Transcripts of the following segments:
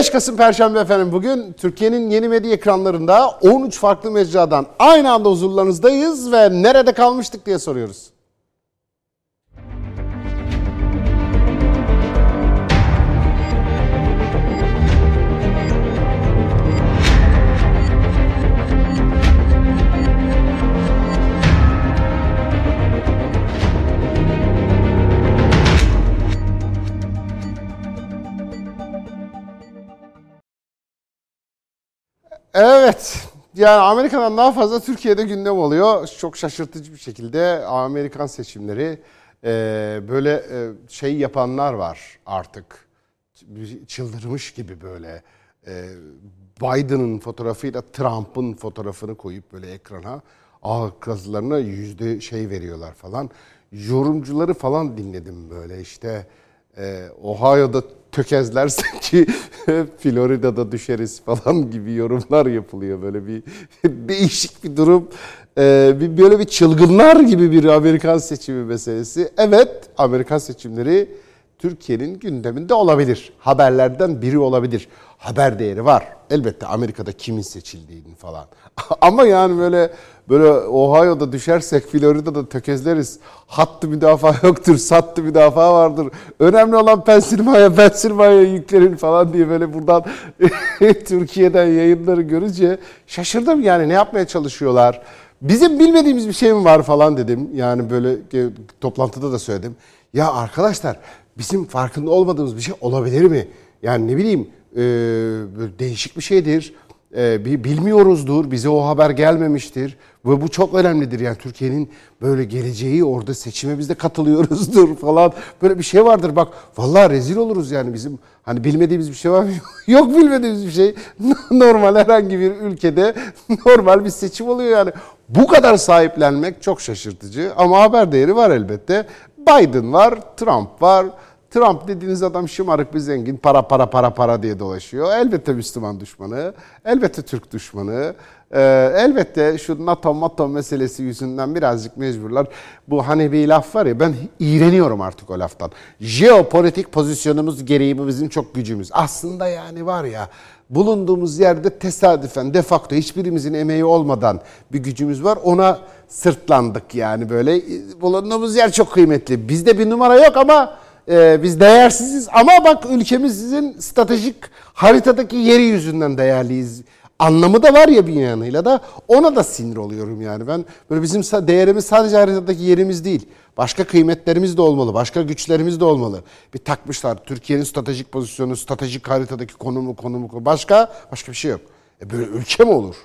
5 Kasım Perşembe efendim bugün Türkiye'nin yeni medya ekranlarında 13 farklı mecradan aynı anda huzurlarınızdayız ve nerede kalmıştık diye soruyoruz. Evet. Yani Amerika'dan daha fazla Türkiye'de gündem oluyor. Çok şaşırtıcı bir şekilde Amerikan seçimleri e, böyle e, şey yapanlar var artık. Çıldırmış gibi böyle. E, Biden'ın fotoğrafıyla Trump'ın fotoğrafını koyup böyle ekrana ağ yüzde şey veriyorlar falan. Yorumcuları falan dinledim böyle işte e, Ohio'da tökezlersek ki Florida'da düşeriz falan gibi yorumlar yapılıyor. Böyle bir değişik bir durum. Ee, bir böyle bir çılgınlar gibi bir Amerikan seçimi meselesi. Evet, Amerikan seçimleri Türkiye'nin gündeminde olabilir. Haberlerden biri olabilir. Haber değeri var. Elbette Amerika'da kimin seçildiğini falan. Ama yani böyle böyle Ohio'da düşersek Florida'da tökezleriz. Hattı müdafaa yoktur, sattı müdafaa vardır. Önemli olan Pensilvanya, Pensilvanya yüklerin falan diye böyle buradan Türkiye'den yayınları görünce şaşırdım yani ne yapmaya çalışıyorlar. Bizim bilmediğimiz bir şey mi var falan dedim. Yani böyle toplantıda da söyledim. Ya arkadaşlar bizim farkında olmadığımız bir şey olabilir mi? Yani ne bileyim e, değişik bir şeydir. E, bilmiyoruzdur, bize o haber gelmemiştir. Ve bu çok önemlidir yani Türkiye'nin böyle geleceği orada seçime biz de katılıyoruzdur falan. Böyle bir şey vardır bak vallahi rezil oluruz yani bizim hani bilmediğimiz bir şey var mı? Yok bilmediğimiz bir şey. Normal herhangi bir ülkede normal bir seçim oluyor yani. Bu kadar sahiplenmek çok şaşırtıcı ama haber değeri var elbette. Biden var, Trump var. Trump dediğiniz adam şımarık bir zengin, para para para para diye dolaşıyor. Elbette Müslüman düşmanı, elbette Türk düşmanı, ee, elbette şu NATO NATO meselesi yüzünden birazcık mecburlar. Bu hani bir laf var ya ben iğreniyorum artık o laftan. Jeopolitik pozisyonumuz gereği bu bizim çok gücümüz. Aslında yani var ya bulunduğumuz yerde tesadüfen de facto hiçbirimizin emeği olmadan bir gücümüz var. Ona sırtlandık yani böyle. Bulunduğumuz yer çok kıymetli. Bizde bir numara yok ama e, biz değersiziz. Ama bak ülkemizin stratejik haritadaki yeri yüzünden değerliyiz anlamı da var ya bir yanıyla da ona da sinir oluyorum yani. Ben böyle bizim değerimiz sadece haritadaki yerimiz değil. Başka kıymetlerimiz de olmalı, başka güçlerimiz de olmalı. Bir takmışlar Türkiye'nin stratejik pozisyonu, stratejik haritadaki konumu, konumu, başka başka bir şey yok. E böyle ülke mi olur?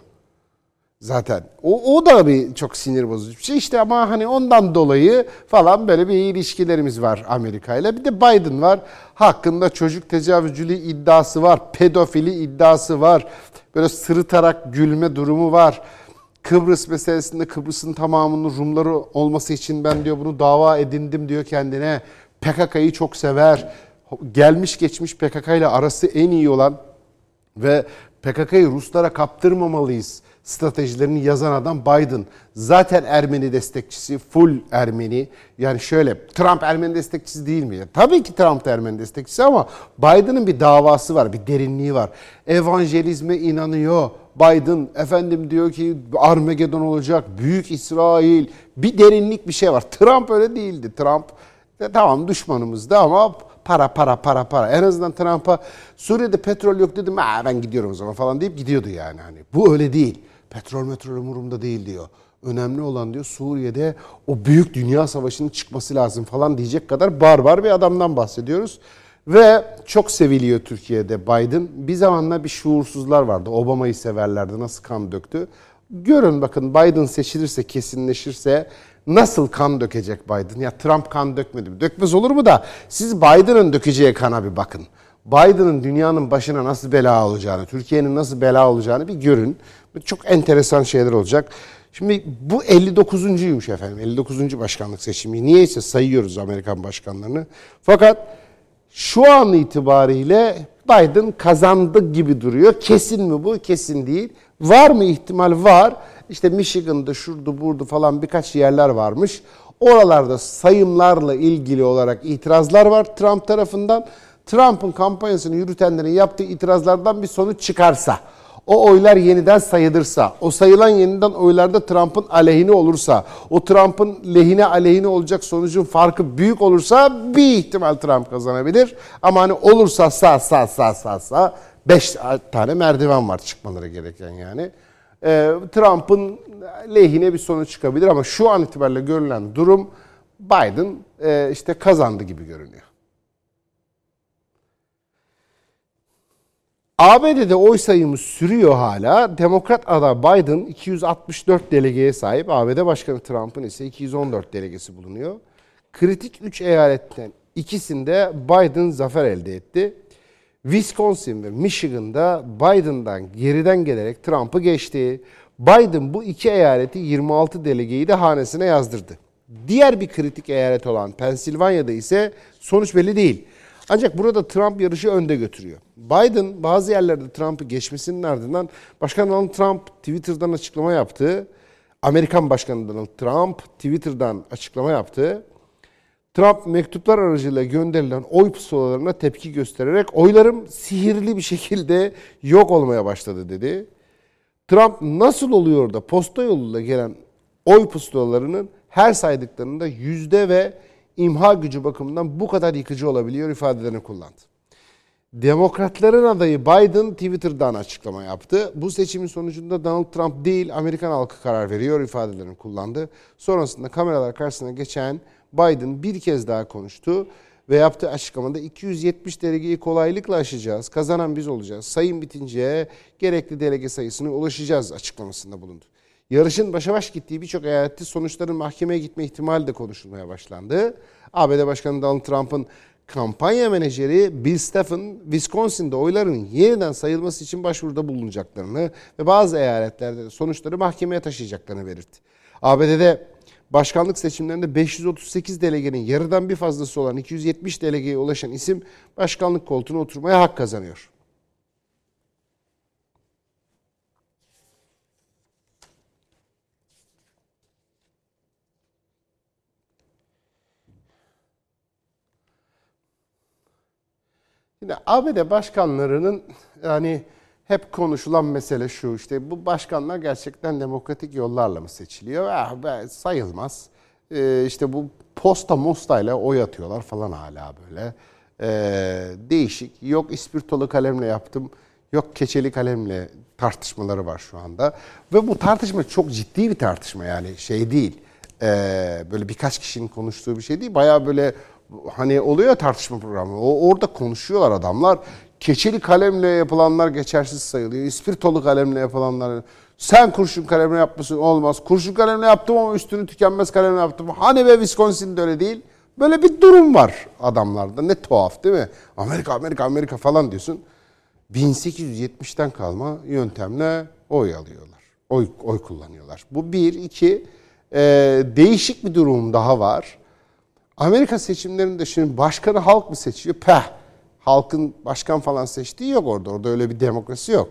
Zaten o, o da bir çok sinir bozucu bir şey işte ama hani ondan dolayı falan böyle bir ilişkilerimiz var Amerika ile. Bir de Biden var. Hakkında çocuk tecavüzcülüğü iddiası var, pedofili iddiası var böyle sırıtarak gülme durumu var. Kıbrıs meselesinde Kıbrıs'ın tamamının Rumları olması için ben diyor bunu dava edindim diyor kendine. PKK'yı çok sever. Gelmiş geçmiş PKK ile arası en iyi olan ve PKK'yı Ruslara kaptırmamalıyız stratejilerini yazan adam Biden. Zaten Ermeni destekçisi, full Ermeni. Yani şöyle, Trump Ermeni destekçisi değil mi? Tabii ki Trump da Ermeni destekçisi ama Biden'ın bir davası var, bir derinliği var. Evangelizme inanıyor. Biden efendim diyor ki Armageddon olacak, büyük İsrail, bir derinlik bir şey var. Trump öyle değildi. Trump de, tamam düşmanımızdı ama para para para para. En azından Trump'a Suriye'de petrol yok dedim. Ha, ben gidiyorum o zaman falan deyip gidiyordu yani. Hani bu öyle değil. Petrol metrol umurumda değil diyor. Önemli olan diyor Suriye'de o büyük dünya savaşının çıkması lazım falan diyecek kadar barbar bir adamdan bahsediyoruz. Ve çok seviliyor Türkiye'de Biden. Bir zamanlar bir şuursuzlar vardı. Obama'yı severlerdi. Nasıl kan döktü. Görün bakın Biden seçilirse, kesinleşirse nasıl kan dökecek Biden? Ya Trump kan dökmedi mi? Dökmez olur mu da siz Biden'ın dökeceği kana bir bakın. Biden'ın dünyanın başına nasıl bela olacağını, Türkiye'nin nasıl bela olacağını bir görün. Çok enteresan şeyler olacak. Şimdi bu 59.ymuş efendim. 59. başkanlık seçimi. Niyeyse sayıyoruz Amerikan başkanlarını. Fakat şu an itibariyle Biden kazandı gibi duruyor. Kesin mi bu? Kesin değil. Var mı ihtimal? Var. İşte Michigan'da şurdu burdu falan birkaç yerler varmış. Oralarda sayımlarla ilgili olarak itirazlar var Trump tarafından. Trump'ın kampanyasını yürütenlerin yaptığı itirazlardan bir sonuç çıkarsa, o oylar yeniden sayılırsa, o sayılan yeniden oylarda Trump'ın aleyhine olursa, o Trump'ın lehine aleyhine olacak sonucun farkı büyük olursa bir ihtimal Trump kazanabilir. Ama hani olursa sağ sağ sağ sağ sağ 5 tane merdiven var çıkmaları gereken yani. Ee, Trump'ın lehine bir sonuç çıkabilir ama şu an itibariyle görülen durum Biden e, işte kazandı gibi görünüyor. ABD'de oy sayımı sürüyor hala. Demokrat aday Biden 264 delegeye sahip. ABD Başkanı Trump'ın ise 214 delegesi bulunuyor. Kritik 3 eyaletten ikisinde Biden zafer elde etti. Wisconsin ve Michigan'da Biden'dan geriden gelerek Trump'ı geçti. Biden bu iki eyaleti 26 delegeyi de hanesine yazdırdı. Diğer bir kritik eyalet olan Pensilvanya'da ise sonuç belli değil. Ancak burada Trump yarışı önde götürüyor. Biden bazı yerlerde Trump'ı geçmesinin ardından Başkan Donald Trump Twitter'dan açıklama yaptı. Amerikan Başkanı Donald Trump Twitter'dan açıklama yaptı. Trump mektuplar aracılığıyla gönderilen oy pusulalarına tepki göstererek oylarım sihirli bir şekilde yok olmaya başladı dedi. Trump nasıl oluyor da posta yoluyla gelen oy pusulalarının her saydıklarında yüzde ve imha gücü bakımından bu kadar yıkıcı olabiliyor ifadelerini kullandı. Demokratların adayı Biden Twitter'dan açıklama yaptı. Bu seçimin sonucunda Donald Trump değil Amerikan halkı karar veriyor ifadelerini kullandı. Sonrasında kameralar karşısına geçen Biden bir kez daha konuştu ve yaptığı açıklamada 270 delegeyi kolaylıkla aşacağız. Kazanan biz olacağız. Sayım bitince gerekli delege sayısına ulaşacağız açıklamasında bulundu. Yarışın başa baş gittiği birçok eyalette sonuçların mahkemeye gitme ihtimali de konuşulmaya başlandı. ABD Başkanı Donald Trump'ın kampanya menajeri Bill Stephen, Wisconsin'de oyların yeniden sayılması için başvuruda bulunacaklarını ve bazı eyaletlerde sonuçları mahkemeye taşıyacaklarını belirtti. ABD'de başkanlık seçimlerinde 538 delegenin yarıdan bir fazlası olan 270 delegeye ulaşan isim başkanlık koltuğuna oturmaya hak kazanıyor. Şimdi ABD başkanlarının yani hep konuşulan mesele şu işte bu başkanlar gerçekten demokratik yollarla mı seçiliyor? Ah, be, sayılmaz. Ee, işte bu posta mosta ile oy atıyorlar falan hala böyle. Ee, değişik. Yok ispirtolu kalemle yaptım. Yok keçeli kalemle tartışmaları var şu anda. Ve bu tartışma çok ciddi bir tartışma yani şey değil. Ee, böyle birkaç kişinin konuştuğu bir şey değil. Bayağı böyle hani oluyor tartışma programı. O orada konuşuyorlar adamlar. Keçeli kalemle yapılanlar geçersiz sayılıyor. İspirtolu kalemle yapılanlar sen kurşun kalemle yapmasın olmaz. Kurşun kalemle yaptım ama üstünü tükenmez kalemle yaptım. Hani be Wisconsin'de öyle değil. Böyle bir durum var adamlarda. Ne tuhaf değil mi? Amerika, Amerika, Amerika falan diyorsun. 1870'ten kalma yöntemle oy alıyorlar. Oy, oy kullanıyorlar. Bu bir. iki e, değişik bir durum daha var. Amerika seçimlerinde şimdi başkanı halk mı seçiyor? Peh! Halkın başkan falan seçtiği yok orada. Orada öyle bir demokrasi yok.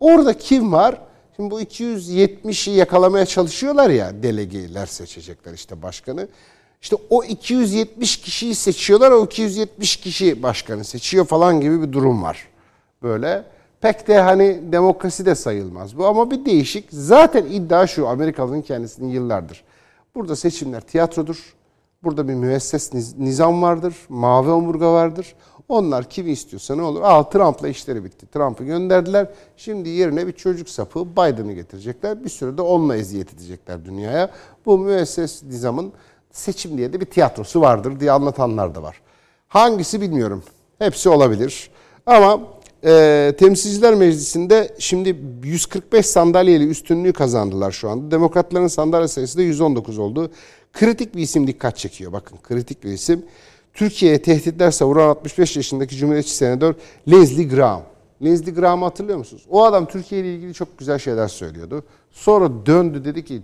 Orada kim var? Şimdi bu 270'i yakalamaya çalışıyorlar ya delegeler seçecekler işte başkanı. İşte o 270 kişiyi seçiyorlar, o 270 kişi başkanı seçiyor falan gibi bir durum var. Böyle pek de hani demokrasi de sayılmaz bu ama bir değişik. Zaten iddia şu Amerikalı'nın kendisinin yıllardır. Burada seçimler tiyatrodur. Burada bir müesses nizam vardır, mavi omurga vardır. Onlar kimi istiyorsa ne olur? Aa Trump'la işleri bitti. Trump'ı gönderdiler. Şimdi yerine bir çocuk sapı Biden'ı getirecekler. Bir süre de onunla eziyet edecekler dünyaya. Bu müesses nizamın seçim diye de bir tiyatrosu vardır diye anlatanlar da var. Hangisi bilmiyorum. Hepsi olabilir. Ama e, Temsilciler Meclisi'nde şimdi 145 sandalyeli üstünlüğü kazandılar şu anda. Demokratların sandalye sayısı da 119 oldu. Kritik bir isim dikkat çekiyor. Bakın kritik bir isim. Türkiye'ye tehditler savuran 65 yaşındaki Cumhuriyetçi Senatör Leslie Graham. Leslie Graham'ı hatırlıyor musunuz? O adam Türkiye ile ilgili çok güzel şeyler söylüyordu. Sonra döndü dedi ki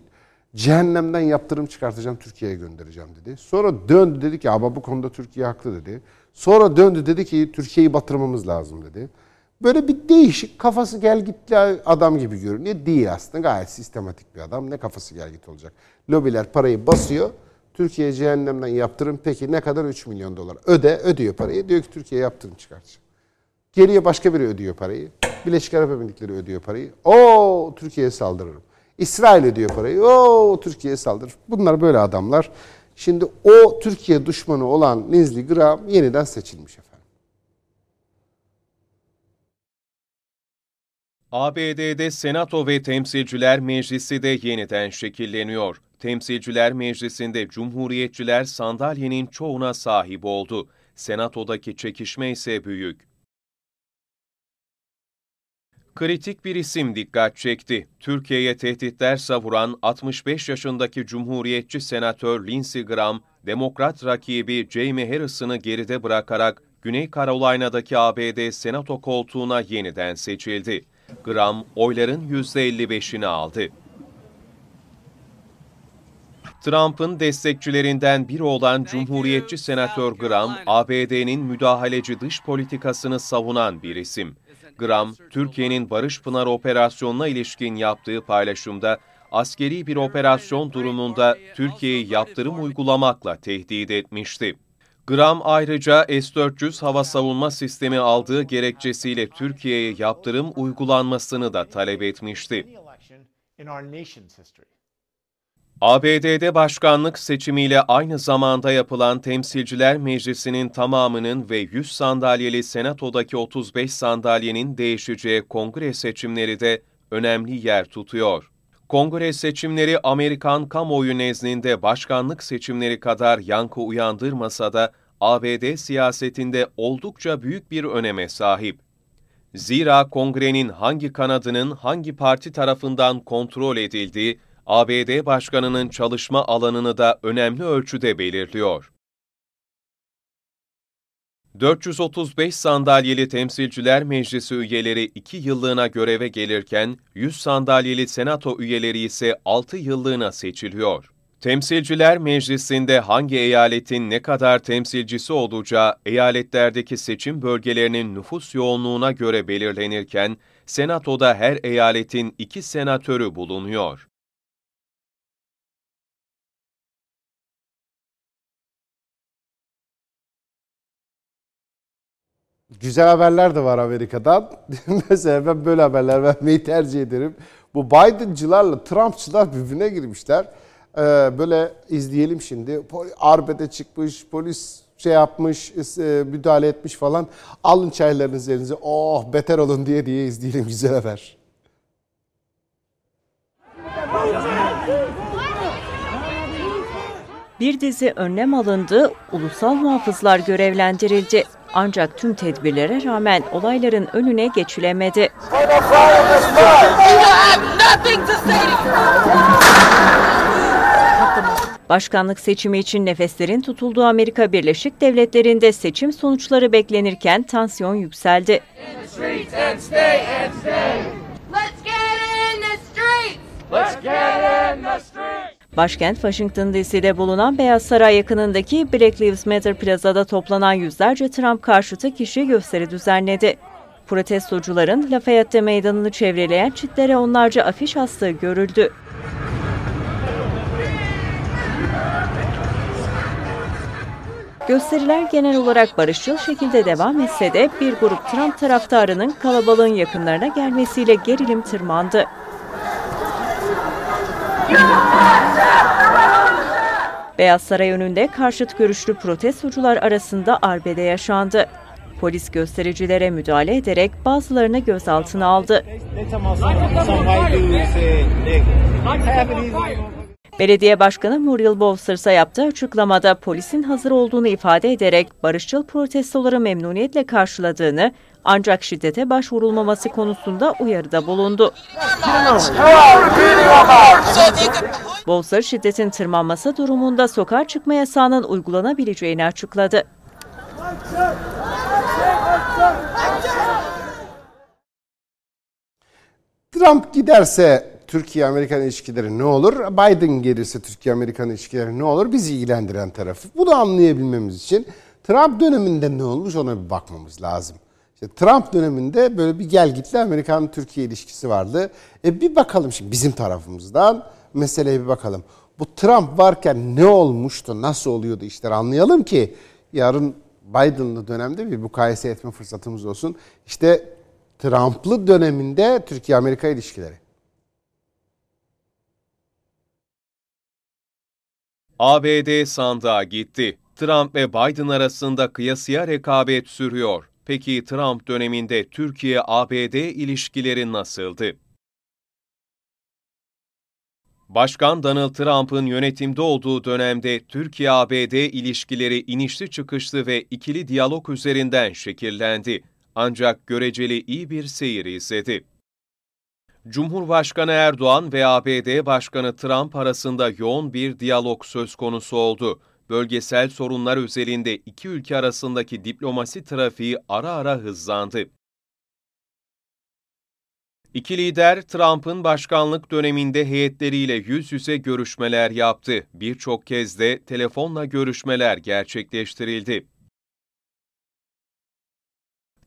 cehennemden yaptırım çıkartacağım Türkiye'ye göndereceğim dedi. Sonra döndü dedi ki ama bu konuda Türkiye haklı dedi. Sonra döndü dedi ki Türkiye'yi batırmamız lazım dedi. Böyle bir değişik kafası gel gitli adam gibi görünüyor. Değil aslında gayet sistematik bir adam. Ne kafası gel git olacak. Lobiler parayı basıyor. Türkiye cehennemden yaptırım peki ne kadar 3 milyon dolar. Öde, ödüyor parayı. Diyor ki Türkiye yaptırım çıkartacak. Geriye başka biri ödüyor parayı. Birleşik Arap Emirlikleri ödüyor parayı. O Türkiye'ye saldırırım. İsrail ödüyor parayı. O Türkiye'ye saldırır. Bunlar böyle adamlar. Şimdi o Türkiye düşmanı olan Lindsey Graham yeniden seçilmiş efendim. ABD'de Senato ve Temsilciler Meclisi de yeniden şekilleniyor. Temsilciler Meclisi'nde Cumhuriyetçiler sandalyenin çoğuna sahip oldu. Senato'daki çekişme ise büyük. Kritik bir isim dikkat çekti. Türkiye'ye tehditler savuran 65 yaşındaki Cumhuriyetçi Senatör Lindsey Graham, Demokrat rakibi Jamie Harrison'ı geride bırakarak Güney Carolina'daki ABD Senato koltuğuna yeniden seçildi. Graham oyların %55'ini aldı. Trump'ın destekçilerinden biri olan Cumhuriyetçi Senatör Graham, ABD'nin müdahaleci dış politikasını savunan bir isim. Graham, Türkiye'nin Barış Pınar operasyonuna ilişkin yaptığı paylaşımda, askeri bir operasyon durumunda Türkiye'yi yaptırım uygulamakla tehdit etmişti. Graham ayrıca S-400 hava savunma sistemi aldığı gerekçesiyle Türkiye'ye yaptırım uygulanmasını da talep etmişti. ABD'de başkanlık seçimiyle aynı zamanda yapılan Temsilciler Meclisi'nin tamamının ve 100 sandalyeli Senato'daki 35 sandalyenin değişeceği kongre seçimleri de önemli yer tutuyor. Kongre seçimleri Amerikan kamuoyu nezdinde başkanlık seçimleri kadar yankı uyandırmasa da ABD siyasetinde oldukça büyük bir öneme sahip. Zira kongrenin hangi kanadının hangi parti tarafından kontrol edildiği, ABD Başkanı'nın çalışma alanını da önemli ölçüde belirliyor. 435 sandalyeli Temsilciler Meclisi üyeleri 2 yıllığına göreve gelirken, 100 sandalyeli Senato üyeleri ise 6 yıllığına seçiliyor. Temsilciler Meclisi'nde hangi eyaletin ne kadar temsilcisi olacağı eyaletlerdeki seçim bölgelerinin nüfus yoğunluğuna göre belirlenirken, Senato'da her eyaletin iki senatörü bulunuyor. Güzel haberler de var Amerika'dan. Mesela ben böyle haberler vermeyi tercih ederim. Bu Biden'cılarla Trump'çılar birbirine girmişler. Ee, böyle izleyelim şimdi. Arbede çıkmış, polis şey yapmış, e, müdahale etmiş falan. Alın çaylarınızı elinize. Oh beter olun diye diye izleyelim güzel haber. Bir dizi önlem alındı, ulusal muhafızlar görevlendirildi. Ancak tüm tedbirlere rağmen olayların önüne geçilemedi. Başkanlık seçimi için nefeslerin tutulduğu Amerika Birleşik Devletleri'nde seçim sonuçları beklenirken tansiyon yükseldi. Başkent Washington DC'de bulunan Beyaz Saray yakınındaki Black Lives Matter plazada toplanan yüzlerce Trump karşıtı kişi gösteri düzenledi. Protestocuların Lafayette meydanını çevreleyen çitlere onlarca afiş astığı görüldü. Gösteriler genel olarak barışçıl şekilde devam etse de bir grup Trump taraftarının kalabalığın yakınlarına gelmesiyle gerilim tırmandı. Beyaz Saray önünde karşıt görüşlü protestocular arasında arbede yaşandı. Polis göstericilere müdahale ederek bazılarını gözaltına aldı. Belediye Başkanı Muriel Bowser yaptığı açıklamada polisin hazır olduğunu ifade ederek barışçıl protestoları memnuniyetle karşıladığını ancak şiddete başvurulmaması konusunda uyarıda bulundu. Bowser şiddetin tırmanması durumunda sokağa çıkma yasağının uygulanabileceğini açıkladı. Trump giderse Türkiye-Amerikan ilişkileri ne olur? Biden gelirse Türkiye-Amerikan ilişkileri ne olur? Bizi ilgilendiren tarafı. Bunu anlayabilmemiz için Trump döneminde ne olmuş ona bir bakmamız lazım. İşte Trump döneminde böyle bir gel gitli Amerikan-Türkiye ilişkisi vardı. E bir bakalım şimdi bizim tarafımızdan meseleye bir bakalım. bu Trump varken ne olmuştu, nasıl oluyordu işler anlayalım ki yarın Biden'lı dönemde bir mukayese etme fırsatımız olsun. İşte Trump'lı döneminde Türkiye-Amerika ilişkileri. ABD sandığa gitti. Trump ve Biden arasında kıyasıya rekabet sürüyor. Peki Trump döneminde Türkiye-ABD ilişkileri nasıldı? Başkan Donald Trump'ın yönetimde olduğu dönemde Türkiye-ABD ilişkileri inişli çıkışlı ve ikili diyalog üzerinden şekillendi. Ancak göreceli iyi bir seyir izledi. Cumhurbaşkanı Erdoğan ve ABD Başkanı Trump arasında yoğun bir diyalog söz konusu oldu. Bölgesel sorunlar üzerinde iki ülke arasındaki diplomasi trafiği ara ara hızlandı. İki lider Trump'ın başkanlık döneminde heyetleriyle yüz yüze görüşmeler yaptı. Birçok kez de telefonla görüşmeler gerçekleştirildi.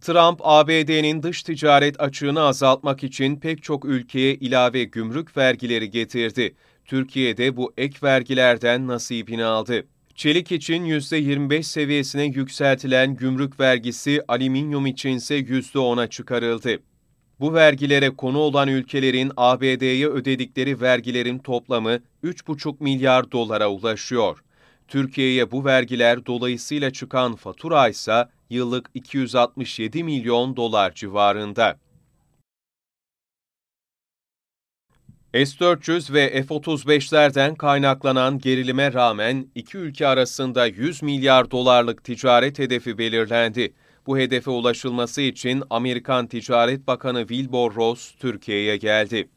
Trump, ABD'nin dış ticaret açığını azaltmak için pek çok ülkeye ilave gümrük vergileri getirdi. Türkiye de bu ek vergilerden nasibini aldı. Çelik için %25 seviyesine yükseltilen gümrük vergisi, alüminyum içinse %10'a çıkarıldı. Bu vergilere konu olan ülkelerin ABD'ye ödedikleri vergilerin toplamı 3,5 milyar dolara ulaşıyor. Türkiye'ye bu vergiler dolayısıyla çıkan fatura ise yıllık 267 milyon dolar civarında. S-400 ve F-35'lerden kaynaklanan gerilime rağmen iki ülke arasında 100 milyar dolarlık ticaret hedefi belirlendi. Bu hedefe ulaşılması için Amerikan Ticaret Bakanı Wilbur Ross Türkiye'ye geldi.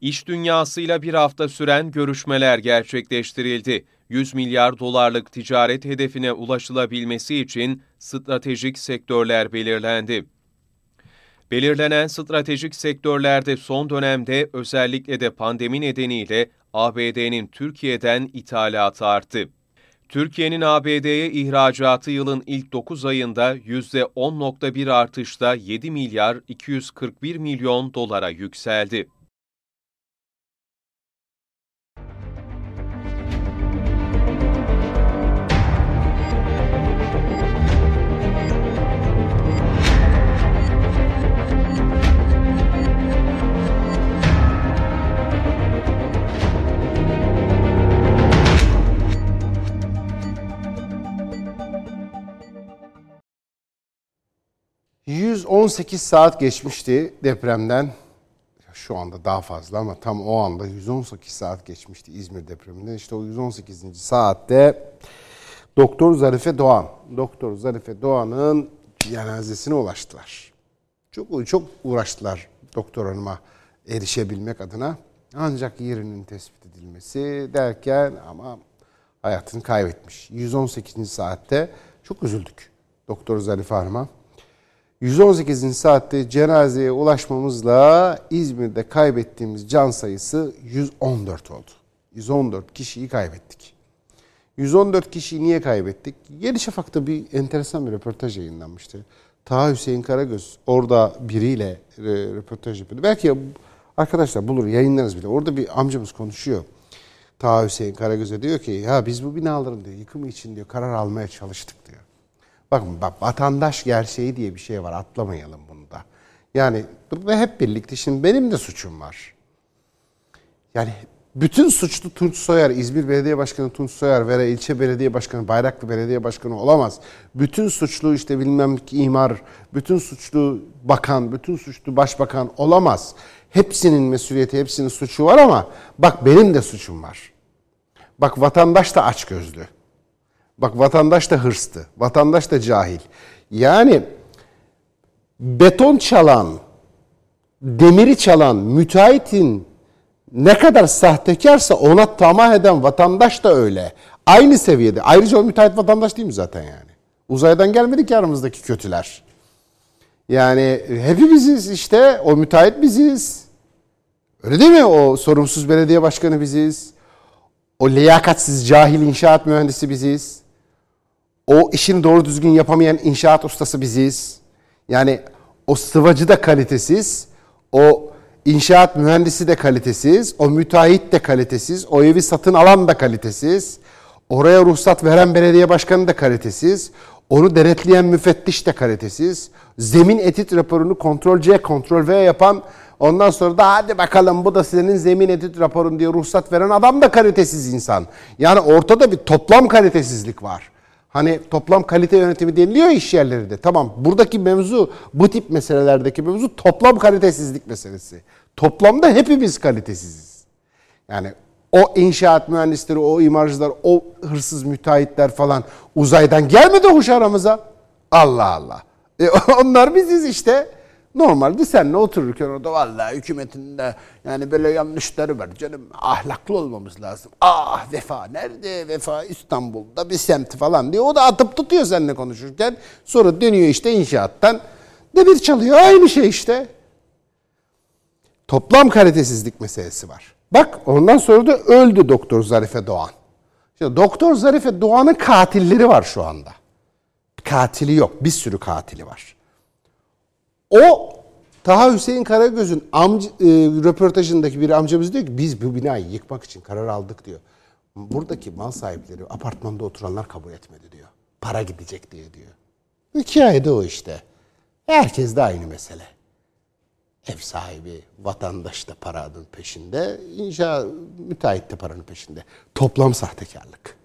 İş dünyasıyla bir hafta süren görüşmeler gerçekleştirildi. 100 milyar dolarlık ticaret hedefine ulaşılabilmesi için stratejik sektörler belirlendi. Belirlenen stratejik sektörlerde son dönemde özellikle de pandemi nedeniyle ABD'nin Türkiye'den ithalatı arttı. Türkiye'nin ABD'ye ihracatı yılın ilk 9 ayında %10.1 artışla 7 milyar 241 milyon dolara yükseldi. 118 saat geçmişti depremden. Şu anda daha fazla ama tam o anda 118 saat geçmişti İzmir depreminden. İşte o 118. saatte Doktor Zarife Doğan, Doktor Zarife Doğan'ın cenazesine ulaştılar. Çok çok uğraştılar doktor hanıma erişebilmek adına. Ancak yerinin tespit edilmesi derken ama hayatını kaybetmiş. 118. saatte çok üzüldük Doktor Zarife Hanım'a. 118. saatte cenazeye ulaşmamızla İzmir'de kaybettiğimiz can sayısı 114 oldu. 114 kişiyi kaybettik. 114 kişiyi niye kaybettik? Yeni Şafak'ta bir enteresan bir röportaj yayınlanmıştı. Taha Hüseyin Karagöz orada biriyle röportaj yapıyordu. Belki arkadaşlar bulur yayınlarız bile. Orada bir amcamız konuşuyor. Taha Hüseyin Karagöz'e diyor ki ya biz bu binaların diyor yıkımı için diyor karar almaya çalıştık diyor. Bakın bak vatandaş gerçeği diye bir şey var atlamayalım bunu da. Yani ve hep birlikte şimdi benim de suçum var. Yani bütün suçlu Tunç Soyer, İzmir Belediye Başkanı Tunç Soyer veya ilçe belediye başkanı, Bayraklı Belediye Başkanı olamaz. Bütün suçlu işte bilmem ki imar, bütün suçlu bakan, bütün suçlu başbakan olamaz. Hepsinin mesuliyeti, hepsinin suçu var ama bak benim de suçum var. Bak vatandaş da aç gözlü. Bak vatandaş da hırstı. Vatandaş da cahil. Yani beton çalan, demiri çalan müteahhitin ne kadar sahtekarsa ona tamah eden vatandaş da öyle. Aynı seviyede. Ayrıca o müteahhit vatandaş değil mi zaten yani? Uzaydan gelmedi ki aramızdaki kötüler. Yani hepimiziz işte. O müteahhit biziz. Öyle değil mi? O sorumsuz belediye başkanı biziz. O liyakatsiz cahil inşaat mühendisi biziz. O işini doğru düzgün yapamayan inşaat ustası biziz. Yani o sıvacı da kalitesiz. O inşaat mühendisi de kalitesiz, o müteahhit de kalitesiz, o evi satın alan da kalitesiz, oraya ruhsat veren belediye başkanı da kalitesiz, onu denetleyen müfettiş de kalitesiz, zemin etüt raporunu kontrol C, kontrol V yapan Ondan sonra da hadi bakalım bu da senin zemin etüt raporun diye ruhsat veren adam da kalitesiz insan. Yani ortada bir toplam kalitesizlik var. Hani toplam kalite yönetimi deniliyor iş yerlerinde. Tamam buradaki mevzu bu tip meselelerdeki mevzu toplam kalitesizlik meselesi. Toplamda hepimiz kalitesiziz. Yani o inşaat mühendisleri, o imarcılar, o hırsız müteahhitler falan uzaydan gelmedi hoş aramıza. Allah Allah. E onlar biziz işte. Normalde senle otururken orada vallahi hükümetinde yani böyle yanlışları var canım. Ahlaklı olmamız lazım. Ah vefa nerede? Vefa İstanbul'da bir semti falan diye. O da atıp tutuyor seninle konuşurken. Sonra dönüyor işte inşaattan. Demir çalıyor. Aynı şey işte. Toplam kalitesizlik meselesi var. Bak ondan sonra da öldü Doktor Zarife Doğan. İşte Doktor Zarife Doğan'ın katilleri var şu anda. Katili yok. Bir sürü katili var. O Taha Hüseyin Karagöz'ün amca, e, röportajındaki bir amcamız diyor ki biz bu binayı yıkmak için karar aldık diyor. Buradaki mal sahipleri apartmanda oturanlar kabul etmedi diyor. Para gidecek diye diyor. Hikaye de o işte. Herkes de aynı mesele. Ev sahibi, vatandaş da paranın peşinde, inşa müteahhit de paranın peşinde. Toplam sahtekarlık.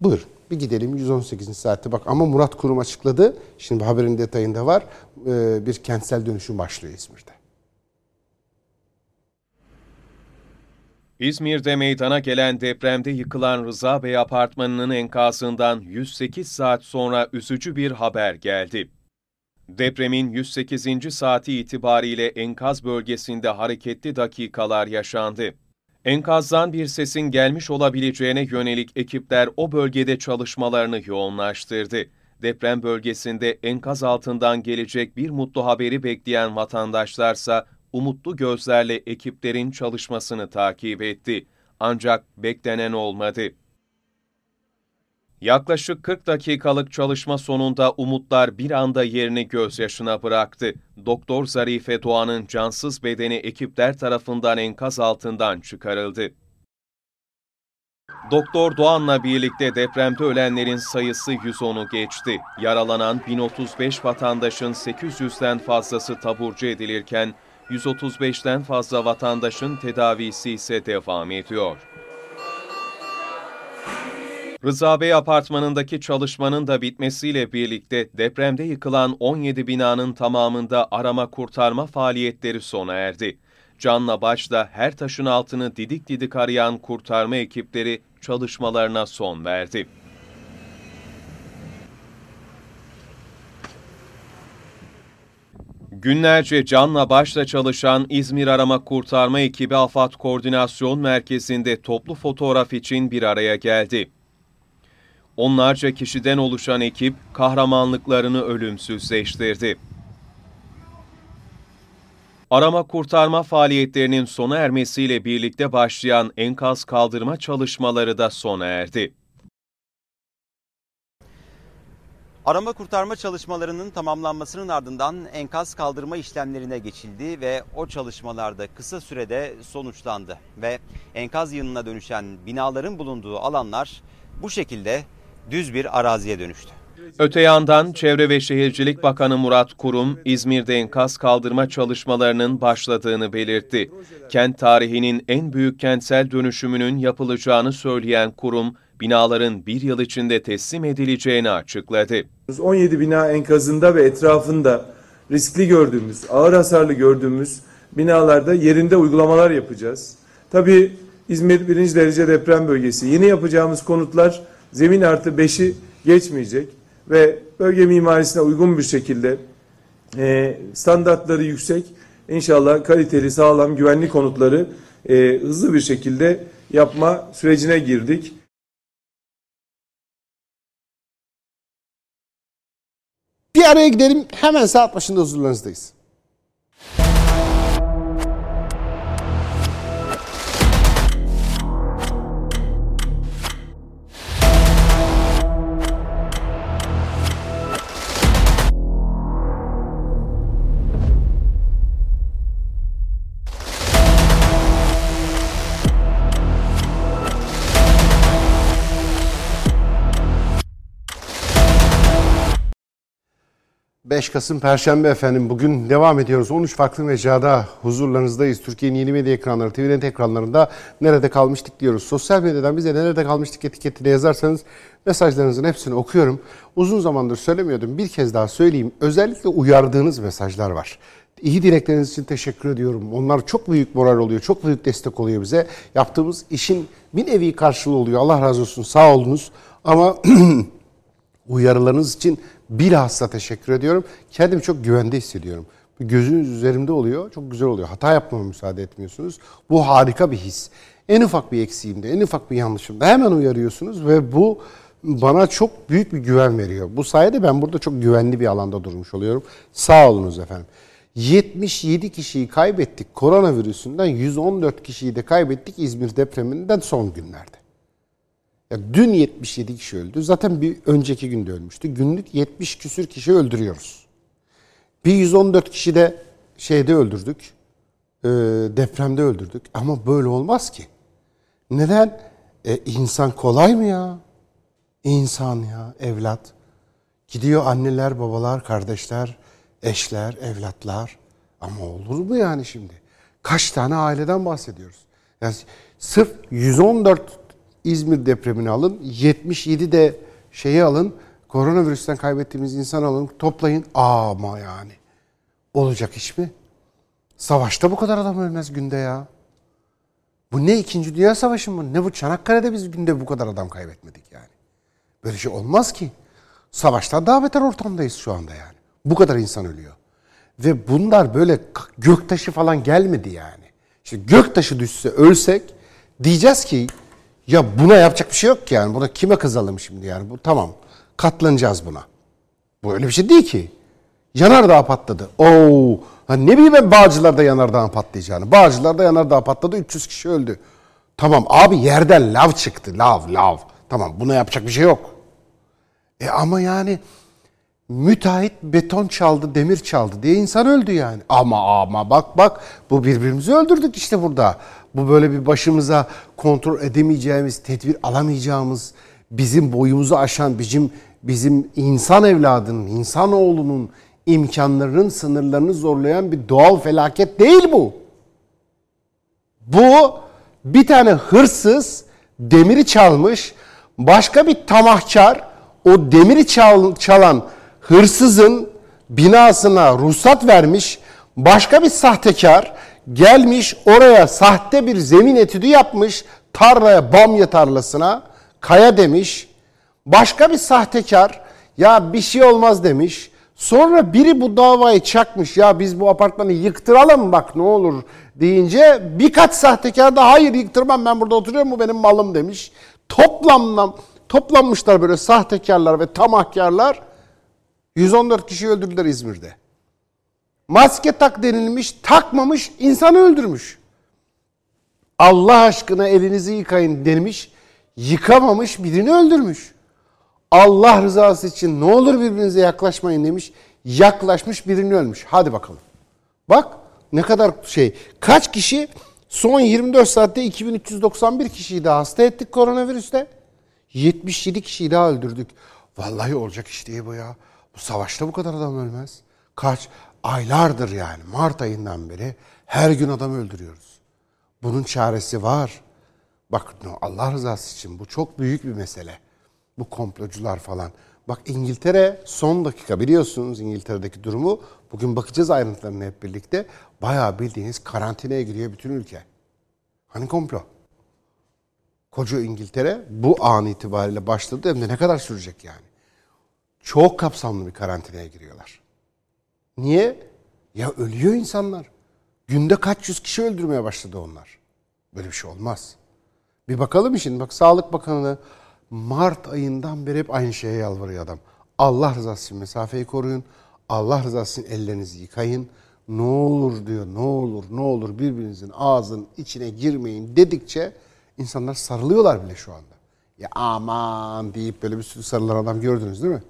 Buyurun bir gidelim 118. saatte bak ama Murat Kurum açıkladı. Şimdi haberin detayında var. Ee, bir kentsel dönüşüm başlıyor İzmir'de. İzmir'de meydana gelen depremde yıkılan Rıza Bey apartmanının enkazından 108 saat sonra üzücü bir haber geldi. Depremin 108. saati itibariyle enkaz bölgesinde hareketli dakikalar yaşandı. Enkazdan bir sesin gelmiş olabileceğine yönelik ekipler o bölgede çalışmalarını yoğunlaştırdı. Deprem bölgesinde enkaz altından gelecek bir mutlu haberi bekleyen vatandaşlarsa umutlu gözlerle ekiplerin çalışmasını takip etti. Ancak beklenen olmadı. Yaklaşık 40 dakikalık çalışma sonunda umutlar bir anda yerini gözyaşına bıraktı. Doktor Zarife Doğan'ın cansız bedeni ekipler tarafından enkaz altından çıkarıldı. Doktor Doğan'la birlikte depremde ölenlerin sayısı 110'u geçti. Yaralanan 1035 vatandaşın 800'den fazlası taburcu edilirken 135'ten fazla vatandaşın tedavisi ise devam ediyor. Rıza Bey apartmanındaki çalışmanın da bitmesiyle birlikte depremde yıkılan 17 binanın tamamında arama kurtarma faaliyetleri sona erdi. Canla başla her taşın altını didik didik arayan kurtarma ekipleri çalışmalarına son verdi. Günlerce canla başla çalışan İzmir Arama Kurtarma ekibi AFAD Koordinasyon Merkezi'nde toplu fotoğraf için bir araya geldi. Onlarca kişiden oluşan ekip kahramanlıklarını ölümsüzleştirdi. Arama kurtarma faaliyetlerinin sona ermesiyle birlikte başlayan enkaz kaldırma çalışmaları da sona erdi. Arama kurtarma çalışmalarının tamamlanmasının ardından enkaz kaldırma işlemlerine geçildi ve o çalışmalarda kısa sürede sonuçlandı. Ve enkaz yığınına dönüşen binaların bulunduğu alanlar bu şekilde düz bir araziye dönüştü. Öte yandan Çevre ve Şehircilik Bakanı Murat Kurum, İzmir'de enkaz kaldırma çalışmalarının başladığını belirtti. Kent tarihinin en büyük kentsel dönüşümünün yapılacağını söyleyen kurum, binaların bir yıl içinde teslim edileceğini açıkladı. 17 bina enkazında ve etrafında riskli gördüğümüz, ağır hasarlı gördüğümüz binalarda yerinde uygulamalar yapacağız. Tabii İzmir birinci derece deprem bölgesi. Yeni yapacağımız konutlar zemin artı 5'i geçmeyecek ve bölge mimarisine uygun bir şekilde e, standartları yüksek, inşallah kaliteli, sağlam, güvenli konutları e, hızlı bir şekilde yapma sürecine girdik. Bir araya gidelim. Hemen saat başında huzurlarınızdayız. 5 Kasım Perşembe efendim. Bugün devam ediyoruz. 13 farklı mecrada huzurlarınızdayız. Türkiye'nin yeni medya ekranları, TVNet ekranlarında nerede kalmıştık diyoruz. Sosyal medyadan bize nerede kalmıştık etiketiyle yazarsanız mesajlarınızın hepsini okuyorum. Uzun zamandır söylemiyordum. Bir kez daha söyleyeyim. Özellikle uyardığınız mesajlar var. İyi dilekleriniz için teşekkür ediyorum. Onlar çok büyük moral oluyor, çok büyük destek oluyor bize. Yaptığımız işin bir nevi karşılığı oluyor. Allah razı olsun, sağ olunuz. Ama uyarılarınız için bilhassa teşekkür ediyorum. Kendimi çok güvende hissediyorum. Gözünüz üzerimde oluyor, çok güzel oluyor. Hata yapmama müsaade etmiyorsunuz. Bu harika bir his. En ufak bir eksiğimde, en ufak bir yanlışımda hemen uyarıyorsunuz ve bu bana çok büyük bir güven veriyor. Bu sayede ben burada çok güvenli bir alanda durmuş oluyorum. Sağ olunuz efendim. 77 kişiyi kaybettik koronavirüsünden, 114 kişiyi de kaybettik İzmir depreminden son günlerde. Ya dün 77 kişi öldü. Zaten bir önceki günde ölmüştü. Günlük 70 küsür kişi öldürüyoruz. Bir 114 kişi de şeyde öldürdük. E, depremde öldürdük. Ama böyle olmaz ki. Neden? E, insan kolay mı ya? İnsan ya, evlat. Gidiyor anneler, babalar, kardeşler, eşler, evlatlar. Ama olur mu yani şimdi? Kaç tane aileden bahsediyoruz? Yani sırf 114 İzmir depremini alın, 77 de şeyi alın, koronavirüsten kaybettiğimiz insan alın, toplayın. Ama yani olacak iş mi? Savaşta bu kadar adam ölmez günde ya. Bu ne ikinci Dünya Savaşı mı? Ne bu Çanakkale'de biz günde bu kadar adam kaybetmedik yani. Böyle şey olmaz ki. Savaştan daha beter ortamdayız şu anda yani. Bu kadar insan ölüyor. Ve bunlar böyle göktaşı falan gelmedi yani. İşte göktaşı düşse ölsek diyeceğiz ki ya buna yapacak bir şey yok ki yani. Buna kime kızalım şimdi yani? Bu tamam. Katlanacağız buna. Bu öyle bir şey değil ki. Yanardağ patladı. Oo, hani ne bileyim ben Bağcılar'da yanardağ patlayacağını. Bağcılar'da yanardağ patladı 300 kişi öldü. Tamam abi yerden lav çıktı. Lav lav. Tamam buna yapacak bir şey yok. E ama yani müteahhit beton çaldı, demir çaldı diye insan öldü yani. Ama ama bak bak bu birbirimizi öldürdük işte burada. Bu böyle bir başımıza kontrol edemeyeceğimiz, tedbir alamayacağımız, bizim boyumuzu aşan, bizim bizim insan evladının, insan oğlunun imkanlarının sınırlarını zorlayan bir doğal felaket değil bu. Bu bir tane hırsız demiri çalmış, başka bir tamahkar o demiri çal, çalan hırsızın binasına ruhsat vermiş, başka bir sahtekar gelmiş oraya sahte bir zemin etüdü yapmış, tarlaya, bamya tarlasına, kaya demiş. Başka bir sahtekar ya bir şey olmaz demiş. Sonra biri bu davayı çakmış ya biz bu apartmanı yıktıralım bak ne olur deyince birkaç sahtekar da hayır yıktırmam ben burada oturuyorum bu benim malım demiş. Toplamla, toplanmışlar böyle sahtekarlar ve tamahkarlar 114 kişi öldürdüler İzmir'de. Maske tak denilmiş, takmamış, insanı öldürmüş. Allah aşkına elinizi yıkayın denilmiş, yıkamamış, birini öldürmüş. Allah rızası için ne olur birbirinize yaklaşmayın demiş, yaklaşmış birini ölmüş. Hadi bakalım. Bak ne kadar şey. Kaç kişi son 24 saatte 2391 kişiyi daha hasta ettik koronavirüste. 77 kişiyi daha öldürdük. Vallahi olacak iş değil bu ya. Bu savaşta bu kadar adam ölmez. Kaç aylardır yani Mart ayından beri her gün adam öldürüyoruz. Bunun çaresi var. Bak Allah rızası için bu çok büyük bir mesele. Bu komplocular falan. Bak İngiltere son dakika biliyorsunuz İngiltere'deki durumu. Bugün bakacağız ayrıntılarına hep birlikte. Bayağı bildiğiniz karantinaya giriyor bütün ülke. Hani komplo? Koca İngiltere bu an itibariyle başladı hem de ne kadar sürecek yani? Çok kapsamlı bir karantinaya giriyorlar. Niye? Ya ölüyor insanlar. Günde kaç yüz kişi öldürmeye başladı onlar. Böyle bir şey olmaz. Bir bakalım şimdi. Bak Sağlık Bakanı Mart ayından beri hep aynı şeye yalvarıyor adam. Allah rızası için mesafeyi koruyun. Allah rızası için ellerinizi yıkayın. Ne olur diyor, ne olur, ne olur birbirinizin ağzının içine girmeyin dedikçe insanlar sarılıyorlar bile şu anda. Ya aman deyip böyle bir sürü sarılan adam gördünüz değil mi?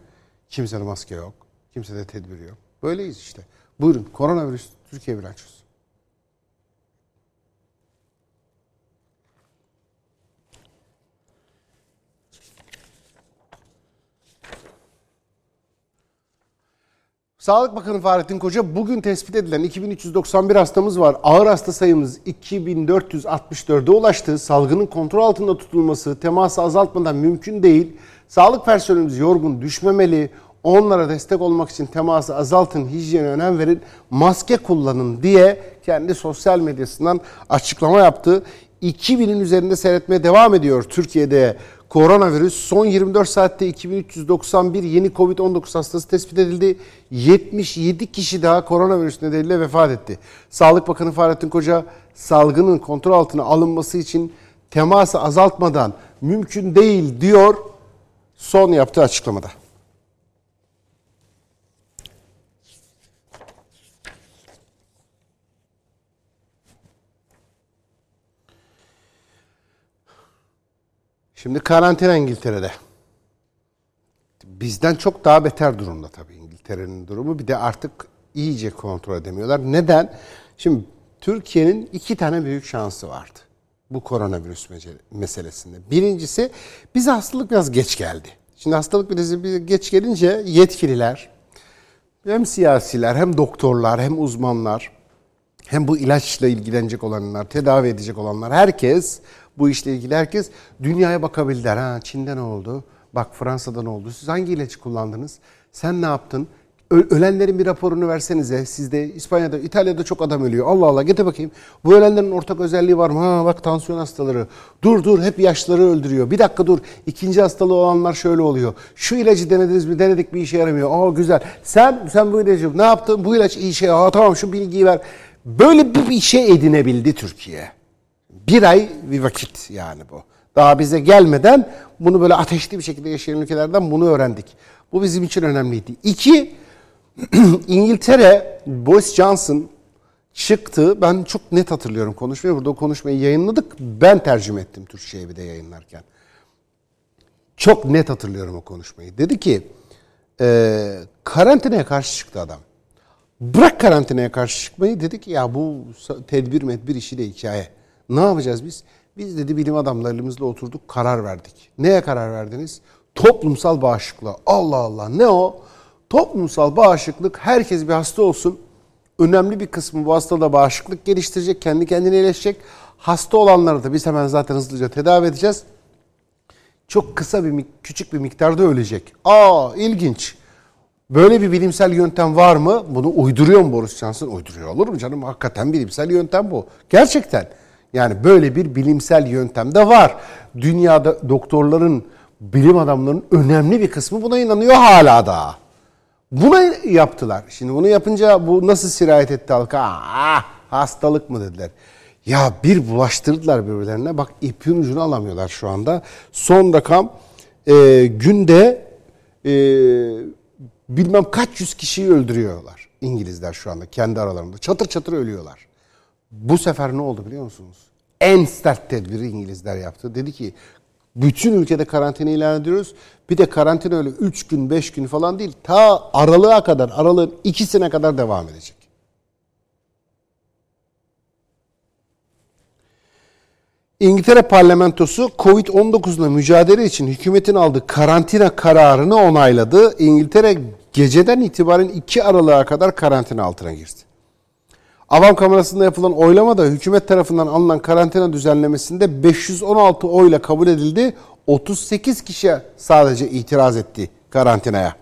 Kimsede maske yok, kimsede tedbir yok. Böyleyiz işte. Buyurun koronavirüs Türkiye bilançosu. Sağlık Bakanı Fahrettin Koca bugün tespit edilen 2391 hastamız var. Ağır hasta sayımız 2464'e ulaştı. Salgının kontrol altında tutulması, teması azaltmadan mümkün değil. Sağlık personelimiz yorgun düşmemeli. Onlara destek olmak için teması azaltın, hijyene önem verin, maske kullanın diye kendi sosyal medyasından açıklama yaptı. 2000'in üzerinde seyretmeye devam ediyor Türkiye'de koronavirüs. Son 24 saatte 2391 yeni Covid-19 hastası tespit edildi. 77 kişi daha koronavirüs nedeniyle vefat etti. Sağlık Bakanı Fahrettin Koca salgının kontrol altına alınması için teması azaltmadan mümkün değil diyor son yaptığı açıklamada. Şimdi karantina İngiltere'de. Bizden çok daha beter durumda tabii İngiltere'nin durumu. Bir de artık iyice kontrol edemiyorlar. Neden? Şimdi Türkiye'nin iki tane büyük şansı vardı bu koronavirüs meselesinde. Birincisi bize hastalık biraz geç geldi. Şimdi hastalık bize geç gelince yetkililer hem siyasiler hem doktorlar hem uzmanlar hem bu ilaçla ilgilenecek olanlar, tedavi edecek olanlar herkes bu işle ilgili herkes dünyaya bakabildiler. Ha Çin'de ne oldu? Bak Fransa'da ne oldu? Siz hangi ilacı kullandınız? Sen ne yaptın? Ölenlerin bir raporunu versenize. Sizde İspanya'da, İtalya'da çok adam ölüyor. Allah Allah getir bakayım. Bu ölenlerin ortak özelliği var mı? Ha bak tansiyon hastaları. Dur dur hep yaşları öldürüyor. Bir dakika dur. İkinci hastalığı olanlar şöyle oluyor. Şu ilacı denediniz mi? Denedik bir işe yaramıyor. Aa güzel. Sen sen bu ilacı ne yaptın? Bu ilaç iyi şey. Aa tamam şu bilgiyi ver. Böyle bir, bir şey edinebildi Türkiye. Bir ay bir vakit yani bu. Daha bize gelmeden bunu böyle ateşli bir şekilde yaşayan ülkelerden bunu öğrendik. Bu bizim için önemliydi. İki, İngiltere, Boris Johnson çıktı. Ben çok net hatırlıyorum konuşmayı. Burada o konuşmayı yayınladık. Ben tercüme ettim Türkçe'ye bir de yayınlarken. Çok net hatırlıyorum o konuşmayı. Dedi ki, e, karantinaya karşı çıktı adam. Bırak karantinaya karşı çıkmayı dedi ki ya bu tedbir medbir işi de hikaye. Ne yapacağız biz? Biz dedi bilim adamlarımızla oturduk karar verdik. Neye karar verdiniz? Toplumsal bağışıklığa. Allah Allah ne o? Toplumsal bağışıklık herkes bir hasta olsun. Önemli bir kısmı bu hastada bağışıklık geliştirecek, kendi kendine iyileşecek. Hasta olanları da biz hemen zaten hızlıca tedavi edeceğiz. Çok kısa bir, küçük bir miktarda ölecek. Aa ilginç. Böyle bir bilimsel yöntem var mı? Bunu uyduruyor mu Boris Johnson? Uyduruyor olur mu canım? Hakikaten bilimsel yöntem bu. Gerçekten. Yani böyle bir bilimsel yöntem de var. Dünyada doktorların, bilim adamlarının önemli bir kısmı buna inanıyor hala da. Buna yaptılar. Şimdi bunu yapınca bu nasıl sirayet etti halka? Ah, hastalık mı dediler. Ya bir bulaştırdılar birbirlerine. Bak ipin ucunu alamıyorlar şu anda. Son rakam e, günde e, bilmem kaç yüz kişiyi öldürüyorlar. İngilizler şu anda kendi aralarında. Çatır çatır ölüyorlar. Bu sefer ne oldu biliyor musunuz? En sert tedbiri İngilizler yaptı. Dedi ki bütün ülkede karantina ilan ediyoruz. Bir de karantina öyle 3 gün 5 gün falan değil. Ta aralığa kadar, aralığın ikisine kadar devam edecek. İngiltere parlamentosu Covid-19'la mücadele için hükümetin aldığı karantina kararını onayladı. İngiltere geceden itibaren 2 Aralık'a kadar karantina altına girdi. Avam Kamerası'nda yapılan oylamada hükümet tarafından alınan karantina düzenlemesinde 516 oyla kabul edildi. 38 kişi sadece itiraz etti karantinaya.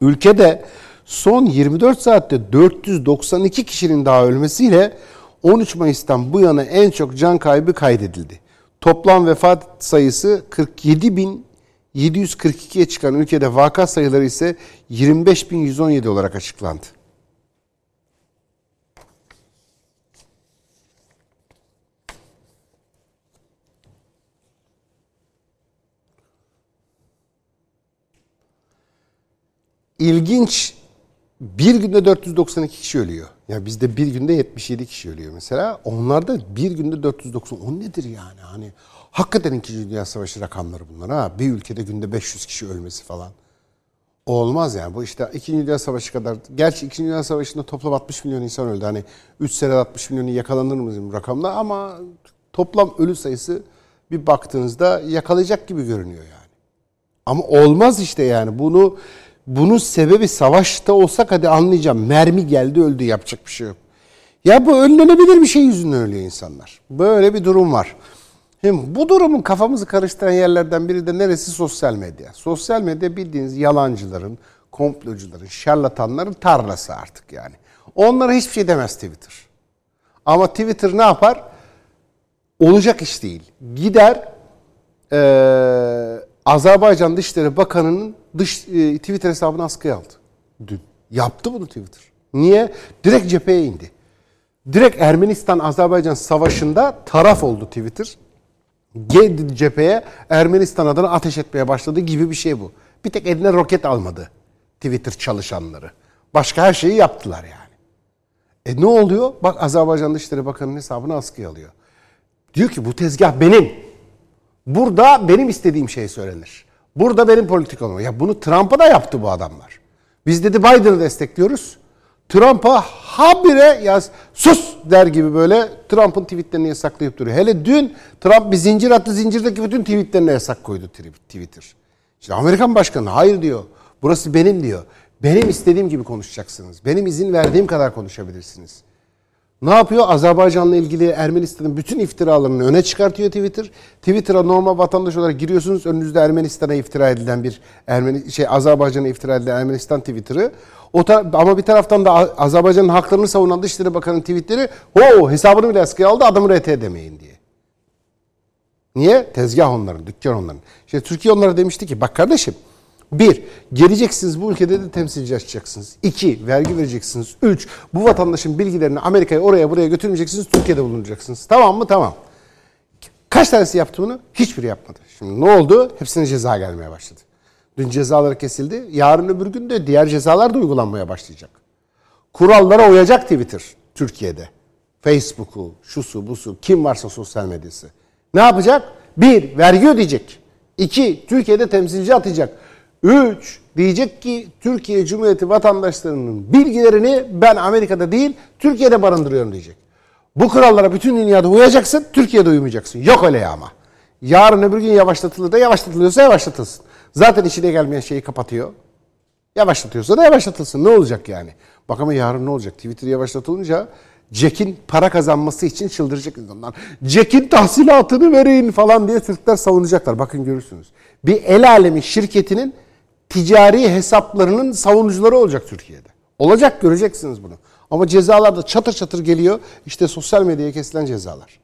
Ülkede son 24 saatte 492 kişinin daha ölmesiyle 13 Mayıs'tan bu yana en çok can kaybı kaydedildi. Toplam vefat sayısı 47.742'ye çıkan ülkede vaka sayıları ise 25.117 olarak açıklandı. İlginç bir günde 492 kişi ölüyor. Ya bizde bir günde 77 kişi ölüyor mesela. Onlarda bir günde 490. O nedir yani? Hani hakikaten 2. Dünya Savaşı rakamları bunlar ha. Bir ülkede günde 500 kişi ölmesi falan. Olmaz yani. Bu işte 2. Dünya Savaşı kadar. Gerçi 2. Dünya Savaşı'nda toplam 60 milyon insan öldü. Hani 3 senede 60 milyonu yakalanır mı rakamla ama toplam ölü sayısı bir baktığınızda yakalayacak gibi görünüyor yani. Ama olmaz işte yani. Bunu Bunun sebebi savaşta olsak hadi anlayacağım. Mermi geldi öldü yapacak bir şey yok. Ya bu önlenebilir bir şey yüzünden ölüyor insanlar. Böyle bir durum var. Şimdi bu durumun kafamızı karıştıran yerlerden biri de neresi? Sosyal medya. Sosyal medya bildiğiniz yalancıların, komplocuların, şarlatanların tarlası artık yani. Onlara hiçbir şey demez Twitter. Ama Twitter ne yapar? Olacak iş değil. Gider ee, Azerbaycan Dışişleri Bakanı'nın dış e, Twitter hesabını askıya aldı. Dün. Yaptı bunu Twitter. Niye? Direkt cepheye indi. Direkt Ermenistan-Azerbaycan savaşında taraf oldu Twitter. Geldi cepheye Ermenistan adına ateş etmeye başladı gibi bir şey bu. Bir tek eline roket almadı Twitter çalışanları. Başka her şeyi yaptılar yani. E ne oluyor? Bak Azerbaycan Dışişleri Bakanı'nın hesabını askıya alıyor. Diyor ki bu tezgah benim. Burada benim istediğim şey söylenir. Burada benim politikam. Ya bunu Trump'a da yaptı bu adamlar. Biz dedi Biden'ı destekliyoruz. Trump'a habire yaz sus der gibi böyle Trump'ın tweetlerini yasaklayıp duruyor. Hele dün Trump bir zincir attı zincirdeki bütün tweetlerine yasak koydu Twitter. İşte Amerikan başkanı hayır diyor. Burası benim diyor. Benim istediğim gibi konuşacaksınız. Benim izin verdiğim kadar konuşabilirsiniz. Ne yapıyor? Azerbaycan'la ilgili Ermenistan'ın bütün iftiralarını öne çıkartıyor Twitter. Twitter'a normal vatandaş olarak giriyorsunuz. Önünüzde Ermenistan'a iftira edilen bir Ermeni şey Azerbaycan'a iftira edilen Ermenistan Twitter'ı. O ama bir taraftan da Azerbaycan'ın haklarını savunan Dışişleri Bakanı'nın tweetleri o hesabını bile askıya aldı adamı RT demeyin diye. Niye? Tezgah onların, dükkan onların. İşte Türkiye onlara demişti ki bak kardeşim bir, geleceksiniz bu ülkede de temsilci açacaksınız. İki, vergi vereceksiniz. Üç, bu vatandaşın bilgilerini Amerika'ya oraya buraya götürmeyeceksiniz. Türkiye'de bulunacaksınız. Tamam mı? Tamam. Kaç tanesi yaptı bunu? Hiçbiri yapmadı. Şimdi ne oldu? Hepsine ceza gelmeye başladı. Dün cezaları kesildi. Yarın öbür gün de diğer cezalar da uygulanmaya başlayacak. Kurallara uyacak Twitter Türkiye'de. Facebook'u, şusu, busu, kim varsa sosyal medyası. Ne yapacak? Bir, vergi ödeyecek. İki, Türkiye'de temsilci atacak. Üç, diyecek ki Türkiye Cumhuriyeti vatandaşlarının bilgilerini ben Amerika'da değil Türkiye'de barındırıyorum diyecek. Bu kurallara bütün dünyada uyacaksın, Türkiye'de uymayacaksın. Yok öyle ya ama. Yarın öbür gün yavaşlatılır da yavaşlatılıyorsa yavaşlatılsın. Zaten içine gelmeyen şeyi kapatıyor. Yavaşlatıyorsa da yavaşlatılsın. Ne olacak yani? Bak ama yarın ne olacak? Twitter yavaşlatılınca Jack'in para kazanması için çıldıracak insanlar. Jack'in tahsilatını verin falan diye Türkler savunacaklar. Bakın görürsünüz. Bir el alemi şirketinin ticari hesaplarının savunucuları olacak Türkiye'de. Olacak göreceksiniz bunu. Ama cezalar da çatır çatır geliyor. İşte sosyal medyaya kesilen cezalar.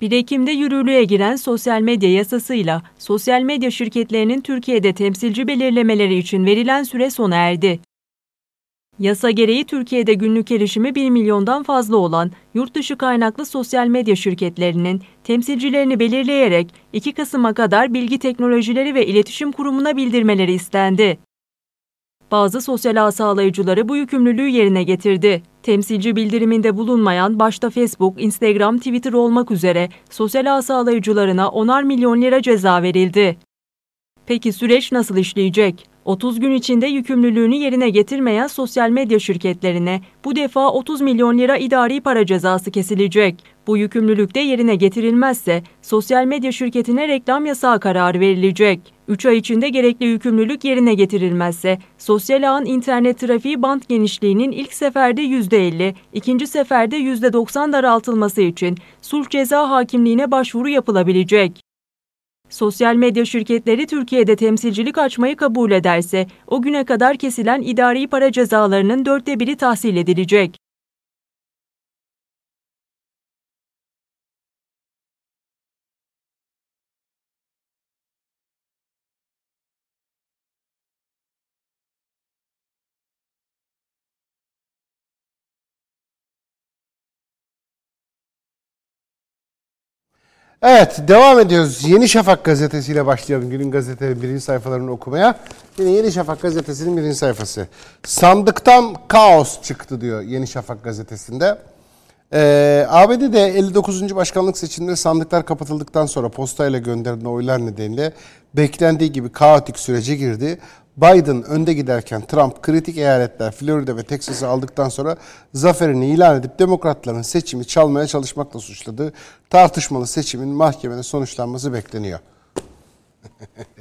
1 Ekim'de yürürlüğe giren sosyal medya yasasıyla sosyal medya şirketlerinin Türkiye'de temsilci belirlemeleri için verilen süre sona erdi. Yasa gereği Türkiye'de günlük erişimi 1 milyondan fazla olan yurt dışı kaynaklı sosyal medya şirketlerinin temsilcilerini belirleyerek 2 Kasım'a kadar Bilgi Teknolojileri ve İletişim Kurumu'na bildirmeleri istendi. Bazı sosyal ağ sağlayıcıları bu yükümlülüğü yerine getirdi. Temsilci bildiriminde bulunmayan başta Facebook, Instagram, Twitter olmak üzere sosyal ağ sağlayıcılarına onar milyon lira ceza verildi. Peki süreç nasıl işleyecek? 30 gün içinde yükümlülüğünü yerine getirmeyen sosyal medya şirketlerine bu defa 30 milyon lira idari para cezası kesilecek. Bu yükümlülük de yerine getirilmezse sosyal medya şirketine reklam yasağı kararı verilecek. 3 ay içinde gerekli yükümlülük yerine getirilmezse sosyal ağın internet trafiği bant genişliğinin ilk seferde %50, ikinci seferde %90 daraltılması için sulh ceza hakimliğine başvuru yapılabilecek. Sosyal medya şirketleri Türkiye'de temsilcilik açmayı kabul ederse o güne kadar kesilen idari para cezalarının dörtte biri tahsil edilecek. Evet devam ediyoruz. Yeni Şafak gazetesiyle başlayalım günün gazetenin birinci sayfalarını okumaya. Yine Yeni Şafak gazetesinin birinci sayfası. Sandıktan kaos çıktı diyor Yeni Şafak gazetesinde. Ee, ABD'de 59. başkanlık seçimleri sandıklar kapatıldıktan sonra postayla gönderilen oylar nedeniyle beklendiği gibi kaotik sürece girdi. Biden önde giderken Trump kritik eyaletler Florida ve Texas'ı aldıktan sonra zaferini ilan edip demokratların seçimi çalmaya çalışmakla suçladı. Tartışmalı seçimin mahkemede sonuçlanması bekleniyor.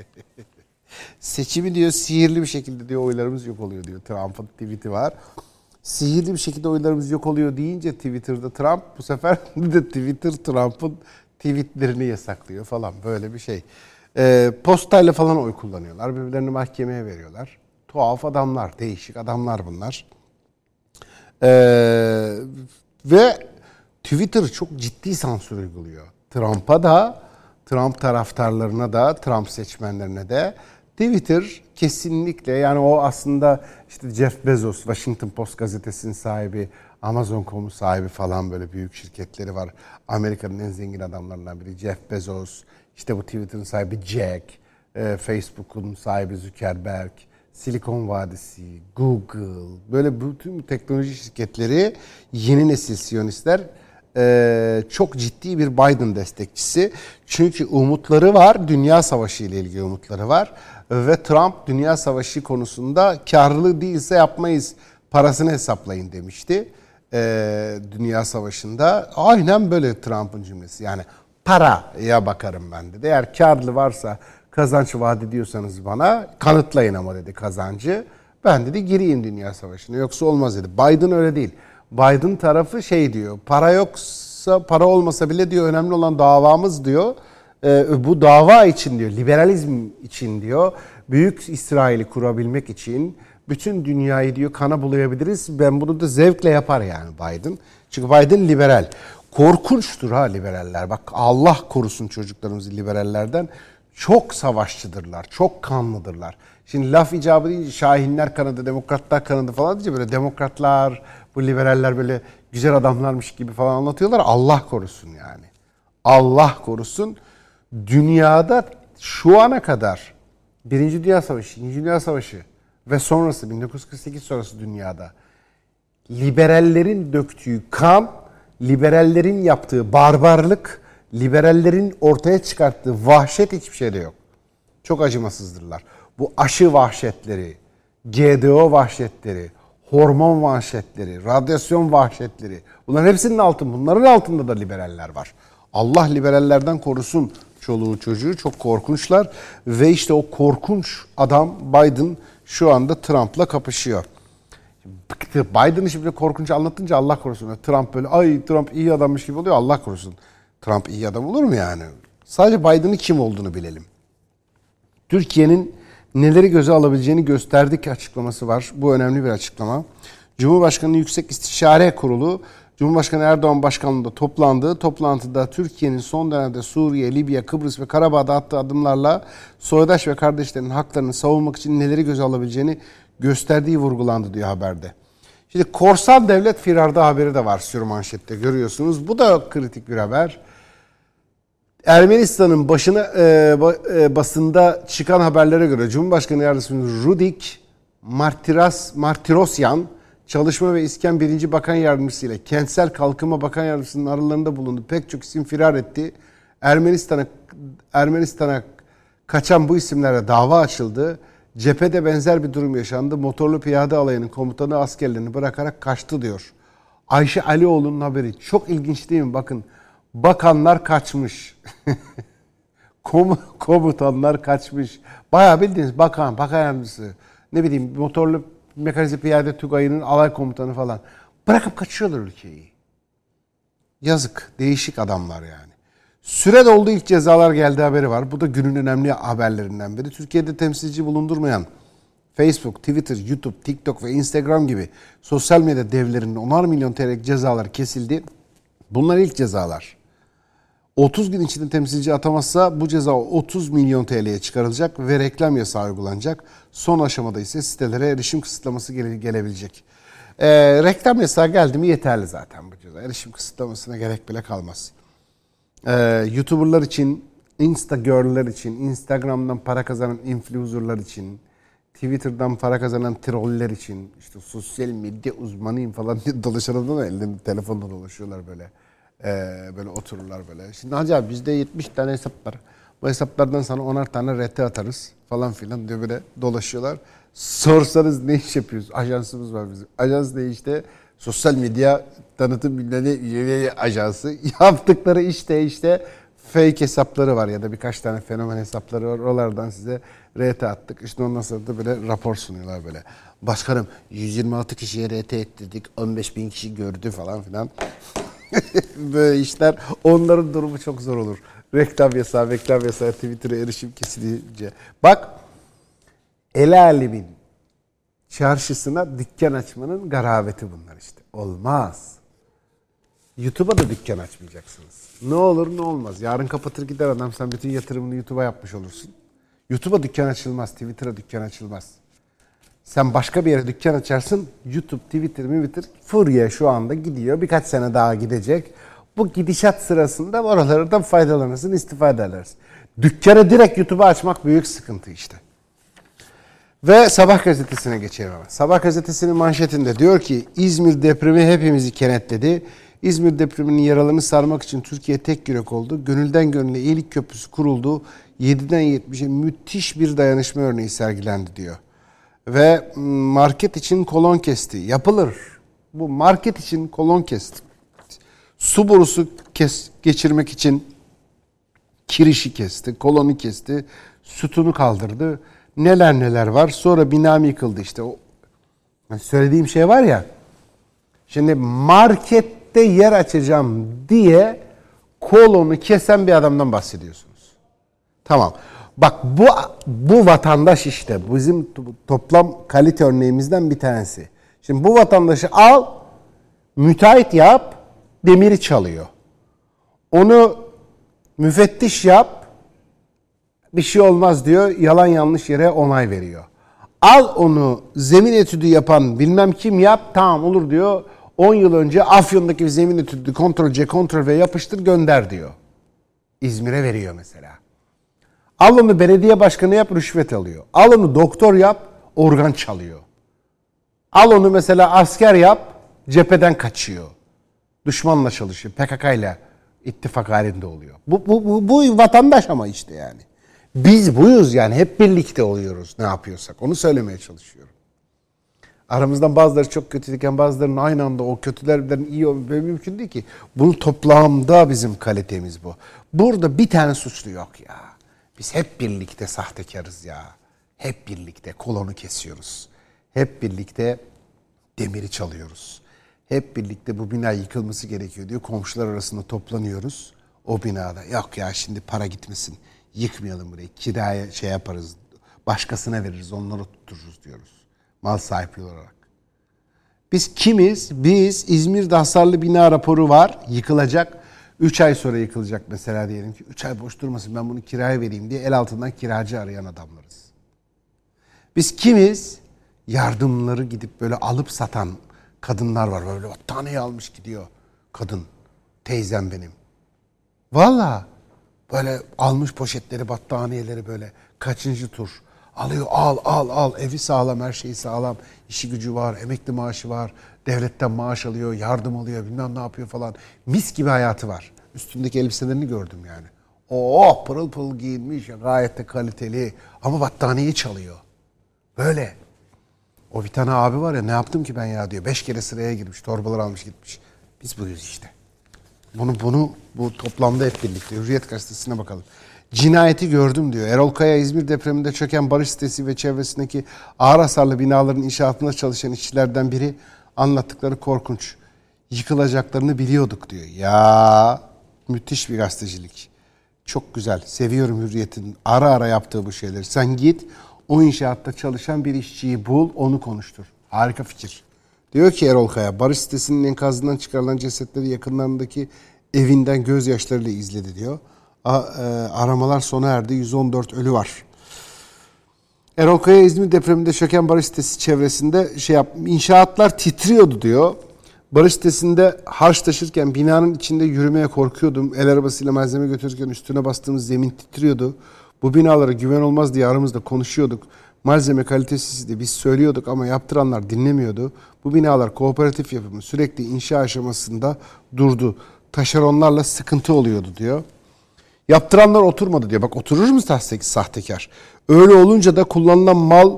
Seçimi diyor sihirli bir şekilde diyor oylarımız yok oluyor diyor. Trump'ın tweet'i var. Sihirli bir şekilde oylarımız yok oluyor deyince Twitter'da Trump bu sefer de Twitter Trump'ın tweetlerini yasaklıyor falan böyle bir şey. Ee, postayla falan oy kullanıyorlar. Birbirlerini mahkemeye veriyorlar. Tuhaf adamlar, değişik adamlar bunlar. Ee, ve Twitter çok ciddi sansür uyguluyor. Trump'a da, Trump taraftarlarına da, Trump seçmenlerine de Twitter kesinlikle yani o aslında işte Jeff Bezos, Washington Post gazetesinin sahibi, Amazon.com'un sahibi falan böyle büyük şirketleri var. Amerika'nın en zengin adamlarından biri Jeff Bezos, işte bu Twitter'ın sahibi Jack, e, Facebook'un sahibi Zuckerberg, Silikon Vadisi, Google, böyle bütün teknoloji şirketleri yeni nesil siyonistler e, çok ciddi bir Biden destekçisi. Çünkü umutları var, dünya savaşı ile ilgili umutları var. Ve Trump dünya savaşı konusunda karlı değilse yapmayız, parasını hesaplayın demişti. E, dünya savaşında aynen böyle Trump'ın cümlesi. Yani paraya bakarım ben dedi. Eğer karlı varsa kazanç vaat ediyorsanız bana kanıtlayın ama dedi kazancı. Ben dedi gireyim dünya savaşına yoksa olmaz dedi. Biden öyle değil. Biden tarafı şey diyor para yoksa para olmasa bile diyor önemli olan davamız diyor. Ee, bu dava için diyor liberalizm için diyor büyük İsrail'i kurabilmek için bütün dünyayı diyor kana bulayabiliriz. Ben bunu da zevkle yapar yani Biden. Çünkü Biden liberal. Korkunçtur ha liberaller. Bak Allah korusun çocuklarımızı liberallerden. Çok savaşçıdırlar, çok kanlıdırlar. Şimdi laf icabı deyince Şahinler kanadı, demokratlar kanadı falan deyince böyle demokratlar, bu liberaller böyle güzel adamlarmış gibi falan anlatıyorlar. Allah korusun yani. Allah korusun. Dünyada şu ana kadar Birinci Dünya Savaşı, İkinci Dünya Savaşı ve sonrası 1948 sonrası dünyada liberallerin döktüğü kan, liberallerin yaptığı barbarlık, liberallerin ortaya çıkarttığı vahşet hiçbir şeyde yok. Çok acımasızdırlar. Bu aşı vahşetleri, GDO vahşetleri, hormon vahşetleri, radyasyon vahşetleri. Bunların hepsinin altında, bunların altında da liberaller var. Allah liberallerden korusun çoluğu çocuğu. Çok korkunçlar. Ve işte o korkunç adam Biden şu anda Trump'la kapışıyor. Biden'ı şimdi korkunç anlatınca Allah korusun. Trump böyle ay Trump iyi adammış gibi oluyor. Allah korusun. Trump iyi adam olur mu yani? Sadece Biden'ın kim olduğunu bilelim. Türkiye'nin neleri göze alabileceğini gösterdik açıklaması var. Bu önemli bir açıklama. Cumhurbaşkanı Yüksek İstişare Kurulu Cumhurbaşkanı Erdoğan başkanlığında toplandı. Toplantıda Türkiye'nin son dönemde Suriye, Libya, Kıbrıs ve Karabağ'da attığı adımlarla soydaş ve kardeşlerin haklarını savunmak için neleri göze alabileceğini gösterdiği vurgulandı diyor haberde. Şimdi korsan devlet firarda haberi de var sürmanşette görüyorsunuz. Bu da kritik bir haber. Ermenistan'ın başına e, e, basında çıkan haberlere göre Cumhurbaşkanı Yardımcısı Rudik Martiras Martirosyan Çalışma ve İskan 1. Bakan Yardımcısı ile Kentsel Kalkınma Bakan Yardımcısının aralarında bulundu. Pek çok isim firar etti. Ermenistan'a Ermenistan'a kaçan bu isimlere dava açıldı. Cephede benzer bir durum yaşandı. Motorlu piyade alayının komutanı askerlerini bırakarak kaçtı diyor. Ayşe Alioğlu'nun haberi. Çok ilginç değil mi? Bakın bakanlar kaçmış. Komutanlar kaçmış. Bayağı bildiğiniz bakan, bakan yardımcısı. Ne bileyim motorlu mekanize piyade tugayının alay komutanı falan. Bırakıp kaçıyorlar ülkeyi. Yazık. Değişik adamlar yani. Süre doldu ilk cezalar geldi haberi var. Bu da günün önemli haberlerinden biri. Türkiye'de temsilci bulundurmayan Facebook, Twitter, YouTube, TikTok ve Instagram gibi sosyal medya devlerinin 10'ar milyon TL cezalar kesildi. Bunlar ilk cezalar. 30 gün içinde temsilci atamazsa bu ceza 30 milyon TL'ye çıkarılacak ve reklam yasağı uygulanacak. Son aşamada ise sitelere erişim kısıtlaması gele, gelebilecek. Ee, reklam yasağı geldi mi yeterli zaten bu ceza. Erişim kısıtlamasına gerek bile kalmaz. Ee, YouTuber'lar için, Instagirl'ler için, Instagram'dan para kazanan influencer'lar için, Twitter'dan para kazanan troller için, işte sosyal medya uzmanıyım falan diye dolaşan elinde telefonla dolaşıyorlar böyle. Ee, böyle otururlar böyle. Şimdi hacı abi bizde 70 tane hesap var. Bu hesaplardan sana 10'ar tane RT atarız falan filan diye böyle dolaşıyorlar. Sorsanız ne iş yapıyoruz? Ajansımız var bizim. Ajans ne işte? Sosyal medya tanıtım bilmem ajansı. Yaptıkları işte işte fake hesapları var ya da birkaç tane fenomen hesapları var. Oralardan size RT attık. İşte ondan sonra da böyle rapor sunuyorlar böyle. Başkanım 126 kişiye RT ettirdik. 15 bin kişi gördü falan filan. böyle işler onların durumu çok zor olur. Reklam yasağı, reklam yasağı, Twitter'a erişim kesilince. Bak el alemin çarşısına dükkan açmanın garabeti bunlar işte. Olmaz. YouTube'a da dükkan açmayacaksınız. Ne olur ne olmaz. Yarın kapatır gider adam sen bütün yatırımını YouTube'a yapmış olursun. YouTube'a dükkan açılmaz, Twitter'a dükkan açılmaz. Sen başka bir yere dükkan açarsın. YouTube, Twitter, Twitter furya şu anda gidiyor. Birkaç sene daha gidecek. Bu gidişat sırasında oralardan faydalanırsın, istifade edersin. Dükkanı direkt YouTube'a açmak büyük sıkıntı işte. Ve Sabah gazetesine geçelim hemen. Sabah gazetesinin manşetinde diyor ki İzmir depremi hepimizi kenetledi. İzmir depreminin yaralarını sarmak için Türkiye tek yürek oldu. Gönülden gönüle iyilik köprüsü kuruldu. 7'den 70'e müthiş bir dayanışma örneği sergilendi diyor. Ve market için kolon kesti. Yapılır. Bu market için kolon kesti. Su borusu kes, geçirmek için kirişi kesti, kolonu kesti, sütunu kaldırdı. Neler neler var. Sonra binam yıkıldı işte. O söylediğim şey var ya. Şimdi markette yer açacağım diye kolonu kesen bir adamdan bahsediyorsunuz. Tamam. Bak bu bu vatandaş işte bizim toplam kalite örneğimizden bir tanesi. Şimdi bu vatandaşı al, müteahhit yap, demiri çalıyor. Onu müfettiş yap, bir şey olmaz diyor, yalan yanlış yere onay veriyor. Al onu zemin etüdü yapan bilmem kim yap, tamam olur diyor. 10 yıl önce Afyon'daki bir zemin etüdü Ctrl C, Ctrl V yapıştır gönder diyor. İzmir'e veriyor mesela. Al onu belediye başkanı yap, rüşvet alıyor. Al onu doktor yap, organ çalıyor. Al onu mesela asker yap, cepheden kaçıyor. Düşmanla çalışıyor. PKK ile ittifak halinde oluyor. Bu, bu, bu, bu vatandaş ama işte yani. Biz buyuz yani hep birlikte oluyoruz ne yapıyorsak. Onu söylemeye çalışıyorum. Aramızdan bazıları çok kötüyken bazılarının aynı anda o kötülerden iyi olması mümkün değil ki. Bunu toplamda bizim kalitemiz bu. Burada bir tane suçlu yok ya. Biz hep birlikte sahtekarız ya. Hep birlikte kolonu kesiyoruz. Hep birlikte demiri çalıyoruz. Hep birlikte bu bina yıkılması gerekiyor diyor. Komşular arasında toplanıyoruz. O binada yok ya şimdi para gitmesin. Yıkmayalım burayı. Kiraya şey yaparız. Başkasına veririz. Onları tuttururuz diyoruz. Mal sahipliği olarak. Biz kimiz? Biz İzmir'de hasarlı bina raporu var. Yıkılacak. 3 ay sonra yıkılacak mesela diyelim ki. 3 ay boş durmasın ben bunu kiraya vereyim diye el altından kiracı arayan adamlarız. Biz kimiz? Yardımları gidip böyle alıp satan kadınlar var. Böyle battaniye almış gidiyor kadın. Teyzem benim. Valla böyle almış poşetleri battaniyeleri böyle kaçıncı tur. Alıyor al al al evi sağlam her şeyi sağlam. işi gücü var emekli maaşı var. Devletten maaş alıyor yardım alıyor bilmem ne yapıyor falan. Mis gibi hayatı var. Üstündeki elbiselerini gördüm yani. Oh pırıl pırıl giyinmiş gayet de kaliteli ama battaniyeyi çalıyor. Böyle. O bir tane abi var ya ne yaptım ki ben ya diyor. Beş kere sıraya girmiş, torbalar almış gitmiş. Biz buyuz işte. Bunu bunu bu toplamda hep birlikte. Hürriyet gazetesine bakalım. Cinayeti gördüm diyor. Erol Kaya İzmir depreminde çöken barış sitesi ve çevresindeki ağır hasarlı binaların inşaatında çalışan işçilerden biri anlattıkları korkunç. Yıkılacaklarını biliyorduk diyor. Ya müthiş bir gazetecilik. Çok güzel. Seviyorum Hürriyet'in ara ara yaptığı bu şeyleri. Sen git o inşaatta çalışan bir işçiyi bul, onu konuştur. Harika fikir. Diyor ki Erol Kaya, barış sitesinin enkazından çıkarılan cesetleri yakınlarındaki evinden gözyaşlarıyla izledi diyor. A, e, aramalar sona erdi, 114 ölü var. Erol Kaya İzmir depreminde çöken barış sitesi çevresinde şey yap, inşaatlar titriyordu diyor. Barış sitesinde harç taşırken binanın içinde yürümeye korkuyordum. El arabasıyla malzeme götürürken üstüne bastığımız zemin titriyordu. Bu binalara güven olmaz diye aramızda konuşuyorduk. Malzeme kalitesizdi biz söylüyorduk ama yaptıranlar dinlemiyordu. Bu binalar kooperatif yapımı sürekli inşa aşamasında durdu. Taşeronlarla sıkıntı oluyordu diyor. Yaptıranlar oturmadı diyor. Bak oturur mu sahtekar? Öyle olunca da kullanılan mal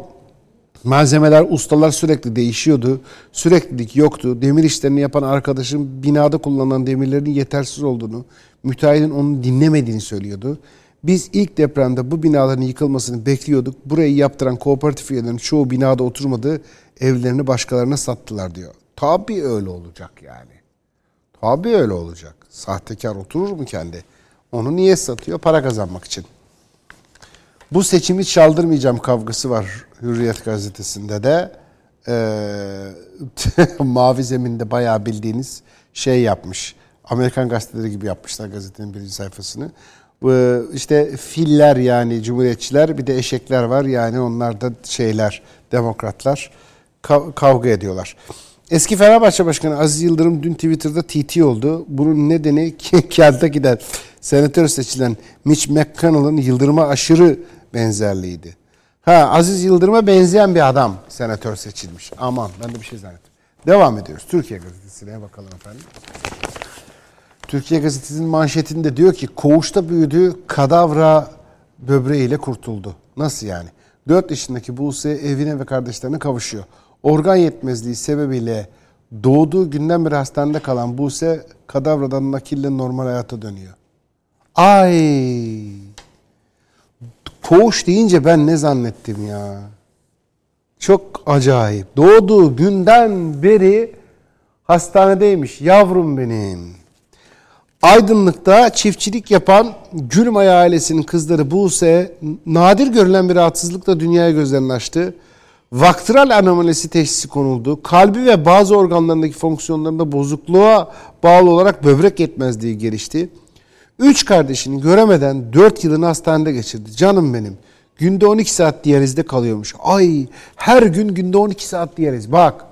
Malzemeler, ustalar sürekli değişiyordu. Süreklilik yoktu. Demir işlerini yapan arkadaşım binada kullanılan demirlerin yetersiz olduğunu, Müteahhidin onu dinlemediğini söylüyordu. Biz ilk depremde bu binaların yıkılmasını bekliyorduk. Burayı yaptıran kooperatif üyelerinin çoğu binada oturmadı. Evlerini başkalarına sattılar diyor. Tabii öyle olacak yani. Tabii öyle olacak. Sahtekar oturur mu kendi? Onu niye satıyor? Para kazanmak için. Bu seçimi çaldırmayacağım kavgası var Hürriyet gazetesinde de. Ee, Mavi Zemin'de bayağı bildiğiniz şey yapmış. Amerikan gazeteleri gibi yapmışlar gazetenin birinci sayfasını. Ee, işte filler yani cumhuriyetçiler bir de eşekler var yani onlar da şeyler demokratlar kavga ediyorlar. Eski Fenerbahçe Başkanı Aziz Yıldırım dün Twitter'da TT oldu. Bunun nedeni Kentucky'den senatör seçilen Mitch McConnell'ın Yıldırım'a aşırı benzerliğiydi. Ha Aziz Yıldırım'a benzeyen bir adam senatör seçilmiş. Aman ben de bir şey zannettim. Devam ediyoruz. Türkiye Gazetesi'ne bakalım efendim. Türkiye Gazetesi'nin manşetinde diyor ki koğuşta büyüdüğü kadavra böbreğiyle kurtuldu. Nasıl yani? 4 yaşındaki Buse evine ve kardeşlerine kavuşuyor. Organ yetmezliği sebebiyle doğduğu günden beri hastanede kalan Buse kadavradan nakille normal hayata dönüyor. Ay! Koğuş deyince ben ne zannettim ya? Çok acayip. Doğduğu günden beri hastanedeymiş yavrum benim. Aydınlık'ta çiftçilik yapan Gülmay ailesinin kızları Buse nadir görülen bir rahatsızlıkla dünyaya gözlerini açtı. Vaktral anomalisi teşhisi konuldu. Kalbi ve bazı organlarındaki fonksiyonlarında bozukluğa bağlı olarak böbrek yetmezliği gelişti. Üç kardeşini göremeden dört yılını hastanede geçirdi. Canım benim. Günde 12 saat diyalizde kalıyormuş. Ay her gün günde 12 saat diyaliz. Bak.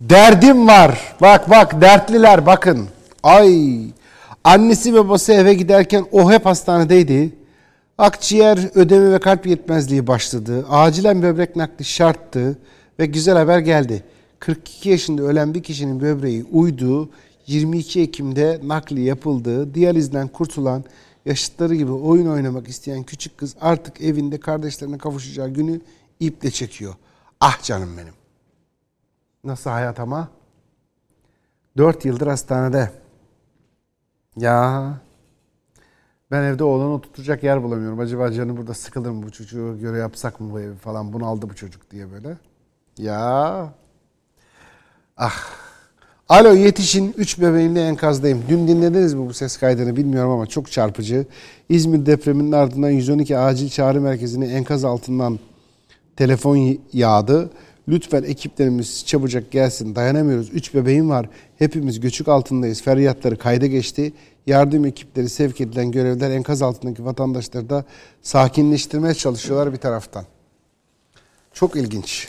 Derdim var. Bak bak dertliler bakın. Ay annesi ve babası eve giderken o hep hastanedeydi. Akciğer ödemi ve kalp yetmezliği başladı. Acilen böbrek nakli şarttı ve güzel haber geldi. 42 yaşında ölen bir kişinin böbreği uydu. 22 Ekim'de nakli yapıldı. Diyalizden kurtulan yaşıtları gibi oyun oynamak isteyen küçük kız artık evinde kardeşlerine kavuşacağı günü iple çekiyor. Ah canım benim. Nasıl hayat ama? 4 yıldır hastanede. Ya ben evde oğlanı tutacak yer bulamıyorum. Acaba canı burada sıkılır mı bu çocuğu göre yapsak mı bu evi falan bunu aldı bu çocuk diye böyle. Ya. Ah. Alo yetişin 3 bebeğimle enkazdayım. Dün dinlediniz mi bu ses kaydını bilmiyorum ama çok çarpıcı. İzmir depreminin ardından 112 acil çağrı merkezine enkaz altından telefon yağdı. Lütfen ekiplerimiz çabucak gelsin. Dayanamıyoruz. Üç bebeğim var. Hepimiz göçük altındayız. Feryatları kayda geçti. Yardım ekipleri sevk edilen görevler enkaz altındaki vatandaşları da sakinleştirmeye çalışıyorlar bir taraftan. Çok ilginç.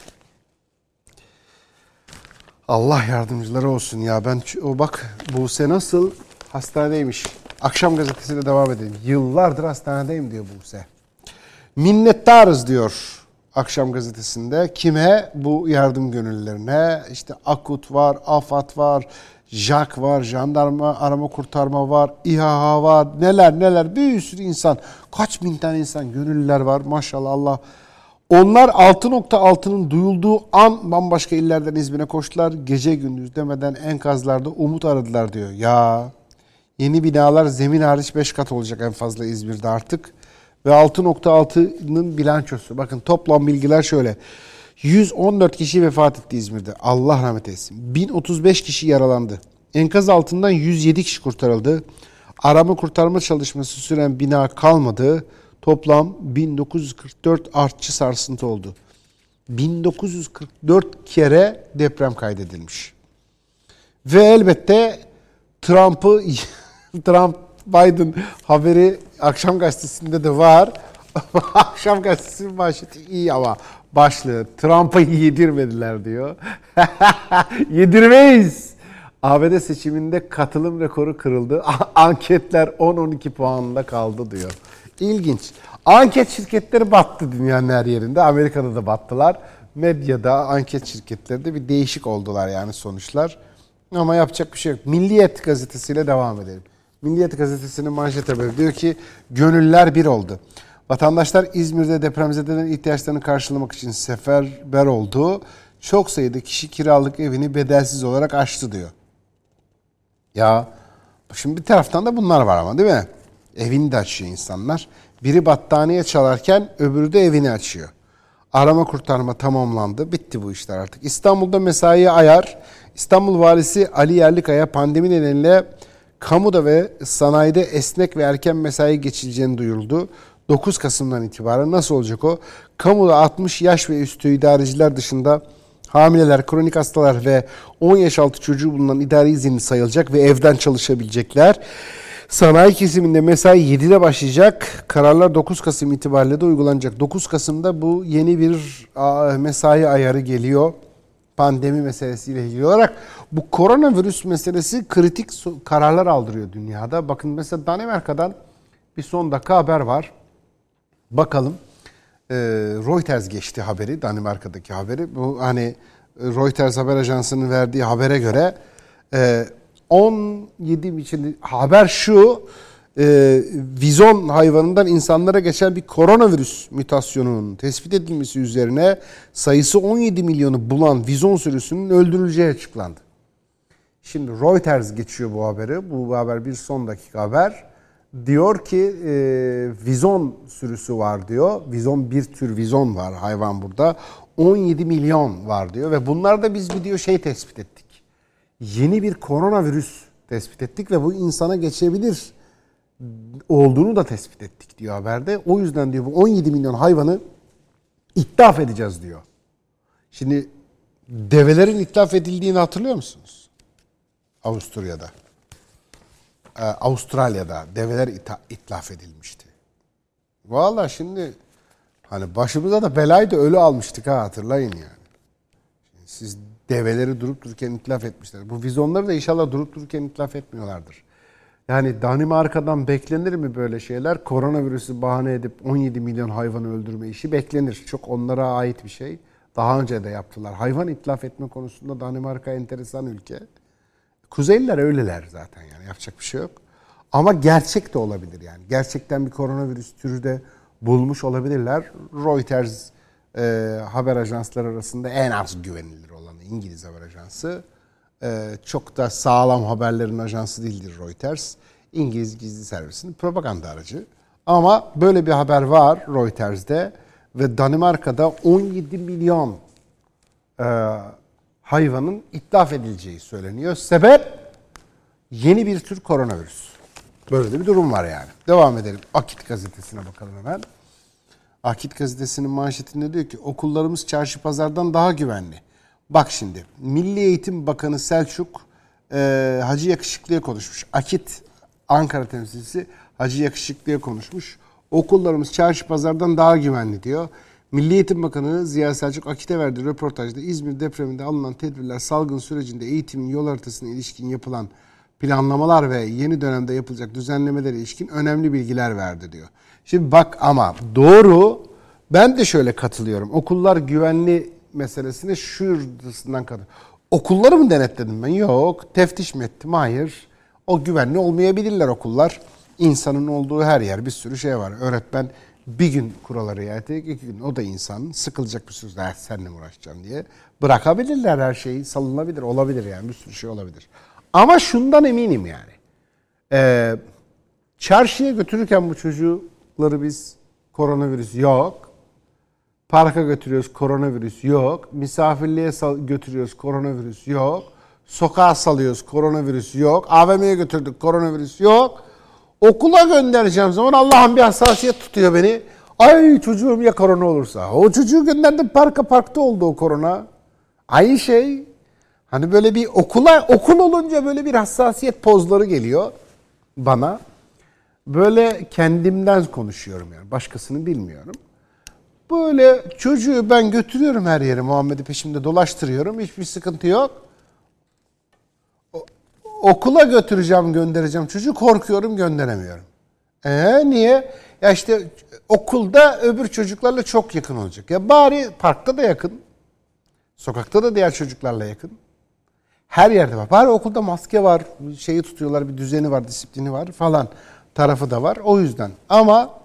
Allah yardımcıları olsun ya. Ben o bak Buse nasıl hastanedeymiş. Akşam gazetesiyle devam edelim. Yıllardır hastanedeyim diyor Buse. Minnettarız diyor Akşam gazetesinde. Kime? Bu yardım gönüllülerine. İşte Akut var, AFAD var, JAK var, jandarma arama kurtarma var, İHA var, neler neler bir sürü insan. Kaç bin tane insan, gönüllüler var maşallah Allah. Onlar 6.6'nın duyulduğu an bambaşka illerden İzmir'e koştular. Gece gündüz demeden enkazlarda umut aradılar diyor. Ya yeni binalar zemin hariç 5 kat olacak en fazla İzmir'de artık ve 6.6'nın bilançosu. Bakın toplam bilgiler şöyle. 114 kişi vefat etti İzmir'de. Allah rahmet eylesin. 1035 kişi yaralandı. Enkaz altından 107 kişi kurtarıldı. Arama kurtarma çalışması süren bina kalmadı. Toplam 1944 artçı sarsıntı oldu. 1944 kere deprem kaydedilmiş. Ve elbette Trump'ı Trump Biden haberi akşam gazetesinde de var. akşam gazetesinin manşeti iyi ama başlığı Trump'a yedirmediler diyor. Yedirmeyiz. ABD seçiminde katılım rekoru kırıldı. Anketler 10-12 puanında kaldı diyor. İlginç. Anket şirketleri battı dünyanın her yerinde. Amerika'da da battılar. Medyada anket şirketleri de bir değişik oldular yani sonuçlar. Ama yapacak bir şey yok. Milliyet gazetesiyle devam edelim. Milliyet gazetesinin manşet haberi diyor ki gönüller bir oldu. Vatandaşlar İzmir'de depremzedelerin ihtiyaçlarını karşılamak için seferber oldu. Çok sayıda kişi kiralık evini bedelsiz olarak açtı diyor. Ya Şimdi bir taraftan da bunlar var ama değil mi? Evini de açıyor insanlar. Biri battaniye çalarken öbürü de evini açıyor. Arama kurtarma tamamlandı. Bitti bu işler artık. İstanbul'da mesai ayar. İstanbul Valisi Ali Yerlikaya pandemi nedeniyle kamuda ve sanayide esnek ve erken mesai geçileceğini duyuruldu. 9 Kasım'dan itibaren nasıl olacak o? Kamuda 60 yaş ve üstü idareciler dışında hamileler, kronik hastalar ve 10 yaş altı çocuğu bulunan idari izinli sayılacak ve evden çalışabilecekler. Sanayi kesiminde mesai 7'de başlayacak. Kararlar 9 Kasım itibariyle de uygulanacak. 9 Kasım'da bu yeni bir mesai ayarı geliyor. Pandemi meselesiyle ilgili olarak bu koronavirüs meselesi kritik kararlar aldırıyor dünyada. Bakın mesela Danimarka'dan bir son dakika haber var. Bakalım. Ee, Reuters geçti haberi, Danimarka'daki haberi. Bu hani Reuters haber ajansının verdiği habere göre 17 e, için haber şu e, vizon hayvanından insanlara geçen bir koronavirüs mutasyonunun tespit edilmesi üzerine sayısı 17 milyonu bulan vizon sürüsünün öldürüleceği açıklandı. Şimdi Reuters geçiyor bu haberi. Bu haber bir son dakika haber. Diyor ki e, vizon sürüsü var diyor. Vizon bir tür vizon var hayvan burada. 17 milyon var diyor ve bunlarda biz bir diyor şey tespit ettik. Yeni bir koronavirüs tespit ettik ve bu insana geçebilir olduğunu da tespit ettik diyor haberde. O yüzden diyor bu 17 milyon hayvanı itlaf edeceğiz diyor. Şimdi develerin itlaf edildiğini hatırlıyor musunuz? Avusturya'da. Ee, Avustralya'da develer ita- itlaf edilmişti. Valla şimdi hani başımıza da belayı da ölü almıştık ha hatırlayın yani. siz develeri durup dururken itlaf etmişler. Bu vizonları da inşallah durup dururken itlaf etmiyorlardır. Yani Danimarka'dan beklenir mi böyle şeyler? Koronavirüsü bahane edip 17 milyon hayvanı öldürme işi beklenir. Çok onlara ait bir şey. Daha önce de yaptılar. Hayvan itlaf etme konusunda Danimarka enteresan ülke. Kuzeyliler öyleler zaten yani yapacak bir şey yok. Ama gerçek de olabilir yani. Gerçekten bir koronavirüs türü de bulmuş olabilirler. Reuters e, haber ajansları arasında en az güvenilir olanı İngiliz haber ajansı. E, çok da sağlam haberlerin ajansı değildir Reuters. İngiliz gizli servisinin propaganda aracı. Ama böyle bir haber var Reuters'de ve Danimarka'da 17 milyon e, hayvanın itlaf edileceği söyleniyor. Sebep yeni bir tür koronavirüs. Böyle de bir durum var yani. Devam edelim. Akit gazetesine bakalım hemen. Akit gazetesinin manşetinde diyor ki okullarımız çarşı pazardan daha güvenli. Bak şimdi Milli Eğitim Bakanı Selçuk e, Hacı Yakışıklı'ya konuşmuş. Akit Ankara temsilcisi Hacı Yakışıklı'ya konuşmuş. Okullarımız çarşı pazardan daha güvenli diyor. Milli Eğitim Bakanı Ziya Selçuk Akit'e verdiği röportajda İzmir depreminde alınan tedbirler salgın sürecinde eğitimin yol haritasına ilişkin yapılan planlamalar ve yeni dönemde yapılacak düzenlemelere ilişkin önemli bilgiler verdi diyor. Şimdi bak ama doğru ben de şöyle katılıyorum. Okullar güvenli meselesine şuradan kadar. Okulları mı denetledim ben? Yok. Teftiş mi ettim? Hayır. O güvenli olmayabilirler okullar. İnsanın olduğu her yer bir sürü şey var. Öğretmen bir gün kuralları riayet edecek, iki gün o da insan. Sıkılacak bir sürü ders seninle mi uğraşacaksın diye. Bırakabilirler her şeyi. Salınabilir, olabilir yani bir sürü şey olabilir. Ama şundan eminim yani. Ee, çarşıya götürürken bu çocukları biz koronavirüs yok. Parka götürüyoruz koronavirüs yok. Misafirliğe götürüyoruz koronavirüs yok. Sokağa salıyoruz koronavirüs yok. AVM'ye götürdük koronavirüs yok. Okula göndereceğim zaman Allah'ın bir hassasiyet tutuyor beni. Ay çocuğum ya korona olursa. O çocuğu gönderdim parka parkta oldu o korona. Aynı şey. Hani böyle bir okula okul olunca böyle bir hassasiyet pozları geliyor bana. Böyle kendimden konuşuyorum yani. Başkasını bilmiyorum. Böyle çocuğu ben götürüyorum her yere Muhammed'i peşimde dolaştırıyorum. Hiçbir sıkıntı yok. okula götüreceğim, göndereceğim çocuğu korkuyorum, gönderemiyorum. Ee niye? Ya işte okulda öbür çocuklarla çok yakın olacak. Ya bari parkta da yakın. Sokakta da diğer çocuklarla yakın. Her yerde var. Bari okulda maske var, şeyi tutuyorlar, bir düzeni var, disiplini var falan tarafı da var. O yüzden. Ama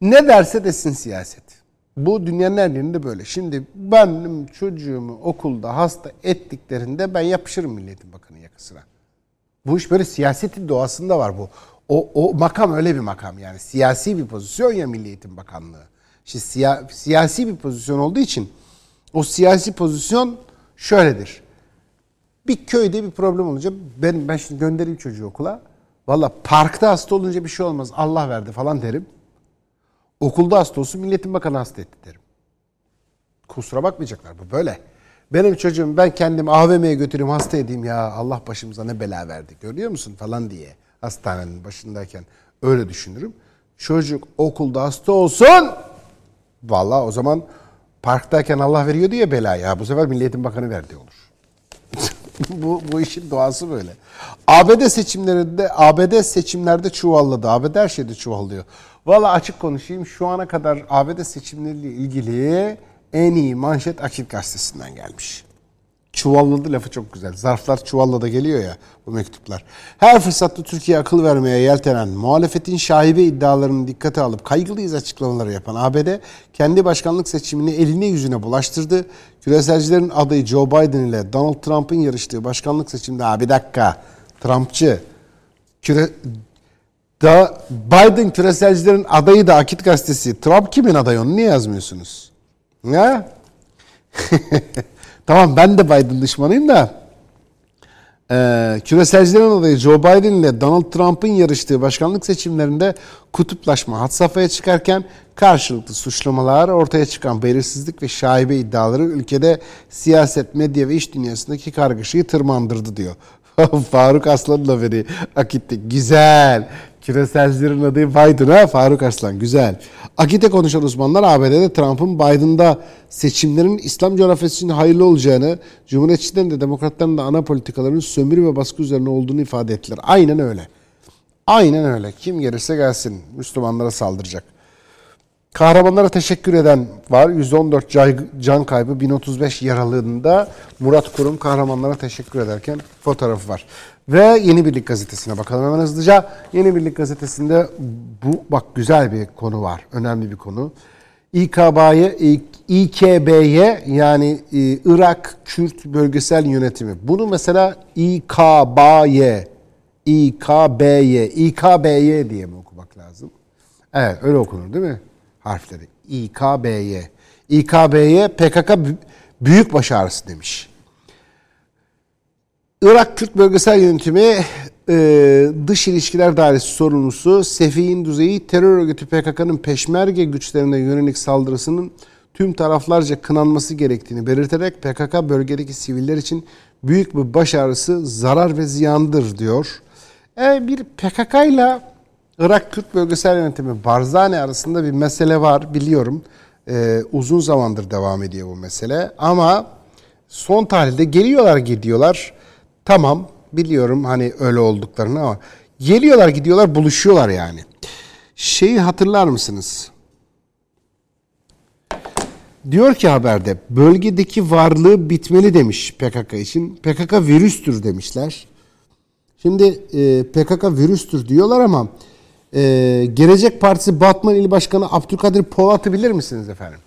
ne derse desin siyaset. Bu dünyanın her yerinde böyle. Şimdi benim çocuğumu okulda hasta ettiklerinde ben yapışırım Milliyetin Bakanı yakasına. Bu iş böyle siyasetin doğasında var bu. O, o makam öyle bir makam yani. Siyasi bir pozisyon ya Milli Eğitim Bakanlığı. İşte siya, siyasi bir pozisyon olduğu için o siyasi pozisyon şöyledir. Bir köyde bir problem olunca ben, ben şimdi göndereyim çocuğu okula. Valla parkta hasta olunca bir şey olmaz. Allah verdi falan derim. Okulda hasta olsun Milletin Bakanı hasta etti derim. Kusura bakmayacaklar bu böyle. Benim çocuğum ben kendim AVM'ye götüreyim hasta edeyim ya Allah başımıza ne bela verdi görüyor musun falan diye hastanenin başındayken öyle düşünürüm. Çocuk okulda hasta olsun valla o zaman parktayken Allah veriyor diye bela ya bu sefer Milliyetin Bakanı verdi olur. bu, bu işin doğası böyle. ABD seçimlerinde ABD seçimlerde çuvalladı. ABD her şeyde çuvallıyor. Valla açık konuşayım şu ana kadar ABD seçimleriyle ilgili en iyi manşet Akit Gazetesi'nden gelmiş. Çuvalladı lafı çok güzel. Zarflar çuvalla da geliyor ya bu mektuplar. Her fırsatta Türkiye akıl vermeye yeltenen, muhalefetin şaibe iddialarını dikkate alıp kaygılıyız açıklamaları yapan ABD, kendi başkanlık seçimini eline yüzüne bulaştırdı. Küreselcilerin adayı Joe Biden ile Donald Trump'ın yarıştığı başkanlık seçiminde, abi dakika, Trumpçı, küre, da Biden küreselcilerin adayı da Akit Gazetesi. Trump kimin adayı onu niye yazmıyorsunuz? Ya? tamam ben de Biden düşmanıyım da ee, küreselcilerin adayı Joe Biden ile Donald Trump'ın yarıştığı başkanlık seçimlerinde kutuplaşma hat safhaya çıkarken karşılıklı suçlamalar, ortaya çıkan belirsizlik ve şaibe iddiaları ülkede siyaset, medya ve iş dünyasındaki kargaşayı tırmandırdı diyor. Faruk Aslan'la beni akitte. Güzel. Küreselcilerin adı Biden ha Faruk Aslan. Güzel. Akite konuşan uzmanlar ABD'de Trump'ın Biden'da seçimlerin İslam coğrafyası için hayırlı olacağını, Cumhuriyetçilerin de Demokratların da ana politikalarının sömürü ve baskı üzerine olduğunu ifade ettiler. Aynen öyle. Aynen öyle. Kim gelirse gelsin Müslümanlara saldıracak. Kahramanlara teşekkür eden var. 114 can kaybı, 1035 yaralığında Murat Kurum kahramanlara teşekkür ederken fotoğrafı var. Ve Yeni Birlik Gazetesi'ne bakalım hemen hızlıca. Yeni Birlik Gazetesi'nde bu bak güzel bir konu var. Önemli bir konu. İKB'ye İKB'ye yani e, Irak Kürt Bölgesel Yönetimi. Bunu mesela İKB'ye İKB'ye İKB'ye diye mi okumak lazım? Evet öyle okunur değil mi? Harfleri. İKB'ye. İKB'ye PKK büyük başarısı demiş. Irak Kürt Bölgesel Yönetimi e, Dış İlişkiler Dairesi sorumlusu Sefi'in düzeyi terör örgütü PKK'nın peşmerge güçlerine yönelik saldırısının tüm taraflarca kınanması gerektiğini belirterek PKK bölgedeki siviller için büyük bir başarısı zarar ve ziyandır diyor. E, bir PKK ile Irak Kürt Bölgesel Yönetimi Barzani arasında bir mesele var biliyorum. E, uzun zamandır devam ediyor bu mesele ama son tarihte geliyorlar gidiyorlar Tamam biliyorum hani öyle olduklarını ama geliyorlar gidiyorlar buluşuyorlar yani. Şeyi hatırlar mısınız? Diyor ki haberde bölgedeki varlığı bitmeli demiş PKK için. PKK virüstür demişler. Şimdi e, PKK virüstür diyorlar ama e, Gelecek Partisi Batman İl Başkanı Abdülkadir Polat'ı bilir misiniz efendim?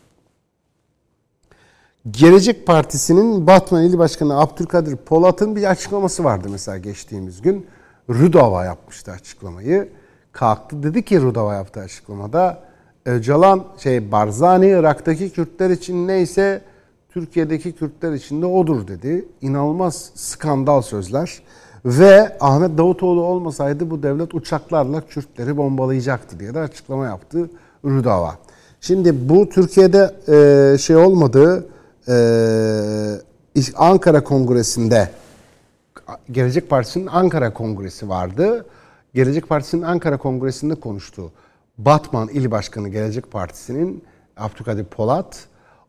Gelecek Partisi'nin Batman İl Başkanı Abdülkadir Polat'ın bir açıklaması vardı mesela geçtiğimiz gün. Rudava yapmıştı açıklamayı. Kalktı dedi ki Rudava yaptığı açıklamada Öcalan şey Barzani Irak'taki Kürtler için neyse Türkiye'deki Kürtler için de odur dedi. İnanılmaz skandal sözler. Ve Ahmet Davutoğlu olmasaydı bu devlet uçaklarla Kürtleri bombalayacaktı diye de açıklama yaptı Rudava. Şimdi bu Türkiye'de şey olmadığı ee, Ankara Kongresi'nde Gelecek Partisi'nin Ankara Kongresi vardı. Gelecek Partisi'nin Ankara Kongresi'nde konuştu. Batman İl Başkanı Gelecek Partisi'nin Abdülkadir Polat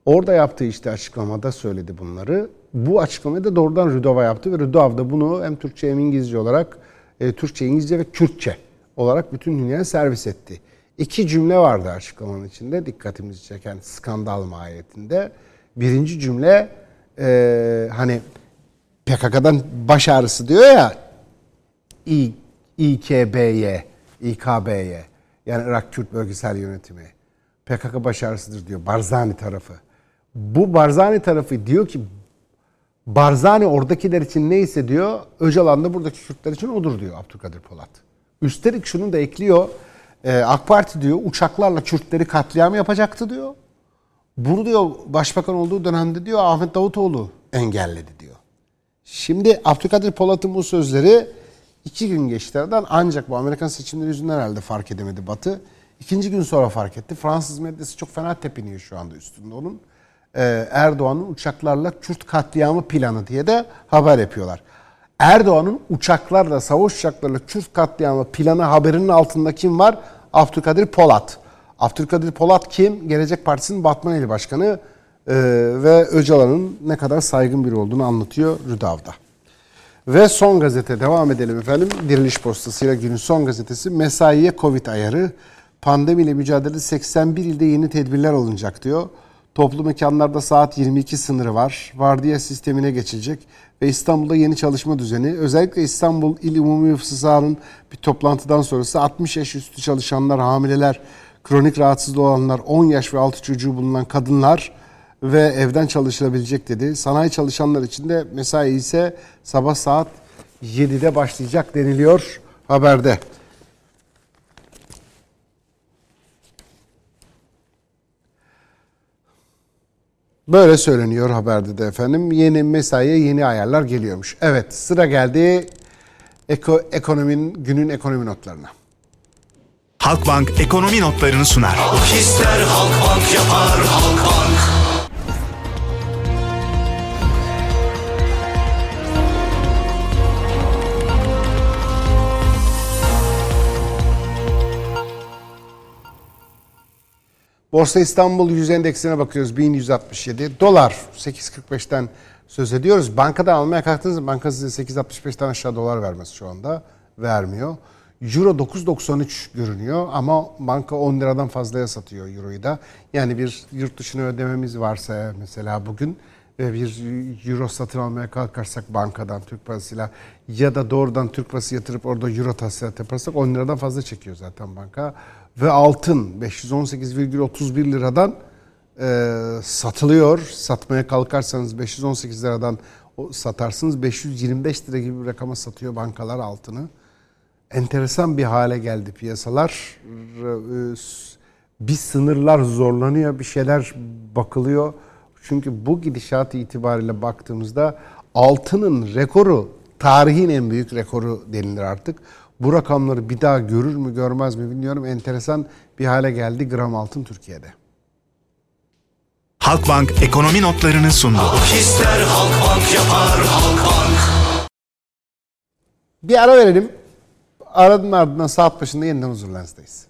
orada yaptığı işte açıklamada söyledi bunları. Bu açıklamayı da doğrudan Rüdova yaptı ve Rüdov da bunu hem Türkçe hem İngilizce olarak e, Türkçe, İngilizce ve Kürtçe olarak bütün dünyaya servis etti. İki cümle vardı açıklamanın içinde dikkatimizi çeken skandal mahiyetinde. Birinci cümle e, hani PKK'dan baş ağrısı diyor ya İ, İKB'ye, İKB'ye yani Irak Kürt Bölgesel Yönetimi. PKK baş ağrısıdır diyor Barzani tarafı. Bu Barzani tarafı diyor ki Barzani oradakiler için neyse diyor, Öcalan da buradaki Kürtler için odur diyor Abdülkadir Polat. Üstelik şunu da ekliyor, e, AK Parti diyor uçaklarla Kürtleri katliam yapacaktı diyor. Bunu diyor başbakan olduğu dönemde diyor Ahmet Davutoğlu engelledi diyor. Şimdi Abdülkadir Polat'ın bu sözleri iki gün geçti aradan ancak bu Amerikan seçimleri yüzünden herhalde fark edemedi Batı. İkinci gün sonra fark etti. Fransız medyası çok fena tepiniyor şu anda üstünde onun. Ee, Erdoğan'ın uçaklarla Kürt katliamı planı diye de haber yapıyorlar. Erdoğan'ın uçaklarla, savaş uçaklarla Kürt katliamı planı haberinin altında kim var? Abdülkadir Polat. Abdülkadir Polat kim? Gelecek Partisi'nin Batman ili başkanı ee, ve Öcalan'ın ne kadar saygın biri olduğunu anlatıyor Rüdav'da. Ve son gazete devam edelim efendim. Diriliş Postası'yla günün son gazetesi mesaiye Covid ayarı. Pandemiyle mücadelede 81 ilde yeni tedbirler alınacak diyor. Toplu mekanlarda saat 22 sınırı var. Vardiya sistemine geçilecek ve İstanbul'da yeni çalışma düzeni. Özellikle İstanbul İl Umumi Hıfzı bir toplantıdan sonrası 60 yaş üstü çalışanlar, hamileler, kronik rahatsızlığı olanlar, 10 yaş ve altı çocuğu bulunan kadınlar ve evden çalışılabilecek dedi. Sanayi çalışanlar için de mesai ise sabah saat 7'de başlayacak deniliyor haberde. Böyle söyleniyor haberde de efendim. Yeni mesaiye yeni ayarlar geliyormuş. Evet sıra geldi eko, ekonominin günün ekonomi notlarına. Halkbank ekonomi notlarını sunar. Halk ister Halkbank yapar Halkbank. Borsa İstanbul 100 endeksine bakıyoruz 1167. Dolar 8.45'ten söz ediyoruz. Bankada almaya kalktığınızda banka size 8.65'ten aşağı dolar vermez şu anda. Vermiyor. Euro 9.93 görünüyor ama banka 10 liradan fazlaya satıyor Euro'yu da. Yani bir yurt dışına ödememiz varsa mesela bugün ve bir euro satın almaya kalkarsak bankadan Türk parasıyla ya da doğrudan Türk parası yatırıp orada euro tahsilat yaparsak 10 liradan fazla çekiyor zaten banka. Ve altın 518,31 liradan e, satılıyor. Satmaya kalkarsanız 518 liradan satarsınız. 525 lira gibi bir rakama satıyor bankalar altını. Enteresan bir hale geldi piyasalar. E, bir sınırlar zorlanıyor, bir şeyler bakılıyor. Çünkü bu gidişat itibariyle baktığımızda altının rekoru tarihin en büyük rekoru denilir artık. Bu rakamları bir daha görür mü görmez mi bilmiyorum. Enteresan bir hale geldi gram altın Türkiye'de. Halkbank ekonomi notlarını sundu. Halk ister Halkbank yapar Halkbank. Bir ara verelim. Aranın ardından saat başında yeniden huzurlarınızdayız.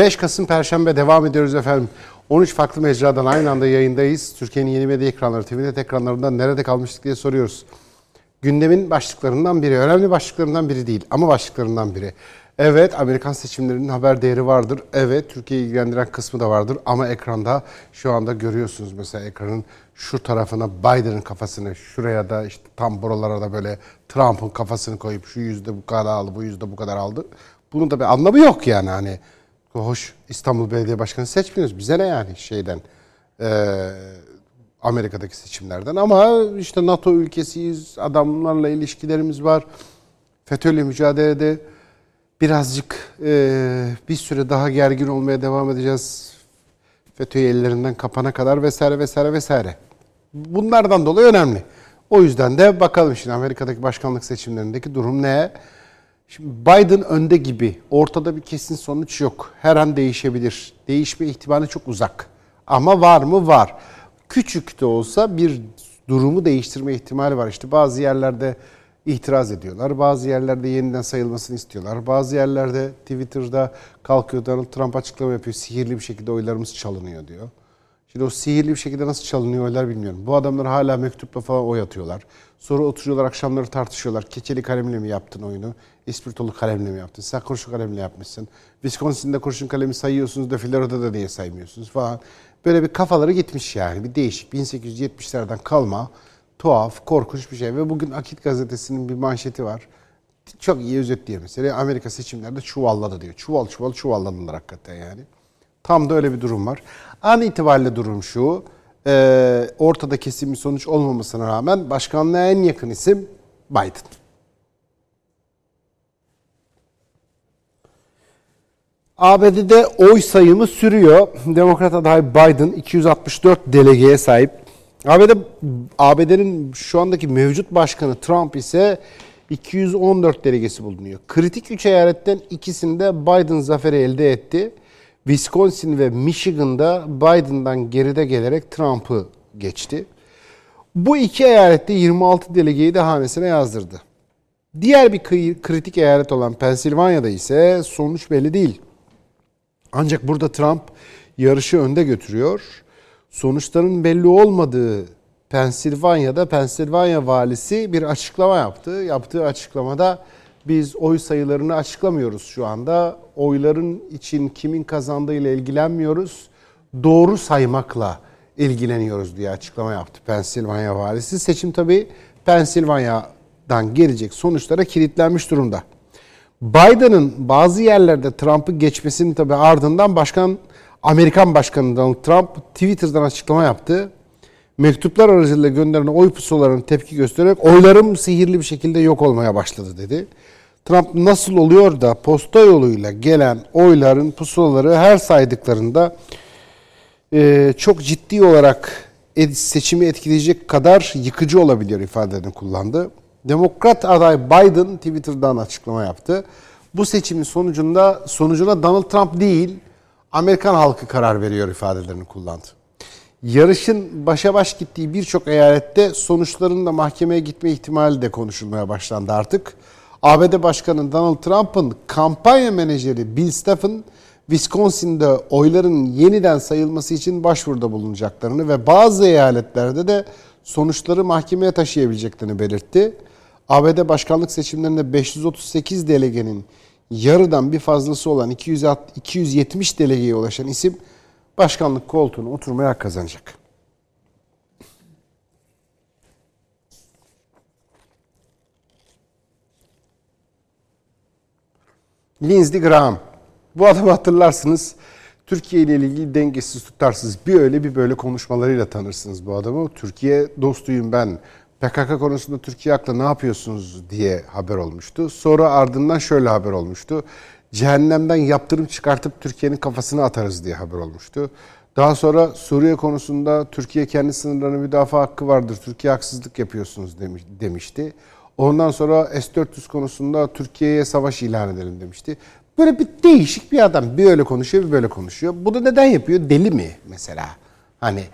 5 Kasım Perşembe devam ediyoruz efendim. 13 farklı mecradan aynı anda yayındayız. Türkiye'nin yeni medya ekranları, TVNet ekranlarından nerede kalmıştık diye soruyoruz. Gündemin başlıklarından biri, önemli başlıklarından biri değil ama başlıklarından biri. Evet Amerikan seçimlerinin haber değeri vardır. Evet Türkiye'yi ilgilendiren kısmı da vardır. Ama ekranda şu anda görüyorsunuz mesela ekranın şu tarafına Biden'ın kafasını, şuraya da işte tam buralara da böyle Trump'ın kafasını koyup şu yüzde bu kadar aldı, bu yüzde bu kadar aldı. Bunun da bir anlamı yok yani hani. Hoş İstanbul Belediye Başkanı seçmiyoruz. Bize ne yani şeyden e, Amerika'daki seçimlerden. Ama işte NATO ülkesiyiz. Adamlarla ilişkilerimiz var. FETÖ'yle mücadelede birazcık e, bir süre daha gergin olmaya devam edeceğiz. FETÖ'yü ellerinden kapana kadar vesaire vesaire vesaire. Bunlardan dolayı önemli. O yüzden de bakalım şimdi Amerika'daki başkanlık seçimlerindeki durum ne? Şimdi Biden önde gibi. Ortada bir kesin sonuç yok. Her an değişebilir. Değişme ihtimali çok uzak. Ama var mı? Var. Küçük de olsa bir durumu değiştirme ihtimali var. İşte bazı yerlerde itiraz ediyorlar. Bazı yerlerde yeniden sayılmasını istiyorlar. Bazı yerlerde Twitter'da kalkıyor Donald Trump açıklama yapıyor. Sihirli bir şekilde oylarımız çalınıyor diyor. Şimdi o sihirli bir şekilde nasıl çalınıyor oylar bilmiyorum. Bu adamlar hala mektupla falan oy atıyorlar. Sonra oturuyorlar akşamları tartışıyorlar. Keçeli kalemle mi yaptın oyunu? İspirtolu kalemle mi yaptın? Sen kurşun kalemle yapmışsın. Wisconsin'de kurşun kalemi sayıyorsunuz da Florida'da da niye saymıyorsunuz falan. Böyle bir kafaları gitmiş yani. Bir değişik 1870'lerden kalma tuhaf, korkunç bir şey. Ve bugün Akit gazetesinin bir manşeti var. Çok iyi özetliyor mesela. Amerika seçimlerde çuvalladı diyor. Çuval çuval çuvalladılar hakikaten yani. Tam da öyle bir durum var. An itibariyle durum şu. E, ortada kesin bir sonuç olmamasına rağmen başkanlığa en yakın isim Biden. ABD'de oy sayımı sürüyor. Demokrat aday Biden 264 delegeye sahip. ABD ABD'nin şu andaki mevcut başkanı Trump ise 214 delegesi bulunuyor. Kritik 3 eyaletten ikisinde Biden zaferi elde etti. Wisconsin ve Michigan'da Biden'dan geride gelerek Trump'ı geçti. Bu iki eyalette 26 delegeyi de hanesine yazdırdı. Diğer bir kritik eyalet olan Pensilvanya'da ise sonuç belli değil. Ancak burada Trump yarışı önde götürüyor. Sonuçların belli olmadığı Pensilvanya'da Pensilvanya valisi bir açıklama yaptı. Yaptığı açıklamada biz oy sayılarını açıklamıyoruz şu anda. Oyların için kimin kazandığıyla ilgilenmiyoruz. Doğru saymakla ilgileniyoruz diye açıklama yaptı Pensilvanya valisi. Seçim tabii Pensilvanya'dan gelecek sonuçlara kilitlenmiş durumda. Biden'ın bazı yerlerde Trump'ı geçmesinin tabii ardından başkan Amerikan Başkanı Donald Trump Twitter'dan açıklama yaptı. Mektuplar aracılığıyla gönderilen oy pusulalarına tepki göstererek oylarım sihirli bir şekilde yok olmaya başladı dedi. Trump nasıl oluyor da posta yoluyla gelen oyların pusulaları her saydıklarında e, çok ciddi olarak seçimi etkileyecek kadar yıkıcı olabiliyor ifadelerini kullandı. Demokrat aday Biden Twitter'dan açıklama yaptı. Bu seçimin sonucunda sonucuna Donald Trump değil Amerikan halkı karar veriyor ifadelerini kullandı. Yarışın başa baş gittiği birçok eyalette sonuçların da mahkemeye gitme ihtimali de konuşulmaya başlandı artık. ABD Başkanı Donald Trump'ın kampanya menajeri Bill Stephen, Wisconsin'de oyların yeniden sayılması için başvuruda bulunacaklarını ve bazı eyaletlerde de sonuçları mahkemeye taşıyabileceklerini belirtti. ABD başkanlık seçimlerinde 538 delegenin yarıdan bir fazlası olan 270 delegeye ulaşan isim başkanlık koltuğuna oturmaya kazanacak. Lindsey Graham. Bu adamı hatırlarsınız. Türkiye ile ilgili dengesiz tutarsız bir öyle bir böyle konuşmalarıyla tanırsınız bu adamı. Türkiye dostuyum ben. PKK konusunda Türkiye haklı ne yapıyorsunuz diye haber olmuştu. Sonra ardından şöyle haber olmuştu. Cehennemden yaptırım çıkartıp Türkiye'nin kafasına atarız diye haber olmuştu. Daha sonra Suriye konusunda Türkiye kendi sınırlarını müdafaa hakkı vardır. Türkiye haksızlık yapıyorsunuz demişti. Ondan sonra S-400 konusunda Türkiye'ye savaş ilan edelim demişti. Böyle bir değişik bir adam. Bir öyle konuşuyor, bir böyle konuşuyor. Bu da neden yapıyor? Deli mi mesela? Hani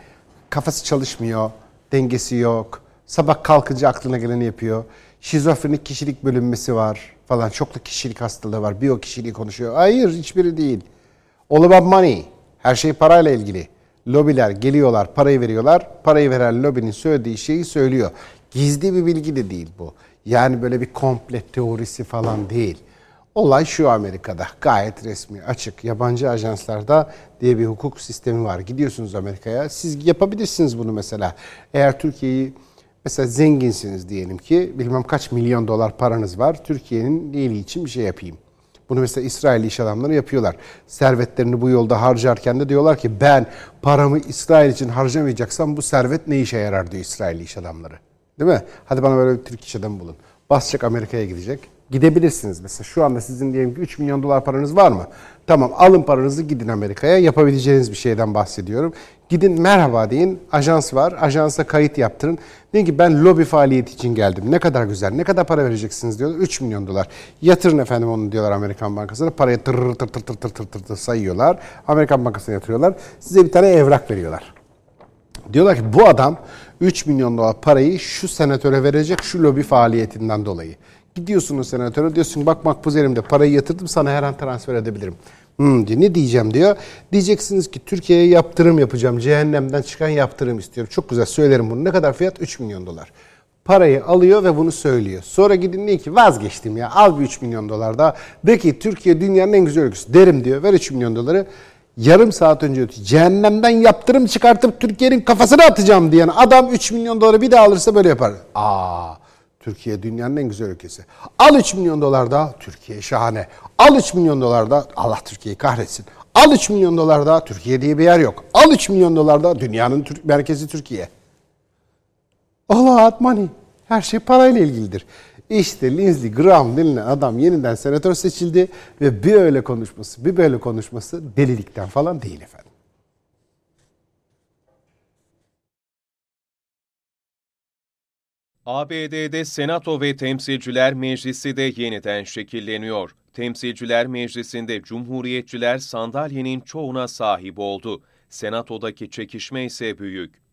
kafası çalışmıyor, dengesi yok. Sabah kalkınca aklına geleni yapıyor. Şizofrenik kişilik bölünmesi var falan. Çoklu kişilik hastalığı var. Biyo kişiliği konuşuyor. Hayır hiçbiri değil. All about money. Her şey parayla ilgili. Lobiler geliyorlar, parayı veriyorlar. Parayı veren lobinin söylediği şeyi söylüyor. Gizli bir bilgi de değil bu. Yani böyle bir komple teorisi falan değil. Olay şu Amerika'da gayet resmi, açık. Yabancı ajanslarda diye bir hukuk sistemi var. Gidiyorsunuz Amerika'ya. Siz yapabilirsiniz bunu mesela. Eğer Türkiye'yi mesela zenginsiniz diyelim ki bilmem kaç milyon dolar paranız var. Türkiye'nin iyiliği için bir şey yapayım. Bunu mesela İsrail iş adamları yapıyorlar. Servetlerini bu yolda harcarken de diyorlar ki ben paramı İsrail için harcamayacaksam bu servet ne işe yarar diyor İsrail iş adamları. Değil mi? Hadi bana böyle bir Türk iş adamı bulun. Basacak Amerika'ya gidecek. Gidebilirsiniz mesela. Şu anda sizin diyelim ki 3 milyon dolar paranız var mı? Tamam alın paranızı gidin Amerika'ya. Yapabileceğiniz bir şeyden bahsediyorum. Gidin merhaba deyin. Ajans var. Ajansa kayıt yaptırın. Deyin ki ben lobi faaliyeti için geldim. Ne kadar güzel. Ne kadar para vereceksiniz diyorlar. 3 milyon dolar. Yatırın efendim onu diyorlar Amerikan Bankası'na. Parayı tır tır tır tır tır tır tır, sayıyorlar. Amerikan Bankası'na yatırıyorlar. Size bir tane evrak veriyorlar. Diyorlar ki bu adam 3 milyon dolar parayı şu senatöre verecek şu lobi faaliyetinden dolayı. Gidiyorsun o senatöre diyorsun bak makbuz elimde parayı yatırdım sana her an transfer edebilirim. Hmm, diyor, ne diyeceğim diyor. Diyeceksiniz ki Türkiye'ye yaptırım yapacağım. Cehennemden çıkan yaptırım istiyorum. Çok güzel söylerim bunu. Ne kadar fiyat? 3 milyon dolar. Parayı alıyor ve bunu söylüyor. Sonra gidin diyor ki vazgeçtim ya al bir 3 milyon dolar daha. De ki Türkiye dünyanın en güzel ülkesi. Derim diyor ver 3 milyon doları. Yarım saat önce cehennemden yaptırım çıkartıp Türkiye'nin kafasına atacağım diyen adam 3 milyon doları bir daha alırsa böyle yapar. Aa Türkiye dünyanın en güzel ülkesi. Al 3 milyon dolar daha Türkiye şahane. Al 3 milyon dolar daha Allah Türkiye'yi kahretsin. Al 3 milyon dolar daha Türkiye diye bir yer yok. Al 3 milyon dolar daha dünyanın merkezi Türkiye. All about money. Her şey parayla ilgilidir. İşte Lindsey Graham denilen adam yeniden senatör seçildi ve bir öyle konuşması, bir böyle konuşması delilikten falan değil efendim. ABD'de Senato ve Temsilciler Meclisi de yeniden şekilleniyor. Temsilciler Meclisi'nde Cumhuriyetçiler sandalyenin çoğuna sahip oldu. Senato'daki çekişme ise büyük.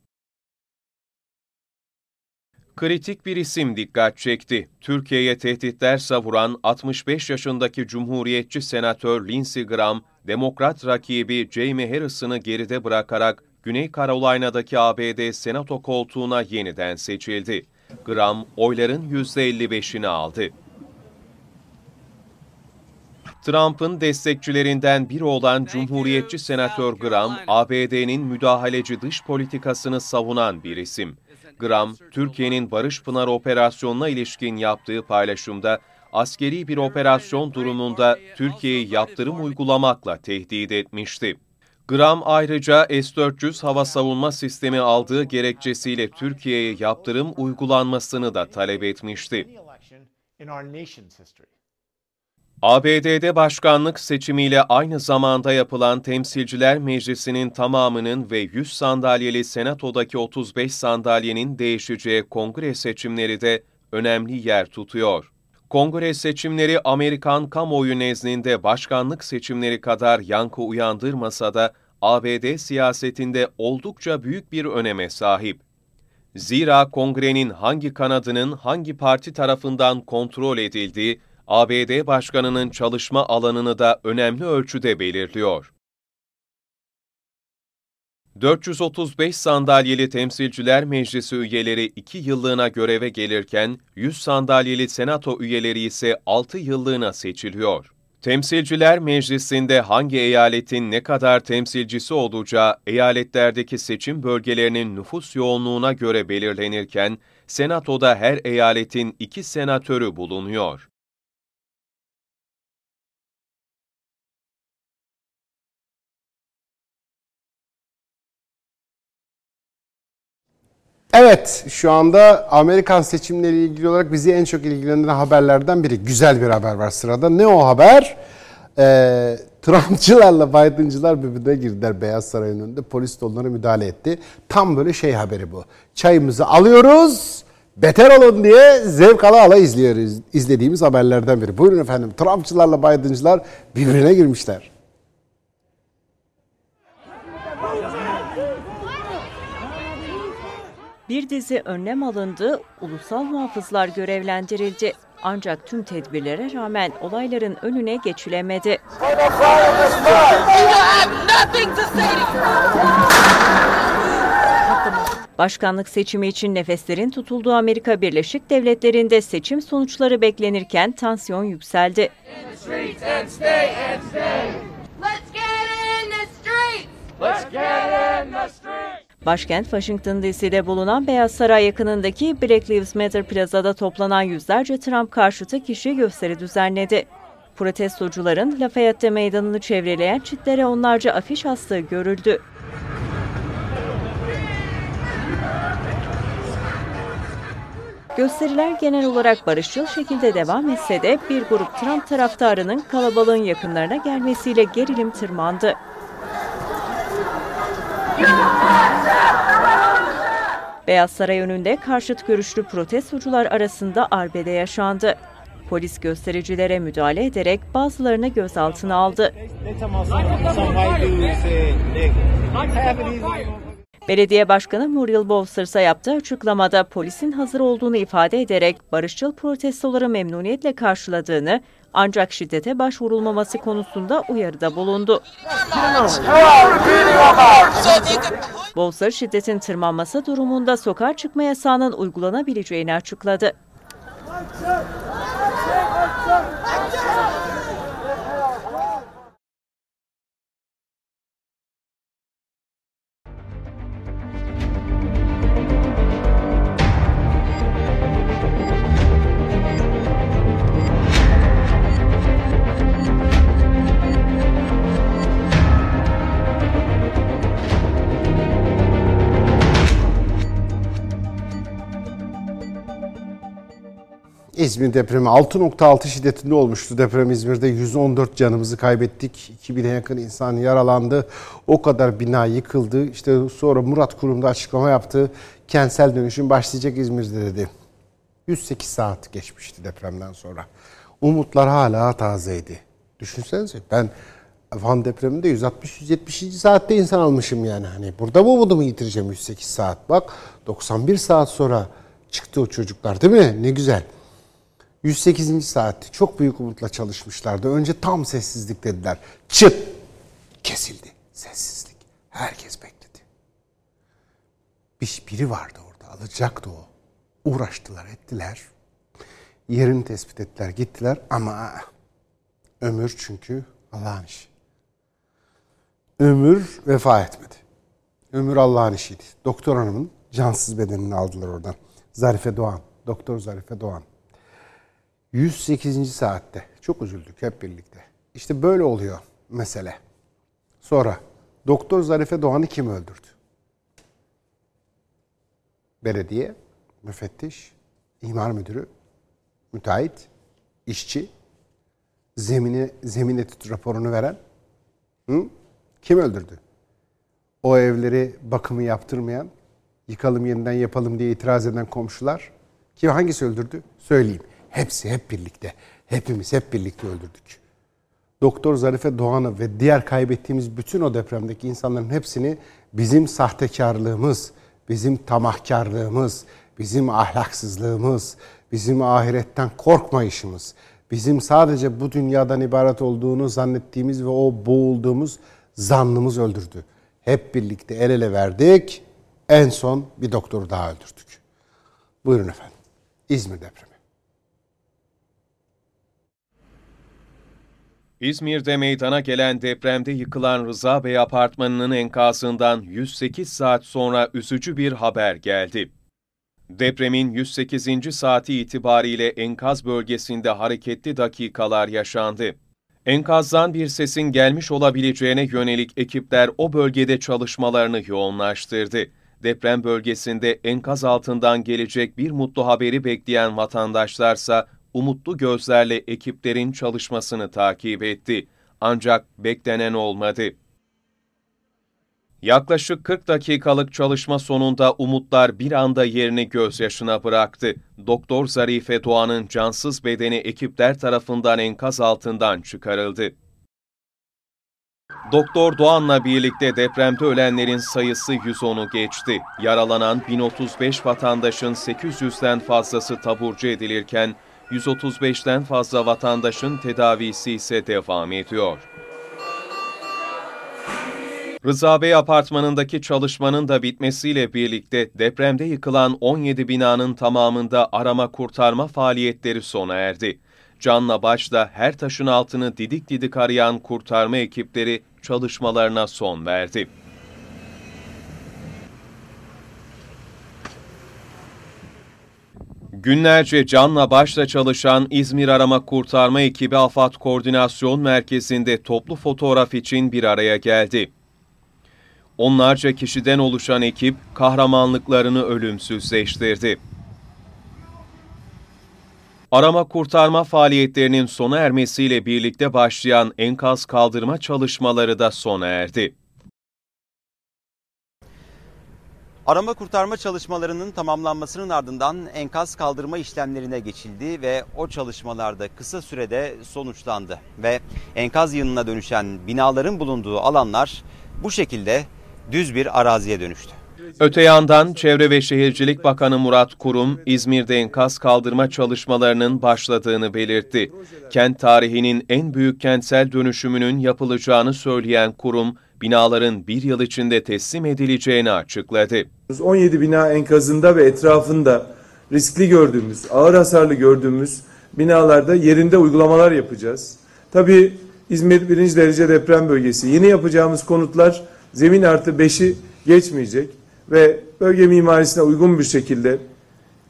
Kritik bir isim dikkat çekti. Türkiye'ye tehditler savuran 65 yaşındaki Cumhuriyetçi Senatör Lindsey Graham, Demokrat rakibi Jamie Harrison'ı geride bırakarak Güney Carolina'daki ABD Senato koltuğuna yeniden seçildi. Graham oyların %55'ini aldı. Trump'ın destekçilerinden biri olan Cumhuriyetçi Senatör Graham, ABD'nin müdahaleci dış politikasını savunan bir isim. Graham, Türkiye'nin Barış Pınar operasyonuna ilişkin yaptığı paylaşımda, askeri bir operasyon durumunda Türkiye'yi yaptırım uygulamakla tehdit etmişti. Graham ayrıca S-400 hava savunma sistemi aldığı gerekçesiyle Türkiye'ye yaptırım uygulanmasını da talep etmişti. ABD'de başkanlık seçimiyle aynı zamanda yapılan Temsilciler Meclisi'nin tamamının ve 100 sandalyeli Senato'daki 35 sandalyenin değişeceği kongre seçimleri de önemli yer tutuyor. Kongre seçimleri Amerikan kamuoyu nezdinde başkanlık seçimleri kadar yankı uyandırmasa da ABD siyasetinde oldukça büyük bir öneme sahip. Zira kongrenin hangi kanadının hangi parti tarafından kontrol edildiği, ABD Başkanı'nın çalışma alanını da önemli ölçüde belirliyor. 435 sandalyeli Temsilciler Meclisi üyeleri 2 yıllığına göreve gelirken, 100 sandalyeli Senato üyeleri ise 6 yıllığına seçiliyor. Temsilciler Meclisi'nde hangi eyaletin ne kadar temsilcisi olacağı eyaletlerdeki seçim bölgelerinin nüfus yoğunluğuna göre belirlenirken, Senato'da her eyaletin iki senatörü bulunuyor. Evet, şu anda Amerikan seçimleriyle ilgili olarak bizi en çok ilgilendiren haberlerden biri. Güzel bir haber var sırada. Ne o haber? Ee, Trumpçılarla Biden'cılar birbirine girdiler Beyaz Saray'ın önünde. Polis de onlara müdahale etti. Tam böyle şey haberi bu. Çayımızı alıyoruz, beter olun diye zevk ala ala izliyoruz. izlediğimiz haberlerden biri. Buyurun efendim, Trumpçılarla Biden'cılar birbirine girmişler. Bir dizi önlem alındı, ulusal muhafızlar görevlendirildi. Ancak tüm tedbirlere rağmen olayların önüne geçilemedi. Başkanlık seçimi için nefeslerin tutulduğu Amerika Birleşik Devletleri'nde seçim sonuçları beklenirken tansiyon yükseldi. Let's get in the streets! Let's get in the streets! Başkent Washington DC'de bulunan Beyaz Saray yakınındaki Black Lives Matter plazada toplanan yüzlerce Trump karşıtı kişi gösteri düzenledi. Protestocuların Lafayette Meydanı'nı çevreleyen çitlere onlarca afiş astığı görüldü. Gösteriler genel olarak barışçıl şekilde devam etse de bir grup Trump taraftarının kalabalığın yakınlarına gelmesiyle gerilim tırmandı. Beyaz Saray önünde karşıt görüşlü protestocular arasında arbede yaşandı. Polis göstericilere müdahale ederek bazılarını gözaltına aldı. Belediye Başkanı Muriel Bowser ise yaptığı açıklamada polisin hazır olduğunu ifade ederek barışçıl protestoları memnuniyetle karşıladığını ancak şiddete başvurulmaması konusunda uyarıda bulundu. Bowser şiddetin tırmanması durumunda sokağa çıkma yasağının uygulanabileceğini açıkladı. İzmir depremi 6.6 şiddetinde olmuştu deprem İzmir'de 114 canımızı kaybettik. 2000'e yakın insan yaralandı. O kadar bina yıkıldı. İşte sonra Murat Kurum'da açıklama yaptı. Kentsel dönüşüm başlayacak İzmir'de dedi. 108 saat geçmişti depremden sonra. Umutlar hala tazeydi. Düşünsenize ben Van depreminde 160-170. saatte insan almışım yani. Hani burada mı umudumu yitireceğim 108 saat? Bak 91 saat sonra çıktı o çocuklar değil mi? Ne güzel. 108. saatte çok büyük umutla çalışmışlardı. Önce tam sessizlik dediler. Çıt! Kesildi. Sessizlik. Herkes bekledi. Bir, biri vardı orada. Alacaktı o. Uğraştılar, ettiler. Yerini tespit ettiler, gittiler ama ömür çünkü Allah'ın işi. Ömür vefa etmedi. Ömür Allah'ın işiydi. Doktor hanımın cansız bedenini aldılar oradan. Zarife Doğan. Doktor Zarife Doğan. 108. saatte. Çok üzüldük hep birlikte. İşte böyle oluyor mesele. Sonra Doktor Zarife Doğan'ı kim öldürdü? Belediye, müfettiş, imar müdürü, müteahhit, işçi, zemini, zemin etüt raporunu veren hı? kim öldürdü? O evleri bakımı yaptırmayan, yıkalım yeniden yapalım diye itiraz eden komşular. Kim hangisi öldürdü? Söyleyeyim. Hepsi hep birlikte. Hepimiz hep birlikte öldürdük. Doktor Zarife Doğan'ı ve diğer kaybettiğimiz bütün o depremdeki insanların hepsini bizim sahtekarlığımız, bizim tamahkarlığımız, bizim ahlaksızlığımız, bizim ahiretten korkmayışımız, bizim sadece bu dünyadan ibaret olduğunu zannettiğimiz ve o boğulduğumuz zannımız öldürdü. Hep birlikte el ele verdik. En son bir doktoru daha öldürdük. Buyurun efendim. İzmir depremi. İzmir'de meydana gelen depremde yıkılan Rıza Bey apartmanının enkazından 108 saat sonra üzücü bir haber geldi. Depremin 108. saati itibariyle enkaz bölgesinde hareketli dakikalar yaşandı. Enkazdan bir sesin gelmiş olabileceğine yönelik ekipler o bölgede çalışmalarını yoğunlaştırdı. Deprem bölgesinde enkaz altından gelecek bir mutlu haberi bekleyen vatandaşlarsa umutlu gözlerle ekiplerin çalışmasını takip etti. Ancak beklenen olmadı. Yaklaşık 40 dakikalık çalışma sonunda umutlar bir anda yerini gözyaşına bıraktı. Doktor Zarife Doğan'ın cansız bedeni ekipler tarafından enkaz altından çıkarıldı. Doktor Doğan'la birlikte depremde ölenlerin sayısı 110'u geçti. Yaralanan 1035 vatandaşın 800'den fazlası taburcu edilirken 135'ten fazla vatandaşın tedavisi ise devam ediyor. Rıza Bey apartmanındaki çalışmanın da bitmesiyle birlikte depremde yıkılan 17 binanın tamamında arama kurtarma faaliyetleri sona erdi. Canla başla her taşın altını didik didik arayan kurtarma ekipleri çalışmalarına son verdi. Günlerce canla başla çalışan İzmir Arama Kurtarma ekibi AFAD Koordinasyon Merkezi'nde toplu fotoğraf için bir araya geldi. Onlarca kişiden oluşan ekip kahramanlıklarını ölümsüzleştirdi. Arama kurtarma faaliyetlerinin sona ermesiyle birlikte başlayan enkaz kaldırma çalışmaları da sona erdi. Arama kurtarma çalışmalarının tamamlanmasının ardından enkaz kaldırma işlemlerine geçildi ve o çalışmalarda kısa sürede sonuçlandı. Ve enkaz yığınına dönüşen binaların bulunduğu alanlar bu şekilde düz bir araziye dönüştü. Öte yandan Çevre ve Şehircilik Bakanı Murat Kurum, İzmir'de enkaz kaldırma çalışmalarının başladığını belirtti. Kent tarihinin en büyük kentsel dönüşümünün yapılacağını söyleyen kurum, binaların bir yıl içinde teslim edileceğini açıkladı. 17 bina enkazında ve etrafında riskli gördüğümüz, ağır hasarlı gördüğümüz binalarda yerinde uygulamalar yapacağız. Tabii İzmir birinci derece deprem bölgesi. Yeni yapacağımız konutlar zemin artı 5'i geçmeyecek ve bölge mimarisine uygun bir şekilde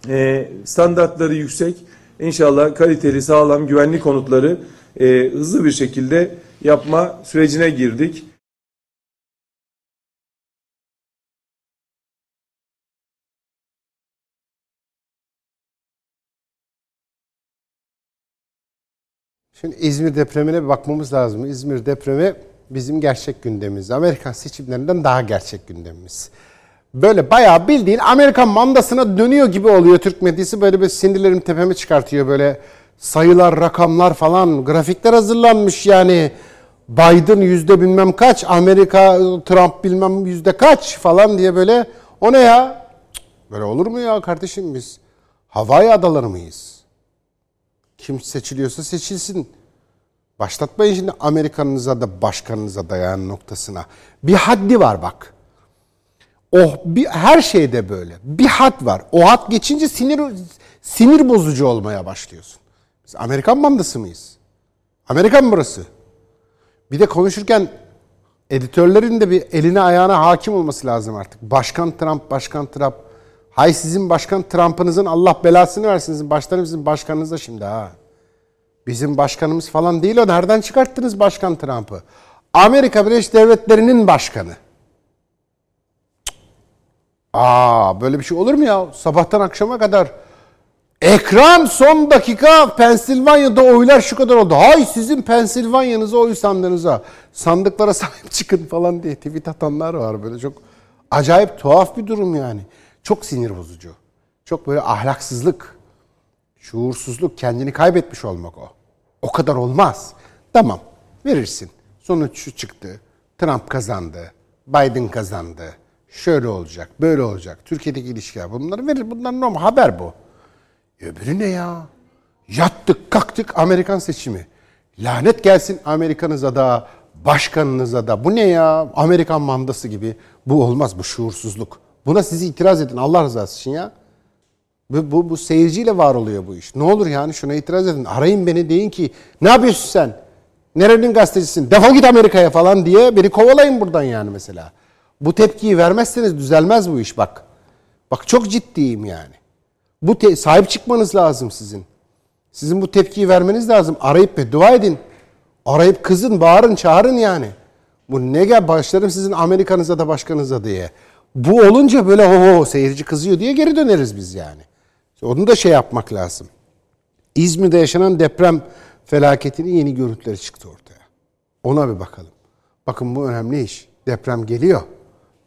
e, standartları yüksek, inşallah kaliteli, sağlam, güvenli konutları e, hızlı bir şekilde yapma sürecine girdik. Şimdi İzmir depremine bir bakmamız lazım. İzmir depremi bizim gerçek gündemimiz. Amerikan seçimlerinden daha gerçek gündemimiz. Böyle bayağı bildiğin Amerikan mandasına dönüyor gibi oluyor Türk medyası. Böyle bir sinirlerim tepeme çıkartıyor. Böyle sayılar, rakamlar falan, grafikler hazırlanmış yani. Biden yüzde bilmem kaç, Amerika, Trump bilmem yüzde kaç falan diye böyle. O ne ya? Böyle olur mu ya kardeşim biz? Hawaii adaları mıyız? Kim seçiliyorsa seçilsin. Başlatmayın şimdi Amerikanınıza da başkanınıza dayan noktasına. Bir haddi var bak. Oh bir, her şeyde böyle. Bir had var. O had geçince sinir sinir bozucu olmaya başlıyorsun. Biz Amerikan mandası mıyız? Amerikan burası? Bir de konuşurken editörlerin de bir eline ayağına hakim olması lazım artık. Başkan Trump, Başkan Trump. Hay sizin Başkan Trump'ınızın Allah belasını versin. Sizin başkanım sizin başkanınız da şimdi ha. Bizim başkanımız falan değil o. Nereden çıkarttınız Başkan Trump'ı? Amerika Birleşik Devletleri'nin başkanı. Aa böyle bir şey olur mu ya? Sabahtan akşama kadar ekran son dakika Pensilvanya'da oylar şu kadar oldu. Hay sizin Pensilvanya'nıza oy sandığınıza sandıklara sahip çıkın falan diye tweet atanlar var böyle çok acayip tuhaf bir durum yani. Çok sinir bozucu. Çok böyle ahlaksızlık, şuursuzluk, kendini kaybetmiş olmak o. O kadar olmaz. Tamam verirsin. Sonuç şu çıktı. Trump kazandı. Biden kazandı. Şöyle olacak, böyle olacak. Türkiye'deki ilişkiler bunları verir. Bunlar normal haber bu. Öbürü ne ya? Yattık kalktık Amerikan seçimi. Lanet gelsin Amerikanıza da, başkanınıza da. Bu ne ya? Amerikan mandası gibi. Bu olmaz bu şuursuzluk. Buna sizi itiraz edin Allah rızası için ya. Bu, bu, bu seyirciyle var oluyor bu iş. Ne olur yani şuna itiraz edin. Arayın beni deyin ki ne yapıyorsun sen? Nerenin gazetecisin? Defol git Amerika'ya falan diye beni kovalayın buradan yani mesela. Bu tepkiyi vermezseniz düzelmez bu iş bak. Bak çok ciddiyim yani. Bu te- sahip çıkmanız lazım sizin. Sizin bu tepkiyi vermeniz lazım. Arayıp beddua edin. Arayıp kızın, bağırın, çağırın yani. Bu ne gel başlarım sizin Amerikanıza da başkanıza diye. Bu olunca böyle ho seyirci kızıyor diye geri döneriz biz yani. Onu da şey yapmak lazım. İzmir'de yaşanan deprem felaketinin yeni görüntüleri çıktı ortaya. Ona bir bakalım. Bakın bu önemli iş. Deprem geliyor.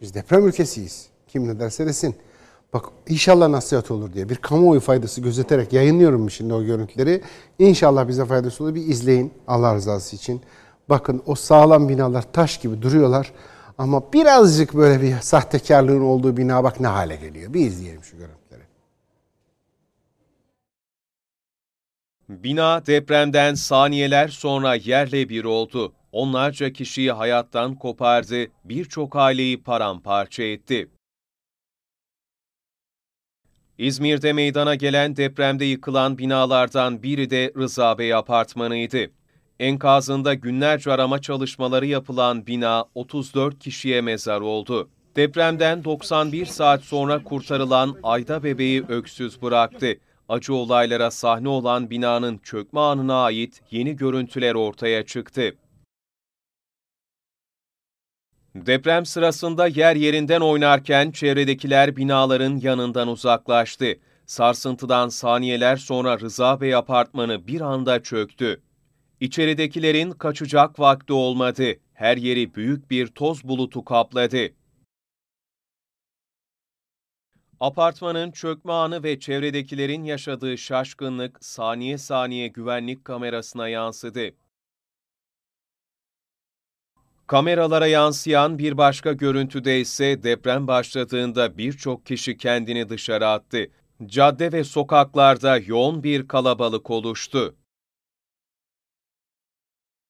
Biz deprem ülkesiyiz. Kim ne derse desin. Bak inşallah nasihat olur diye bir kamuoyu faydası gözeterek yayınlıyorum şimdi o görüntüleri. İnşallah bize faydası olur. Bir izleyin Allah rızası için. Bakın o sağlam binalar taş gibi duruyorlar. Ama birazcık böyle bir sahtekarlığın olduğu bina bak ne hale geliyor. Bir izleyelim şu görüntüleri. Bina depremden saniyeler sonra yerle bir oldu. Onlarca kişiyi hayattan kopardı, birçok aileyi paramparça etti. İzmir'de meydana gelen depremde yıkılan binalardan biri de Rıza Bey apartmanıydı. Enkazında günlerce arama çalışmaları yapılan bina 34 kişiye mezar oldu. Depremden 91 saat sonra kurtarılan Ayda bebeği öksüz bıraktı. Acı olaylara sahne olan binanın çökme anına ait yeni görüntüler ortaya çıktı. Deprem sırasında yer yerinden oynarken çevredekiler binaların yanından uzaklaştı. Sarsıntıdan saniyeler sonra Rıza Bey apartmanı bir anda çöktü. İçeridekilerin kaçacak vakti olmadı. Her yeri büyük bir toz bulutu kapladı. Apartmanın çökme anı ve çevredekilerin yaşadığı şaşkınlık saniye saniye güvenlik kamerasına yansıdı. Kameralara yansıyan bir başka görüntüde ise deprem başladığında birçok kişi kendini dışarı attı. Cadde ve sokaklarda yoğun bir kalabalık oluştu.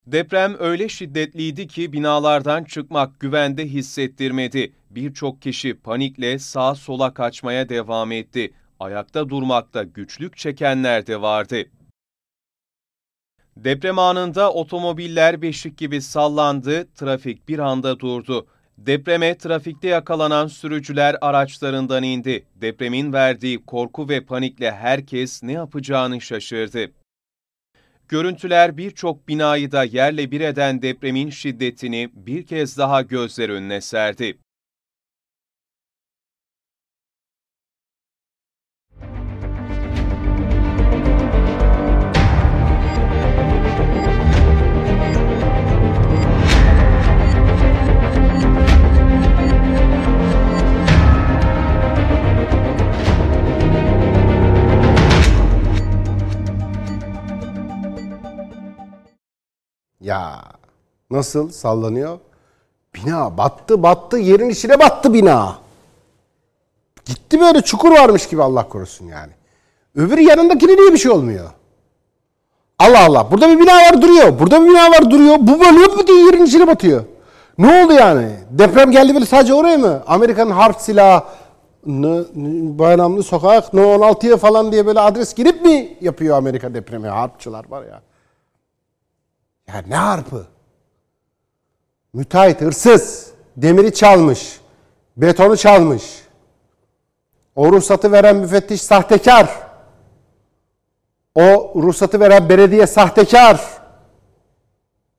Deprem öyle şiddetliydi ki binalardan çıkmak güvende hissettirmedi. Birçok kişi panikle sağa sola kaçmaya devam etti. Ayakta durmakta güçlük çekenler de vardı. Deprem anında otomobiller beşik gibi sallandı, trafik bir anda durdu. Depreme trafikte yakalanan sürücüler araçlarından indi. Depremin verdiği korku ve panikle herkes ne yapacağını şaşırdı. Görüntüler birçok binayı da yerle bir eden depremin şiddetini bir kez daha gözler önüne serdi. Ya nasıl sallanıyor? Bina battı battı yerin içine battı bina. Gitti böyle çukur varmış gibi Allah korusun yani. Öbürü yanındakine niye bir şey olmuyor? Allah Allah burada bir bina var duruyor. Burada bir bina var duruyor. Bu böyle mu diye yerin içine batıyor. Ne oldu yani? Deprem geldi böyle sadece oraya mı? Amerika'nın harp silahı Bayramlı Sokak No 16'ya falan diye böyle adres girip mi yapıyor Amerika depremi? Harpçılar var ya. Ya ne harpı? Müteahhit hırsız. Demiri çalmış. Betonu çalmış. O ruhsatı veren müfettiş sahtekar. O ruhsatı veren belediye sahtekar.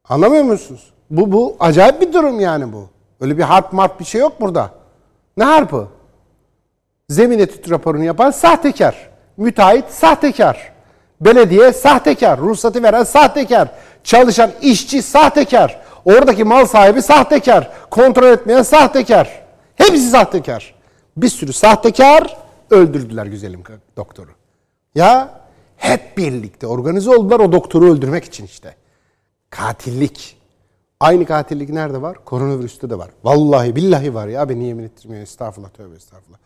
Anlamıyor musunuz? Bu, bu acayip bir durum yani bu. Öyle bir harp marp bir şey yok burada. Ne harpı? Zemin etüt raporunu yapan sahtekar. Müteahhit sahtekar. Belediye sahtekar. Ruhsatı veren sahtekar. Çalışan işçi sahtekar. Oradaki mal sahibi sahtekar. Kontrol etmeyen sahtekar. Hepsi sahtekar. Bir sürü sahtekar öldürdüler güzelim doktoru. Ya hep birlikte organize oldular o doktoru öldürmek için işte. Katillik. Aynı katillik nerede var? Koronavirüste de var. Vallahi billahi var ya beni yemin ettirmiyor. Estağfurullah tövbe estağfurullah.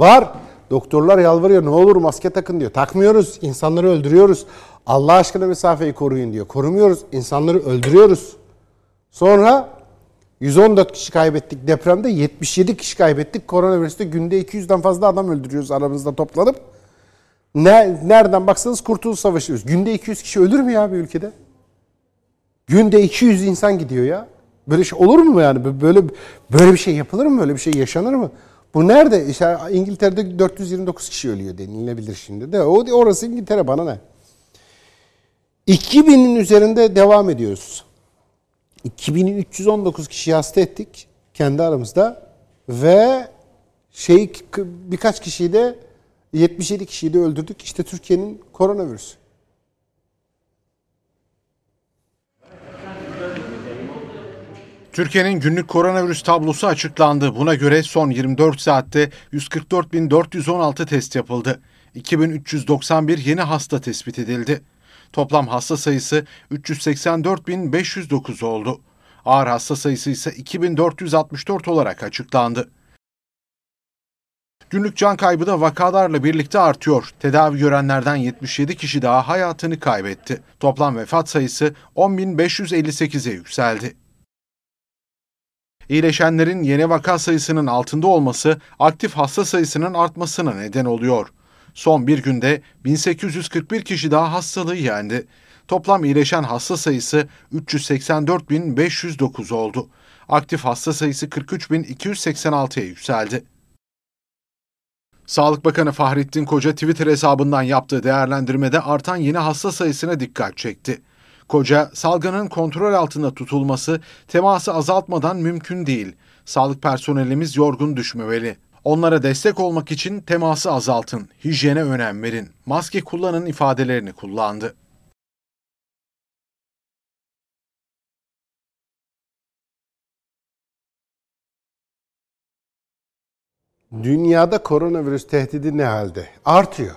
Var. Doktorlar yalvarıyor ne olur maske takın diyor. Takmıyoruz. insanları öldürüyoruz. Allah aşkına mesafeyi koruyun diyor. Korumuyoruz. insanları öldürüyoruz. Sonra 114 kişi kaybettik depremde. 77 kişi kaybettik. Koronavirüste günde 200'den fazla adam öldürüyoruz aramızda toplanıp. Ne, nereden baksanız kurtuluş savaşıyoruz. Günde 200 kişi ölür mü ya bir ülkede? Günde 200 insan gidiyor ya. Böyle şey olur mu yani? Böyle böyle bir şey yapılır mı? Böyle bir şey yaşanır mı? Bu nerede? İşte İngiltere'de 429 kişi ölüyor denilebilir şimdi de. O orası İngiltere bana ne? 2000'in üzerinde devam ediyoruz. 2319 kişi hasta ettik kendi aramızda ve şey birkaç kişiyi de 77 kişiyi de öldürdük. İşte Türkiye'nin koronavirüsü. Türkiye'nin günlük koronavirüs tablosu açıklandı. Buna göre son 24 saatte 144.416 test yapıldı. 2391 yeni hasta tespit edildi. Toplam hasta sayısı 384.509 oldu. Ağır hasta sayısı ise 2464 olarak açıklandı. Günlük can kaybı da vakalarla birlikte artıyor. Tedavi görenlerden 77 kişi daha hayatını kaybetti. Toplam vefat sayısı 10.558'e yükseldi. İyileşenlerin yeni vaka sayısının altında olması aktif hasta sayısının artmasına neden oluyor. Son bir günde 1841 kişi daha hastalığı yendi. Toplam iyileşen hasta sayısı 384.509 oldu. Aktif hasta sayısı 43.286'ya yükseldi. Sağlık Bakanı Fahrettin Koca Twitter hesabından yaptığı değerlendirmede artan yeni hasta sayısına dikkat çekti. Koca, salgının kontrol altında tutulması teması azaltmadan mümkün değil. Sağlık personelimiz yorgun düşmemeli. Onlara destek olmak için teması azaltın, hijyene önem verin, maske kullanın ifadelerini kullandı. Dünyada koronavirüs tehdidi ne halde? Artıyor.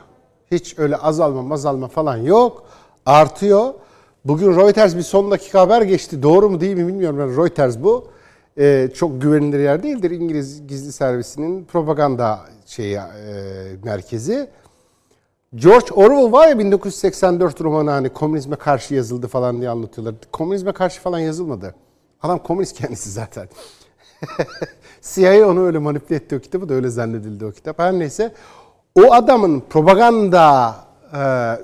Hiç öyle azalma azalma falan yok. Artıyor. Bugün Reuters bir son dakika haber geçti. Doğru mu değil mi bilmiyorum. Ben Reuters bu. Ee, çok güvenilir yer değildir. İngiliz gizli servisinin propaganda şeyi e, merkezi. George Orwell var ya 1984 romanı hani komünizme karşı yazıldı falan diye anlatıyorlar. Komünizme karşı falan yazılmadı. Adam komünist kendisi zaten. CIA onu öyle manipüle etti o kitabı da öyle zannedildi o kitap. Her neyse o adamın propaganda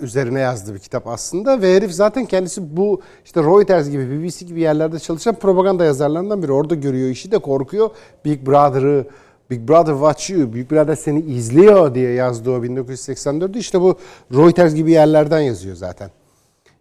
üzerine yazdığı bir kitap aslında ve herif zaten kendisi bu işte Reuters gibi BBC gibi yerlerde çalışan propaganda yazarlarından biri. Orada görüyor işi de korkuyor. Big Brother'ı Big Brother watch you, Big Brother seni izliyor diye yazdığı o 1984'ü işte bu Reuters gibi yerlerden yazıyor zaten.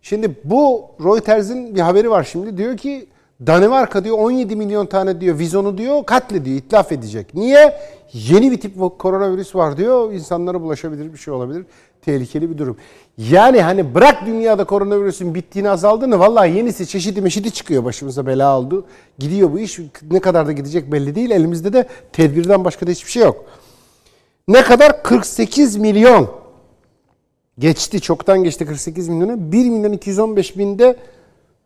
Şimdi bu Reuters'in bir haberi var şimdi. Diyor ki Danimarka diyor 17 milyon tane diyor vizonu diyor katlediyor, itlaf edecek. Niye? Yeni bir tip koronavirüs var diyor. İnsanlara bulaşabilir bir şey olabilir. Tehlikeli bir durum. Yani hani bırak dünyada koronavirüsün bittiğini azaldığını vallahi yenisi çeşidi meşidi çıkıyor başımıza bela oldu. Gidiyor bu iş ne kadar da gidecek belli değil. Elimizde de tedbirden başka da hiçbir şey yok. Ne kadar? 48 milyon. Geçti çoktan geçti 48 milyonu. 1 milyon 215 binde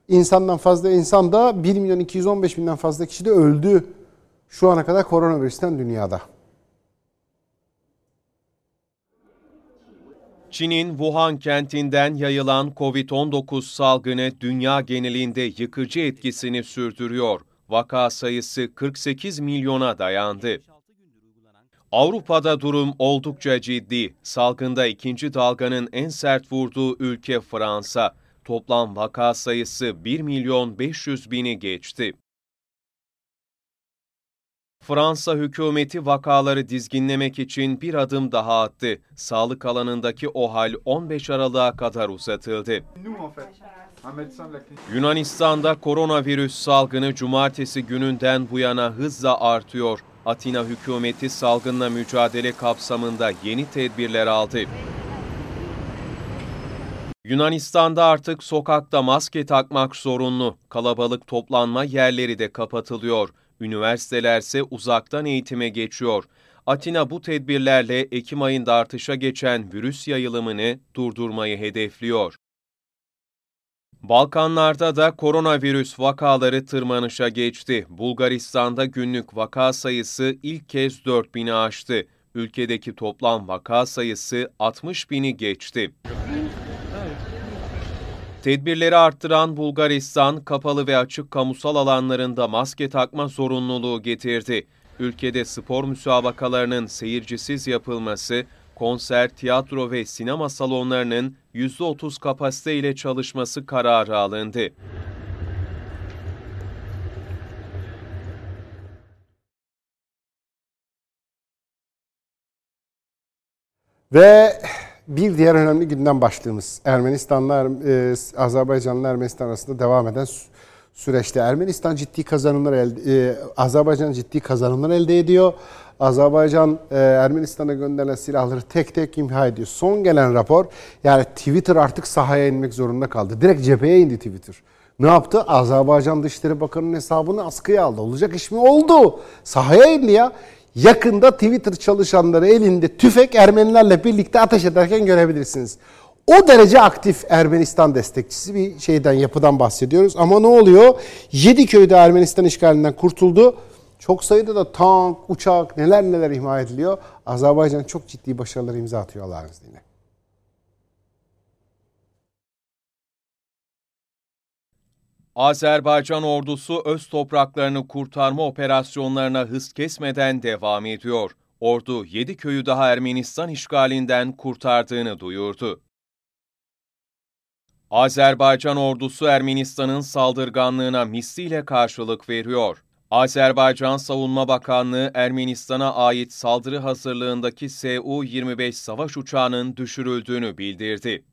insandan fazla insan da 1 milyon 215 binden fazla kişi de öldü şu ana kadar koronavirüsten dünyada. Çin'in Wuhan kentinden yayılan COVID-19 salgını dünya genelinde yıkıcı etkisini sürdürüyor. Vaka sayısı 48 milyona dayandı. Avrupa'da durum oldukça ciddi. Salgında ikinci dalganın en sert vurduğu ülke Fransa. Toplam vaka sayısı 1 milyon 500 bini geçti. Fransa hükümeti vakaları dizginlemek için bir adım daha attı. Sağlık alanındaki OHAL 15 Aralık'a kadar uzatıldı. Yunanistan'da koronavirüs salgını cumartesi gününden bu yana hızla artıyor. Atina hükümeti salgınla mücadele kapsamında yeni tedbirler aldı. Yunanistan'da artık sokakta maske takmak zorunlu. Kalabalık toplanma yerleri de kapatılıyor. Üniversitelerse uzaktan eğitime geçiyor. Atina bu tedbirlerle Ekim ayında artışa geçen virüs yayılımını durdurmayı hedefliyor. Balkanlarda da koronavirüs vakaları tırmanışa geçti. Bulgaristan'da günlük vaka sayısı ilk kez 4000'i aştı. Ülkedeki toplam vaka sayısı 60 bini geçti. Tedbirleri arttıran Bulgaristan, kapalı ve açık kamusal alanlarında maske takma zorunluluğu getirdi. Ülkede spor müsabakalarının seyircisiz yapılması, konser, tiyatro ve sinema salonlarının %30 kapasite ile çalışması kararı alındı. Ve bir diğer önemli gündem başlığımız Ermenistan'la e, Azerbaycan'la Ermenistan arasında devam eden süreçte Ermenistan ciddi kazanımlar elde, e, Azerbaycan ciddi kazanımlar elde ediyor. Azerbaycan e, Ermenistan'a gönderilen silahları tek tek imha ediyor. Son gelen rapor yani Twitter artık sahaya inmek zorunda kaldı. Direkt cepheye indi Twitter. Ne yaptı? Azerbaycan Dışişleri Bakanı'nın hesabını askıya aldı. Olacak iş mi? Oldu. Sahaya indi ya. Yakında Twitter çalışanları elinde tüfek Ermenilerle birlikte ateş ederken görebilirsiniz. O derece aktif Ermenistan destekçisi bir şeyden, yapıdan bahsediyoruz. Ama ne oluyor? Yedi köyde Ermenistan işgalinden kurtuldu. Çok sayıda da tank, uçak, neler neler imha ediliyor. Azerbaycan çok ciddi başarılar imza atıyor Allah'ın izniyle. Azerbaycan ordusu öz topraklarını kurtarma operasyonlarına hız kesmeden devam ediyor. Ordu 7 köyü daha Ermenistan işgalinden kurtardığını duyurdu. Azerbaycan ordusu Ermenistan'ın saldırganlığına misliyle karşılık veriyor. Azerbaycan Savunma Bakanlığı Ermenistan'a ait saldırı hazırlığındaki Su-25 savaş uçağının düşürüldüğünü bildirdi.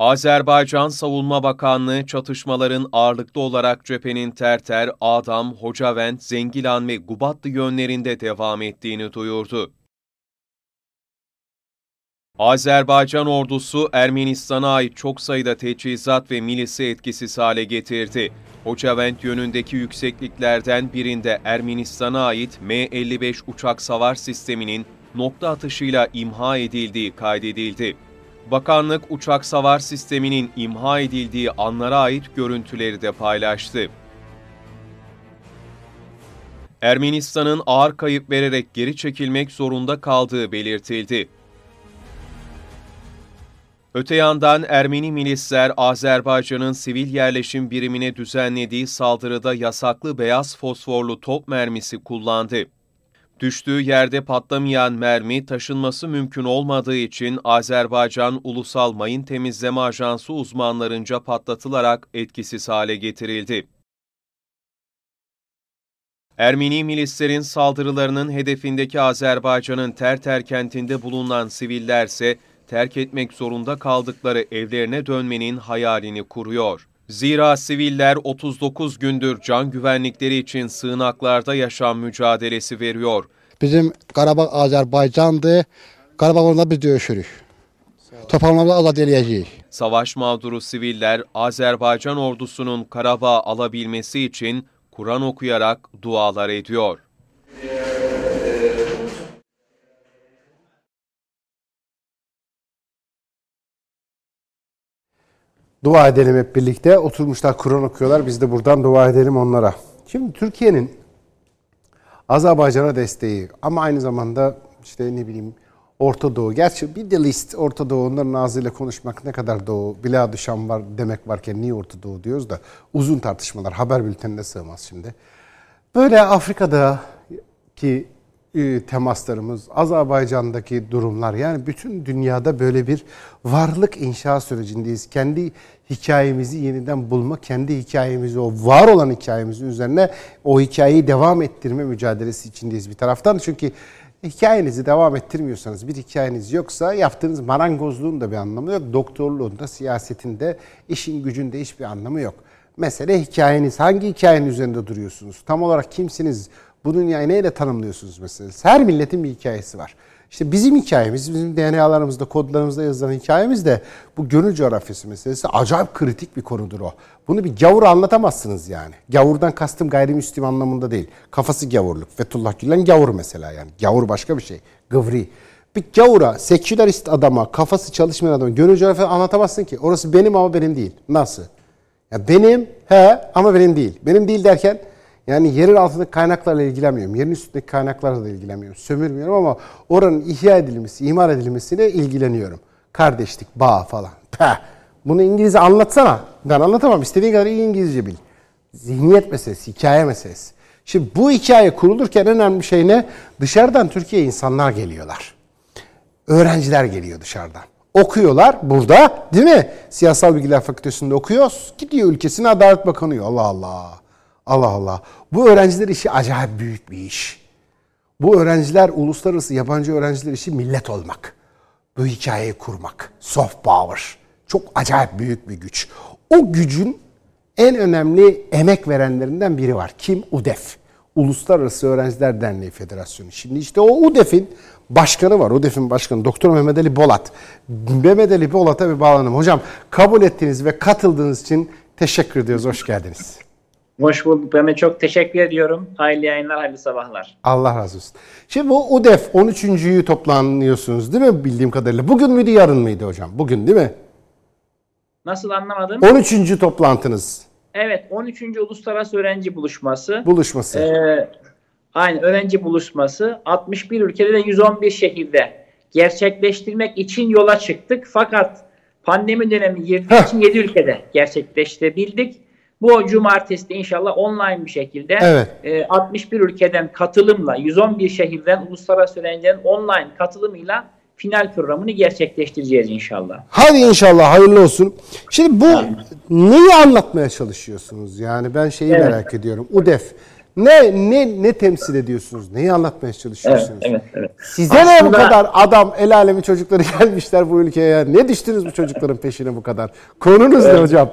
Azerbaycan Savunma Bakanlığı çatışmaların ağırlıklı olarak cephenin Terter, Adam, Hocavent, Zengilan ve Gubatlı yönlerinde devam ettiğini duyurdu. Azerbaycan ordusu Ermenistan'a ait çok sayıda teçhizat ve milisi etkisiz hale getirdi. Hocavent yönündeki yüksekliklerden birinde Ermenistan'a ait M-55 uçak savar sisteminin nokta atışıyla imha edildiği kaydedildi. Bakanlık uçak savar sisteminin imha edildiği anlara ait görüntüleri de paylaştı. Ermenistan'ın ağır kayıp vererek geri çekilmek zorunda kaldığı belirtildi. Öte yandan Ermeni milisler Azerbaycan'ın sivil yerleşim birimine düzenlediği saldırıda yasaklı beyaz fosforlu top mermisi kullandı. Düştüğü yerde patlamayan mermi taşınması mümkün olmadığı için Azerbaycan Ulusal Mayın Temizleme Ajansı uzmanlarınca patlatılarak etkisiz hale getirildi. Ermeni milislerin saldırılarının hedefindeki Azerbaycan'ın Terter kentinde bulunan sivillerse terk etmek zorunda kaldıkları evlerine dönmenin hayalini kuruyor. Zira siviller 39 gündür can güvenlikleri için sığınaklarda yaşam mücadelesi veriyor. Bizim Qarabağ Azərbaycandır. Qarabağ onunla biz döyüşürük. Torpaqlarımızı azad eləyəcəyik. Savaş mağduru siviller Azerbaycan ordusunun Karabağ alabilmesi için Kur'an okuyarak dualar ediyor. Dua edelim hep birlikte. Oturmuşlar Kur'an okuyorlar. Biz de buradan dua edelim onlara. Şimdi Türkiye'nin Azerbaycan'a desteği ama aynı zamanda işte ne bileyim Orta Doğu. Gerçi bir de list Orta Doğu onların ağzıyla konuşmak ne kadar Doğu, Bilad-ı Şam var demek varken niye Orta Doğu diyoruz da uzun tartışmalar haber bültenine sığmaz şimdi. Böyle Afrika'da ki e, temaslarımız, Azerbaycan'daki durumlar yani bütün dünyada böyle bir varlık inşa sürecindeyiz. Kendi hikayemizi yeniden bulma, kendi hikayemizi, o var olan hikayemizin üzerine o hikayeyi devam ettirme mücadelesi içindeyiz bir taraftan. Çünkü hikayenizi devam ettirmiyorsanız, bir hikayeniz yoksa yaptığınız marangozluğun da bir anlamı yok. Doktorluğun da, siyasetinde, işin gücünde hiçbir anlamı yok. Mesele hikayeniz. Hangi hikayenin üzerinde duruyorsunuz? Tam olarak kimsiniz? Bu dünyayı neyle tanımlıyorsunuz mesela? Her milletin bir hikayesi var. İşte bizim hikayemiz, bizim DNA'larımızda, kodlarımızda yazılan hikayemiz de bu gönül coğrafyası meselesi acayip kritik bir konudur o. Bunu bir gavura anlatamazsınız yani. Gavurdan kastım gayrimüslim anlamında değil. Kafası gavurluk. Fethullah Gülen gavur mesela yani. Gavur başka bir şey. Gıvri. Bir gavura, sekülerist adama, kafası çalışmayan adama gönül coğrafyası anlatamazsın ki. Orası benim ama benim değil. Nasıl? Ya benim he ama benim değil. Benim değil derken yani yerin altındaki kaynaklarla ilgilenmiyorum. Yerin üstündeki kaynaklarla da ilgilenmiyorum. Sömürmüyorum ama oranın ihya edilmesi, imar edilmesiyle ilgileniyorum. Kardeşlik, bağ falan. Peh. Bunu İngilizce anlatsana. Ben anlatamam. İstediğin kadar iyi İngilizce bil. Zihniyet meselesi, hikaye meselesi. Şimdi bu hikaye kurulurken en önemli şey ne? Dışarıdan Türkiye'ye insanlar geliyorlar. Öğrenciler geliyor dışarıdan. Okuyorlar burada değil mi? Siyasal Bilgiler Fakültesi'nde okuyoruz. Gidiyor ülkesine Adalet Bakanı. Allah Allah. Allah Allah. Bu öğrenciler işi acayip büyük bir iş. Bu öğrenciler, uluslararası yabancı öğrenciler işi millet olmak. Bu hikayeyi kurmak. Soft power. Çok acayip büyük bir güç. O gücün en önemli emek verenlerinden biri var. Kim? UDEF. Uluslararası Öğrenciler Derneği Federasyonu. Şimdi işte o UDEF'in başkanı var. UDEF'in başkanı Doktor Mehmet Ali Bolat. Mehmet Ali Bolat'a bir bağlanalım. Hocam kabul ettiğiniz ve katıldığınız için teşekkür ediyoruz. Hoş geldiniz. Hoş bulduk. Ben de çok teşekkür ediyorum. Hayırlı yayınlar, hayırlı sabahlar. Allah razı olsun. Şimdi bu UDEF 13.yü toplanıyorsunuz değil mi bildiğim kadarıyla? Bugün müydü yarın mıydı hocam? Bugün değil mi? Nasıl anlamadım? 13. toplantınız. Evet 13. Uluslararası Öğrenci Buluşması. Buluşması. Ee, aynı öğrenci buluşması 61 ülkede ve 111 şehirde gerçekleştirmek için yola çıktık. Fakat pandemi dönemi girdiği için 7 ülkede gerçekleştirebildik. Bu cumartesi de inşallah online bir şekilde Evet. e, 61 ülkeden katılımla 111 şehirden uluslararası öğrencilerin online katılımıyla final programını gerçekleştireceğiz inşallah. Hadi inşallah hayırlı olsun. Şimdi bu neyi anlatmaya çalışıyorsunuz? Yani ben şeyi Evet. merak ediyorum. UDEF ne ne ne temsil ediyorsunuz? Neyi anlatmaya çalışıyorsunuz? Evet, evet, evet. Size ne bu Aslında- kadar adam el alemin çocukları gelmişler bu ülkeye. Ne düştünüz bu çocukların peşine bu kadar? Konunuz ne Evet. hocam?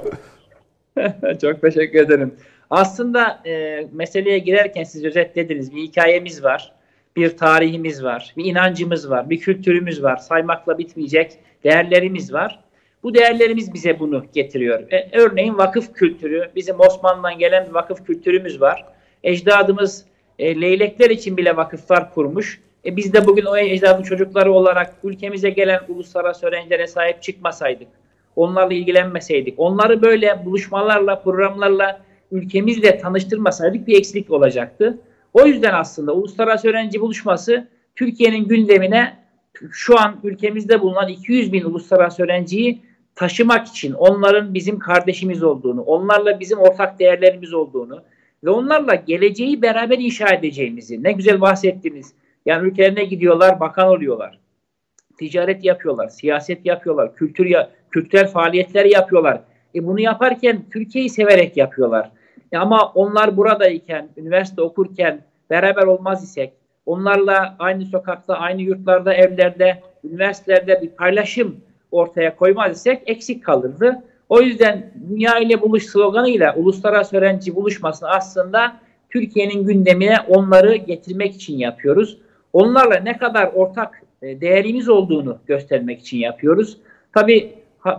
Çok teşekkür ederim. Aslında e, meseleye girerken siz özetlediniz. Bir hikayemiz var, bir tarihimiz var, bir inancımız var, bir kültürümüz var. Saymakla bitmeyecek değerlerimiz var. Bu değerlerimiz bize bunu getiriyor. E, örneğin vakıf kültürü, bizim Osmanlı'dan gelen bir vakıf kültürümüz var. Ecdadımız e, leylekler için bile vakıflar kurmuş. E biz de bugün o ecdadın çocukları olarak ülkemize gelen uluslararası öğrencilere sahip çıkmasaydık, onlarla ilgilenmeseydik, onları böyle buluşmalarla, programlarla ülkemizle tanıştırmasaydık bir eksiklik olacaktı. O yüzden aslında uluslararası öğrenci buluşması Türkiye'nin gündemine şu an ülkemizde bulunan 200 bin uluslararası öğrenciyi taşımak için onların bizim kardeşimiz olduğunu, onlarla bizim ortak değerlerimiz olduğunu ve onlarla geleceği beraber inşa edeceğimizi ne güzel bahsettiniz. Yani ülkelerine gidiyorlar, bakan oluyorlar. Ticaret yapıyorlar, siyaset yapıyorlar, kültür ya, kültürel faaliyetler yapıyorlar. E bunu yaparken Türkiye'yi severek yapıyorlar. E ama onlar buradayken, üniversite okurken beraber olmaz isek, onlarla aynı sokakta, aynı yurtlarda, evlerde, üniversitelerde bir paylaşım ortaya koymaz isek eksik kalırdı. O yüzden Dünya ile Buluş sloganıyla uluslararası öğrenci buluşmasını aslında Türkiye'nin gündemine onları getirmek için yapıyoruz. Onlarla ne kadar ortak e, değerimiz olduğunu göstermek için yapıyoruz. Tabii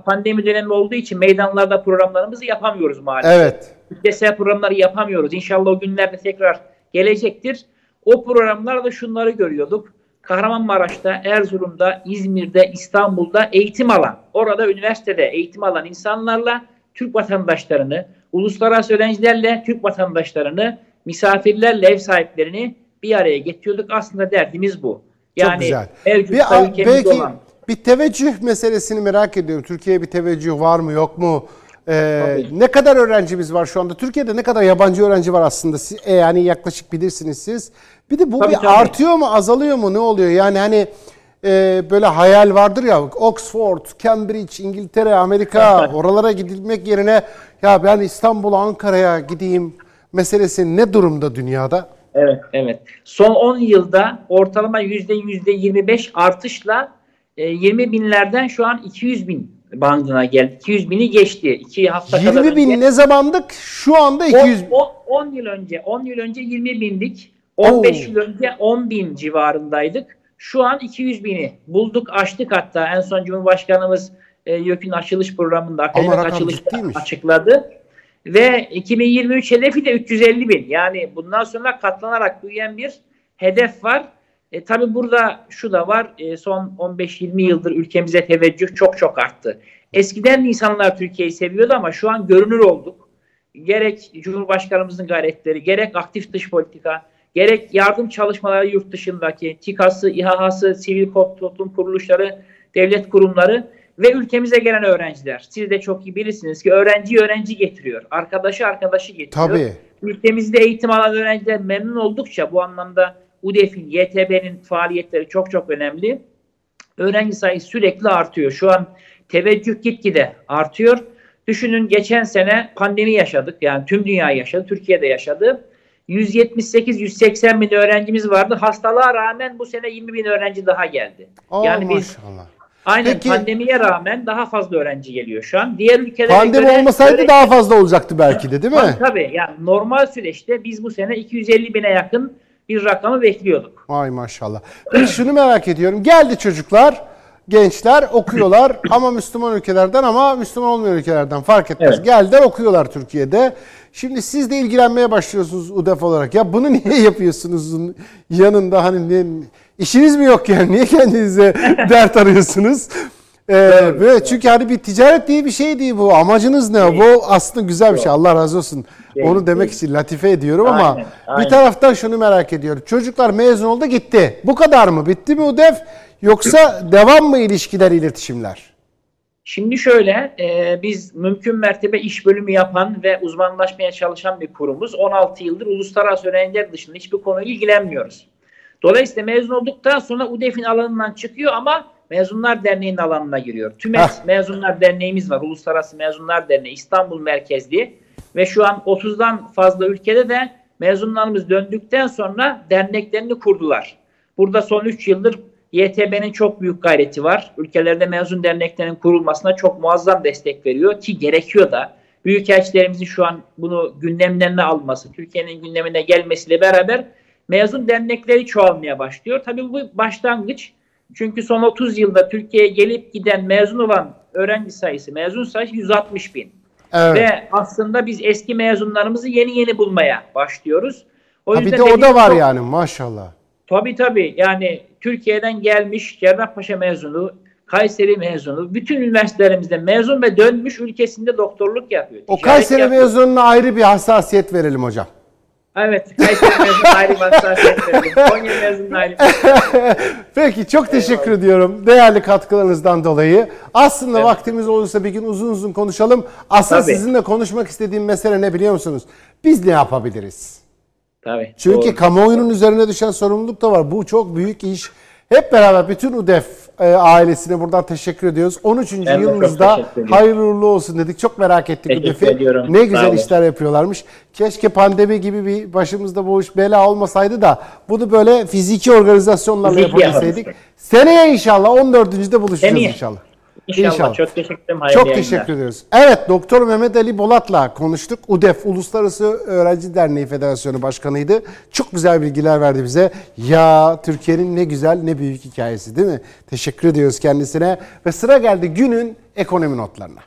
pandemi dönemi olduğu için meydanlarda programlarımızı yapamıyoruz maalesef. Evet. Kitlesel programları yapamıyoruz. İnşallah o günlerde tekrar gelecektir. O programlarda şunları görüyorduk. Kahramanmaraş'ta, Erzurum'da, İzmir'de, İstanbul'da eğitim alan, orada üniversitede eğitim alan insanlarla Türk vatandaşlarını, uluslararası öğrencilerle Türk vatandaşlarını, misafirlerle ev sahiplerini bir araya getiriyorduk. Aslında derdimiz bu. Yani Çok güzel. Bir, belki olan... bir teveccüh meselesini merak ediyorum. Türkiye'ye bir teveccüh var mı yok mu? Ee, ne kadar öğrencimiz var şu anda? Türkiye'de ne kadar yabancı öğrenci var aslında? Siz, e, yani yaklaşık bilirsiniz siz. Bir de bu tabii, bir tabii. artıyor mu, azalıyor mu, ne oluyor? Yani hani e, böyle hayal vardır ya Oxford, Cambridge, İngiltere, Amerika oralara gidilmek yerine ya ben İstanbul'a, Ankara'ya gideyim meselesi ne durumda dünyada? Evet, evet. Son 10 yılda ortalama yüzde yüzde 25 artışla e, 20 binlerden şu an 200 bin bandına geldi. 200 bini geçti. 2 hafta 20 kadar bin önce. ne zamandık? Şu anda 200 bin. 10 yıl önce 10 yıl önce 20 bindik. 15 Oo. yıl önce 10 bin civarındaydık. Şu an 200 bini bulduk, açtık hatta. En son Cumhurbaşkanımız e, YÖK'ün açılış programında akademik açılışta açıkladı. Ve 2023 hedefi de 350 bin. Yani bundan sonra katlanarak büyüyen bir hedef var. E, tabii burada şu da var. E, son 15-20 yıldır ülkemize teveccüh çok çok arttı. Eskiden insanlar Türkiye'yi seviyordu ama şu an görünür olduk. Gerek Cumhurbaşkanımızın gayretleri, gerek aktif dış politika, gerek yardım çalışmaları yurt dışındaki TİKA'sı, İHA'sı, sivil toplum kuruluşları, devlet kurumları ve ülkemize gelen öğrenciler. Siz de çok iyi bilirsiniz ki öğrenci öğrenci getiriyor. Arkadaşı arkadaşı getiriyor. Tabii. Ülkemizde eğitim alan öğrenciler memnun oldukça bu anlamda UDEF'in, YTB'nin faaliyetleri çok çok önemli. Öğrenci sayısı sürekli artıyor. Şu an teveccüh gitgide artıyor. Düşünün geçen sene pandemi yaşadık. Yani tüm dünya yaşadı. Türkiye'de yaşadı. 178-180 bin öğrencimiz vardı. Hastalığa rağmen bu sene 20 bin öğrenci daha geldi. Oh, yani biz maşallah. Aynen Peki, pandemiye rağmen daha fazla öğrenci geliyor şu an. Diğer ülkelere Pandemi göre, olmasaydı öğrenci, daha fazla olacaktı belki de değil mi? Tabii, tabii. Yani normal süreçte biz bu sene 250 bine yakın bir rakamı bekliyorduk. Ay maşallah. Peki şunu merak ediyorum. Geldi çocuklar, gençler okuyorlar ama Müslüman ülkelerden ama Müslüman olmayan ülkelerden fark etmez. Evet. Geldiler okuyorlar Türkiye'de. Şimdi siz de ilgilenmeye başlıyorsunuz UDEF olarak. Ya bunu niye yapıyorsunuz yanında hani ne, işiniz mi yok yani? Niye kendinize dert arıyorsunuz? Ee, böyle çünkü hani bir ticaret diye bir şey değil bu. Amacınız ne? Bu aslında güzel bir şey. Allah razı olsun. Onu demek için latife ediyorum ama aynen, bir taraftan şunu merak ediyorum. Çocuklar mezun oldu gitti. Bu kadar mı? Bitti mi UDEF? Yoksa devam mı ilişkiler, iletişimler? Şimdi şöyle, e, biz mümkün mertebe iş bölümü yapan ve uzmanlaşmaya çalışan bir kurumuz. 16 yıldır uluslararası öğrenciler dışında hiçbir konuyla ilgilenmiyoruz. Dolayısıyla mezun olduktan sonra UDEF'in alanından çıkıyor ama Mezunlar Derneği'nin alanına giriyor. TÜMET Heh. Mezunlar Derneğimiz var. Uluslararası Mezunlar Derneği İstanbul merkezli ve şu an 30'dan fazla ülkede de mezunlarımız döndükten sonra derneklerini kurdular. Burada son 3 yıldır YTB'nin çok büyük gayreti var. Ülkelerde mezun derneklerinin kurulmasına çok muazzam destek veriyor ki gerekiyor da. Büyükelçilerimizin şu an bunu gündemlerine alması, Türkiye'nin gündemine gelmesiyle beraber mezun dernekleri çoğalmaya başlıyor. Tabii bu başlangıç. Çünkü son 30 yılda Türkiye'ye gelip giden mezun olan öğrenci sayısı, mezun sayısı 160 bin. Evet. Ve aslında biz eski mezunlarımızı yeni yeni bulmaya başlıyoruz. O ha bir de o da var çok, yani maşallah. Tabii tabii. Yani Türkiye'den gelmiş Cerrahpaşa mezunu, Kayseri mezunu, bütün üniversitelerimizde mezun ve dönmüş ülkesinde doktorluk yapıyor. O Kayseri yapıyor. mezununa ayrı bir hassasiyet verelim hocam. Evet. Kayseri mezunu ayrı hassasiyet verelim. Konya mezunu ayrı Peki çok teşekkür ediyorum değerli katkılarınızdan dolayı. Aslında vaktimiz olursa bir gün uzun uzun konuşalım. Asıl Tabii. sizinle konuşmak istediğim mesele ne biliyor musunuz? Biz ne yapabiliriz? Tabii. Çünkü doğru. kamuoyunun üzerine düşen sorumluluk da var. Bu çok büyük iş. Hep beraber bütün UDEF e, ailesine buradan teşekkür ediyoruz. 13. Ben de ediyorum. hayırlı uğurlu olsun dedik. Çok merak ettik Teşekkür UDEF'i. ediyorum. Ne güzel işler yapıyorlarmış. Keşke pandemi gibi bir başımızda bu iş bela olmasaydı da bunu böyle fiziki organizasyonlarla Fiziki yapabilseydik. yaparız. Seneye inşallah 14.de buluşacağız Seneye. inşallah. İnşallah. Çok teşekkür ederim. Hayırlı Çok yayınlar. teşekkür ediyoruz. Evet Doktor Mehmet Ali Bolat'la konuştuk. UDEF Uluslararası Öğrenci Derneği Federasyonu Başkanı'ydı. Çok güzel bilgiler verdi bize. Ya Türkiye'nin ne güzel ne büyük hikayesi değil mi? Teşekkür ediyoruz kendisine. Ve sıra geldi günün ekonomi notlarına.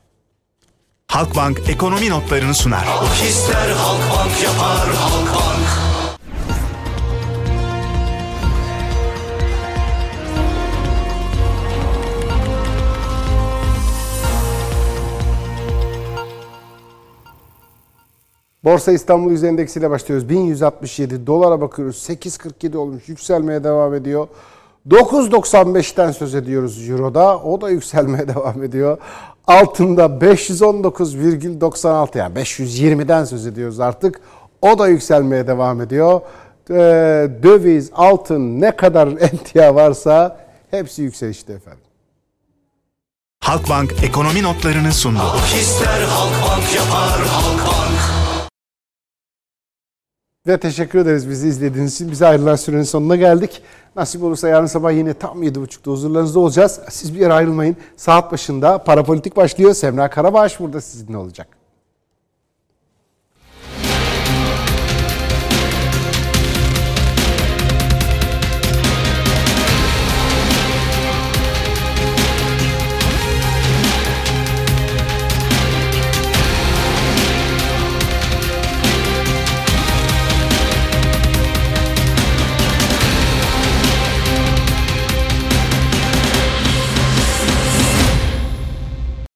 Halkbank ekonomi notlarını sunar. Halk ister Halkbank yapar Halkbank. Borsa İstanbul Yüz Endeksi ile başlıyoruz. 1167 dolara bakıyoruz. 8.47 olmuş. Yükselmeye devam ediyor. 9.95'ten söz ediyoruz Euro'da. O da yükselmeye devam ediyor. Altında 519,96 yani 520'den söz ediyoruz artık. O da yükselmeye devam ediyor. Ee, döviz, altın ne kadar emtia varsa hepsi yükselişte efendim. Halkbank ekonomi notlarını sundu. Halk ister Halkbank yapar Halkbank. Ve teşekkür ederiz bizi izlediğiniz için. Bize ayrılan sürenin sonuna geldik. Nasip olursa yarın sabah yine tam 7.30'da huzurlarınızda olacağız. Siz bir yere ayrılmayın. Saat başında Parapolitik başlıyor. Semra Karabağış burada sizinle olacak.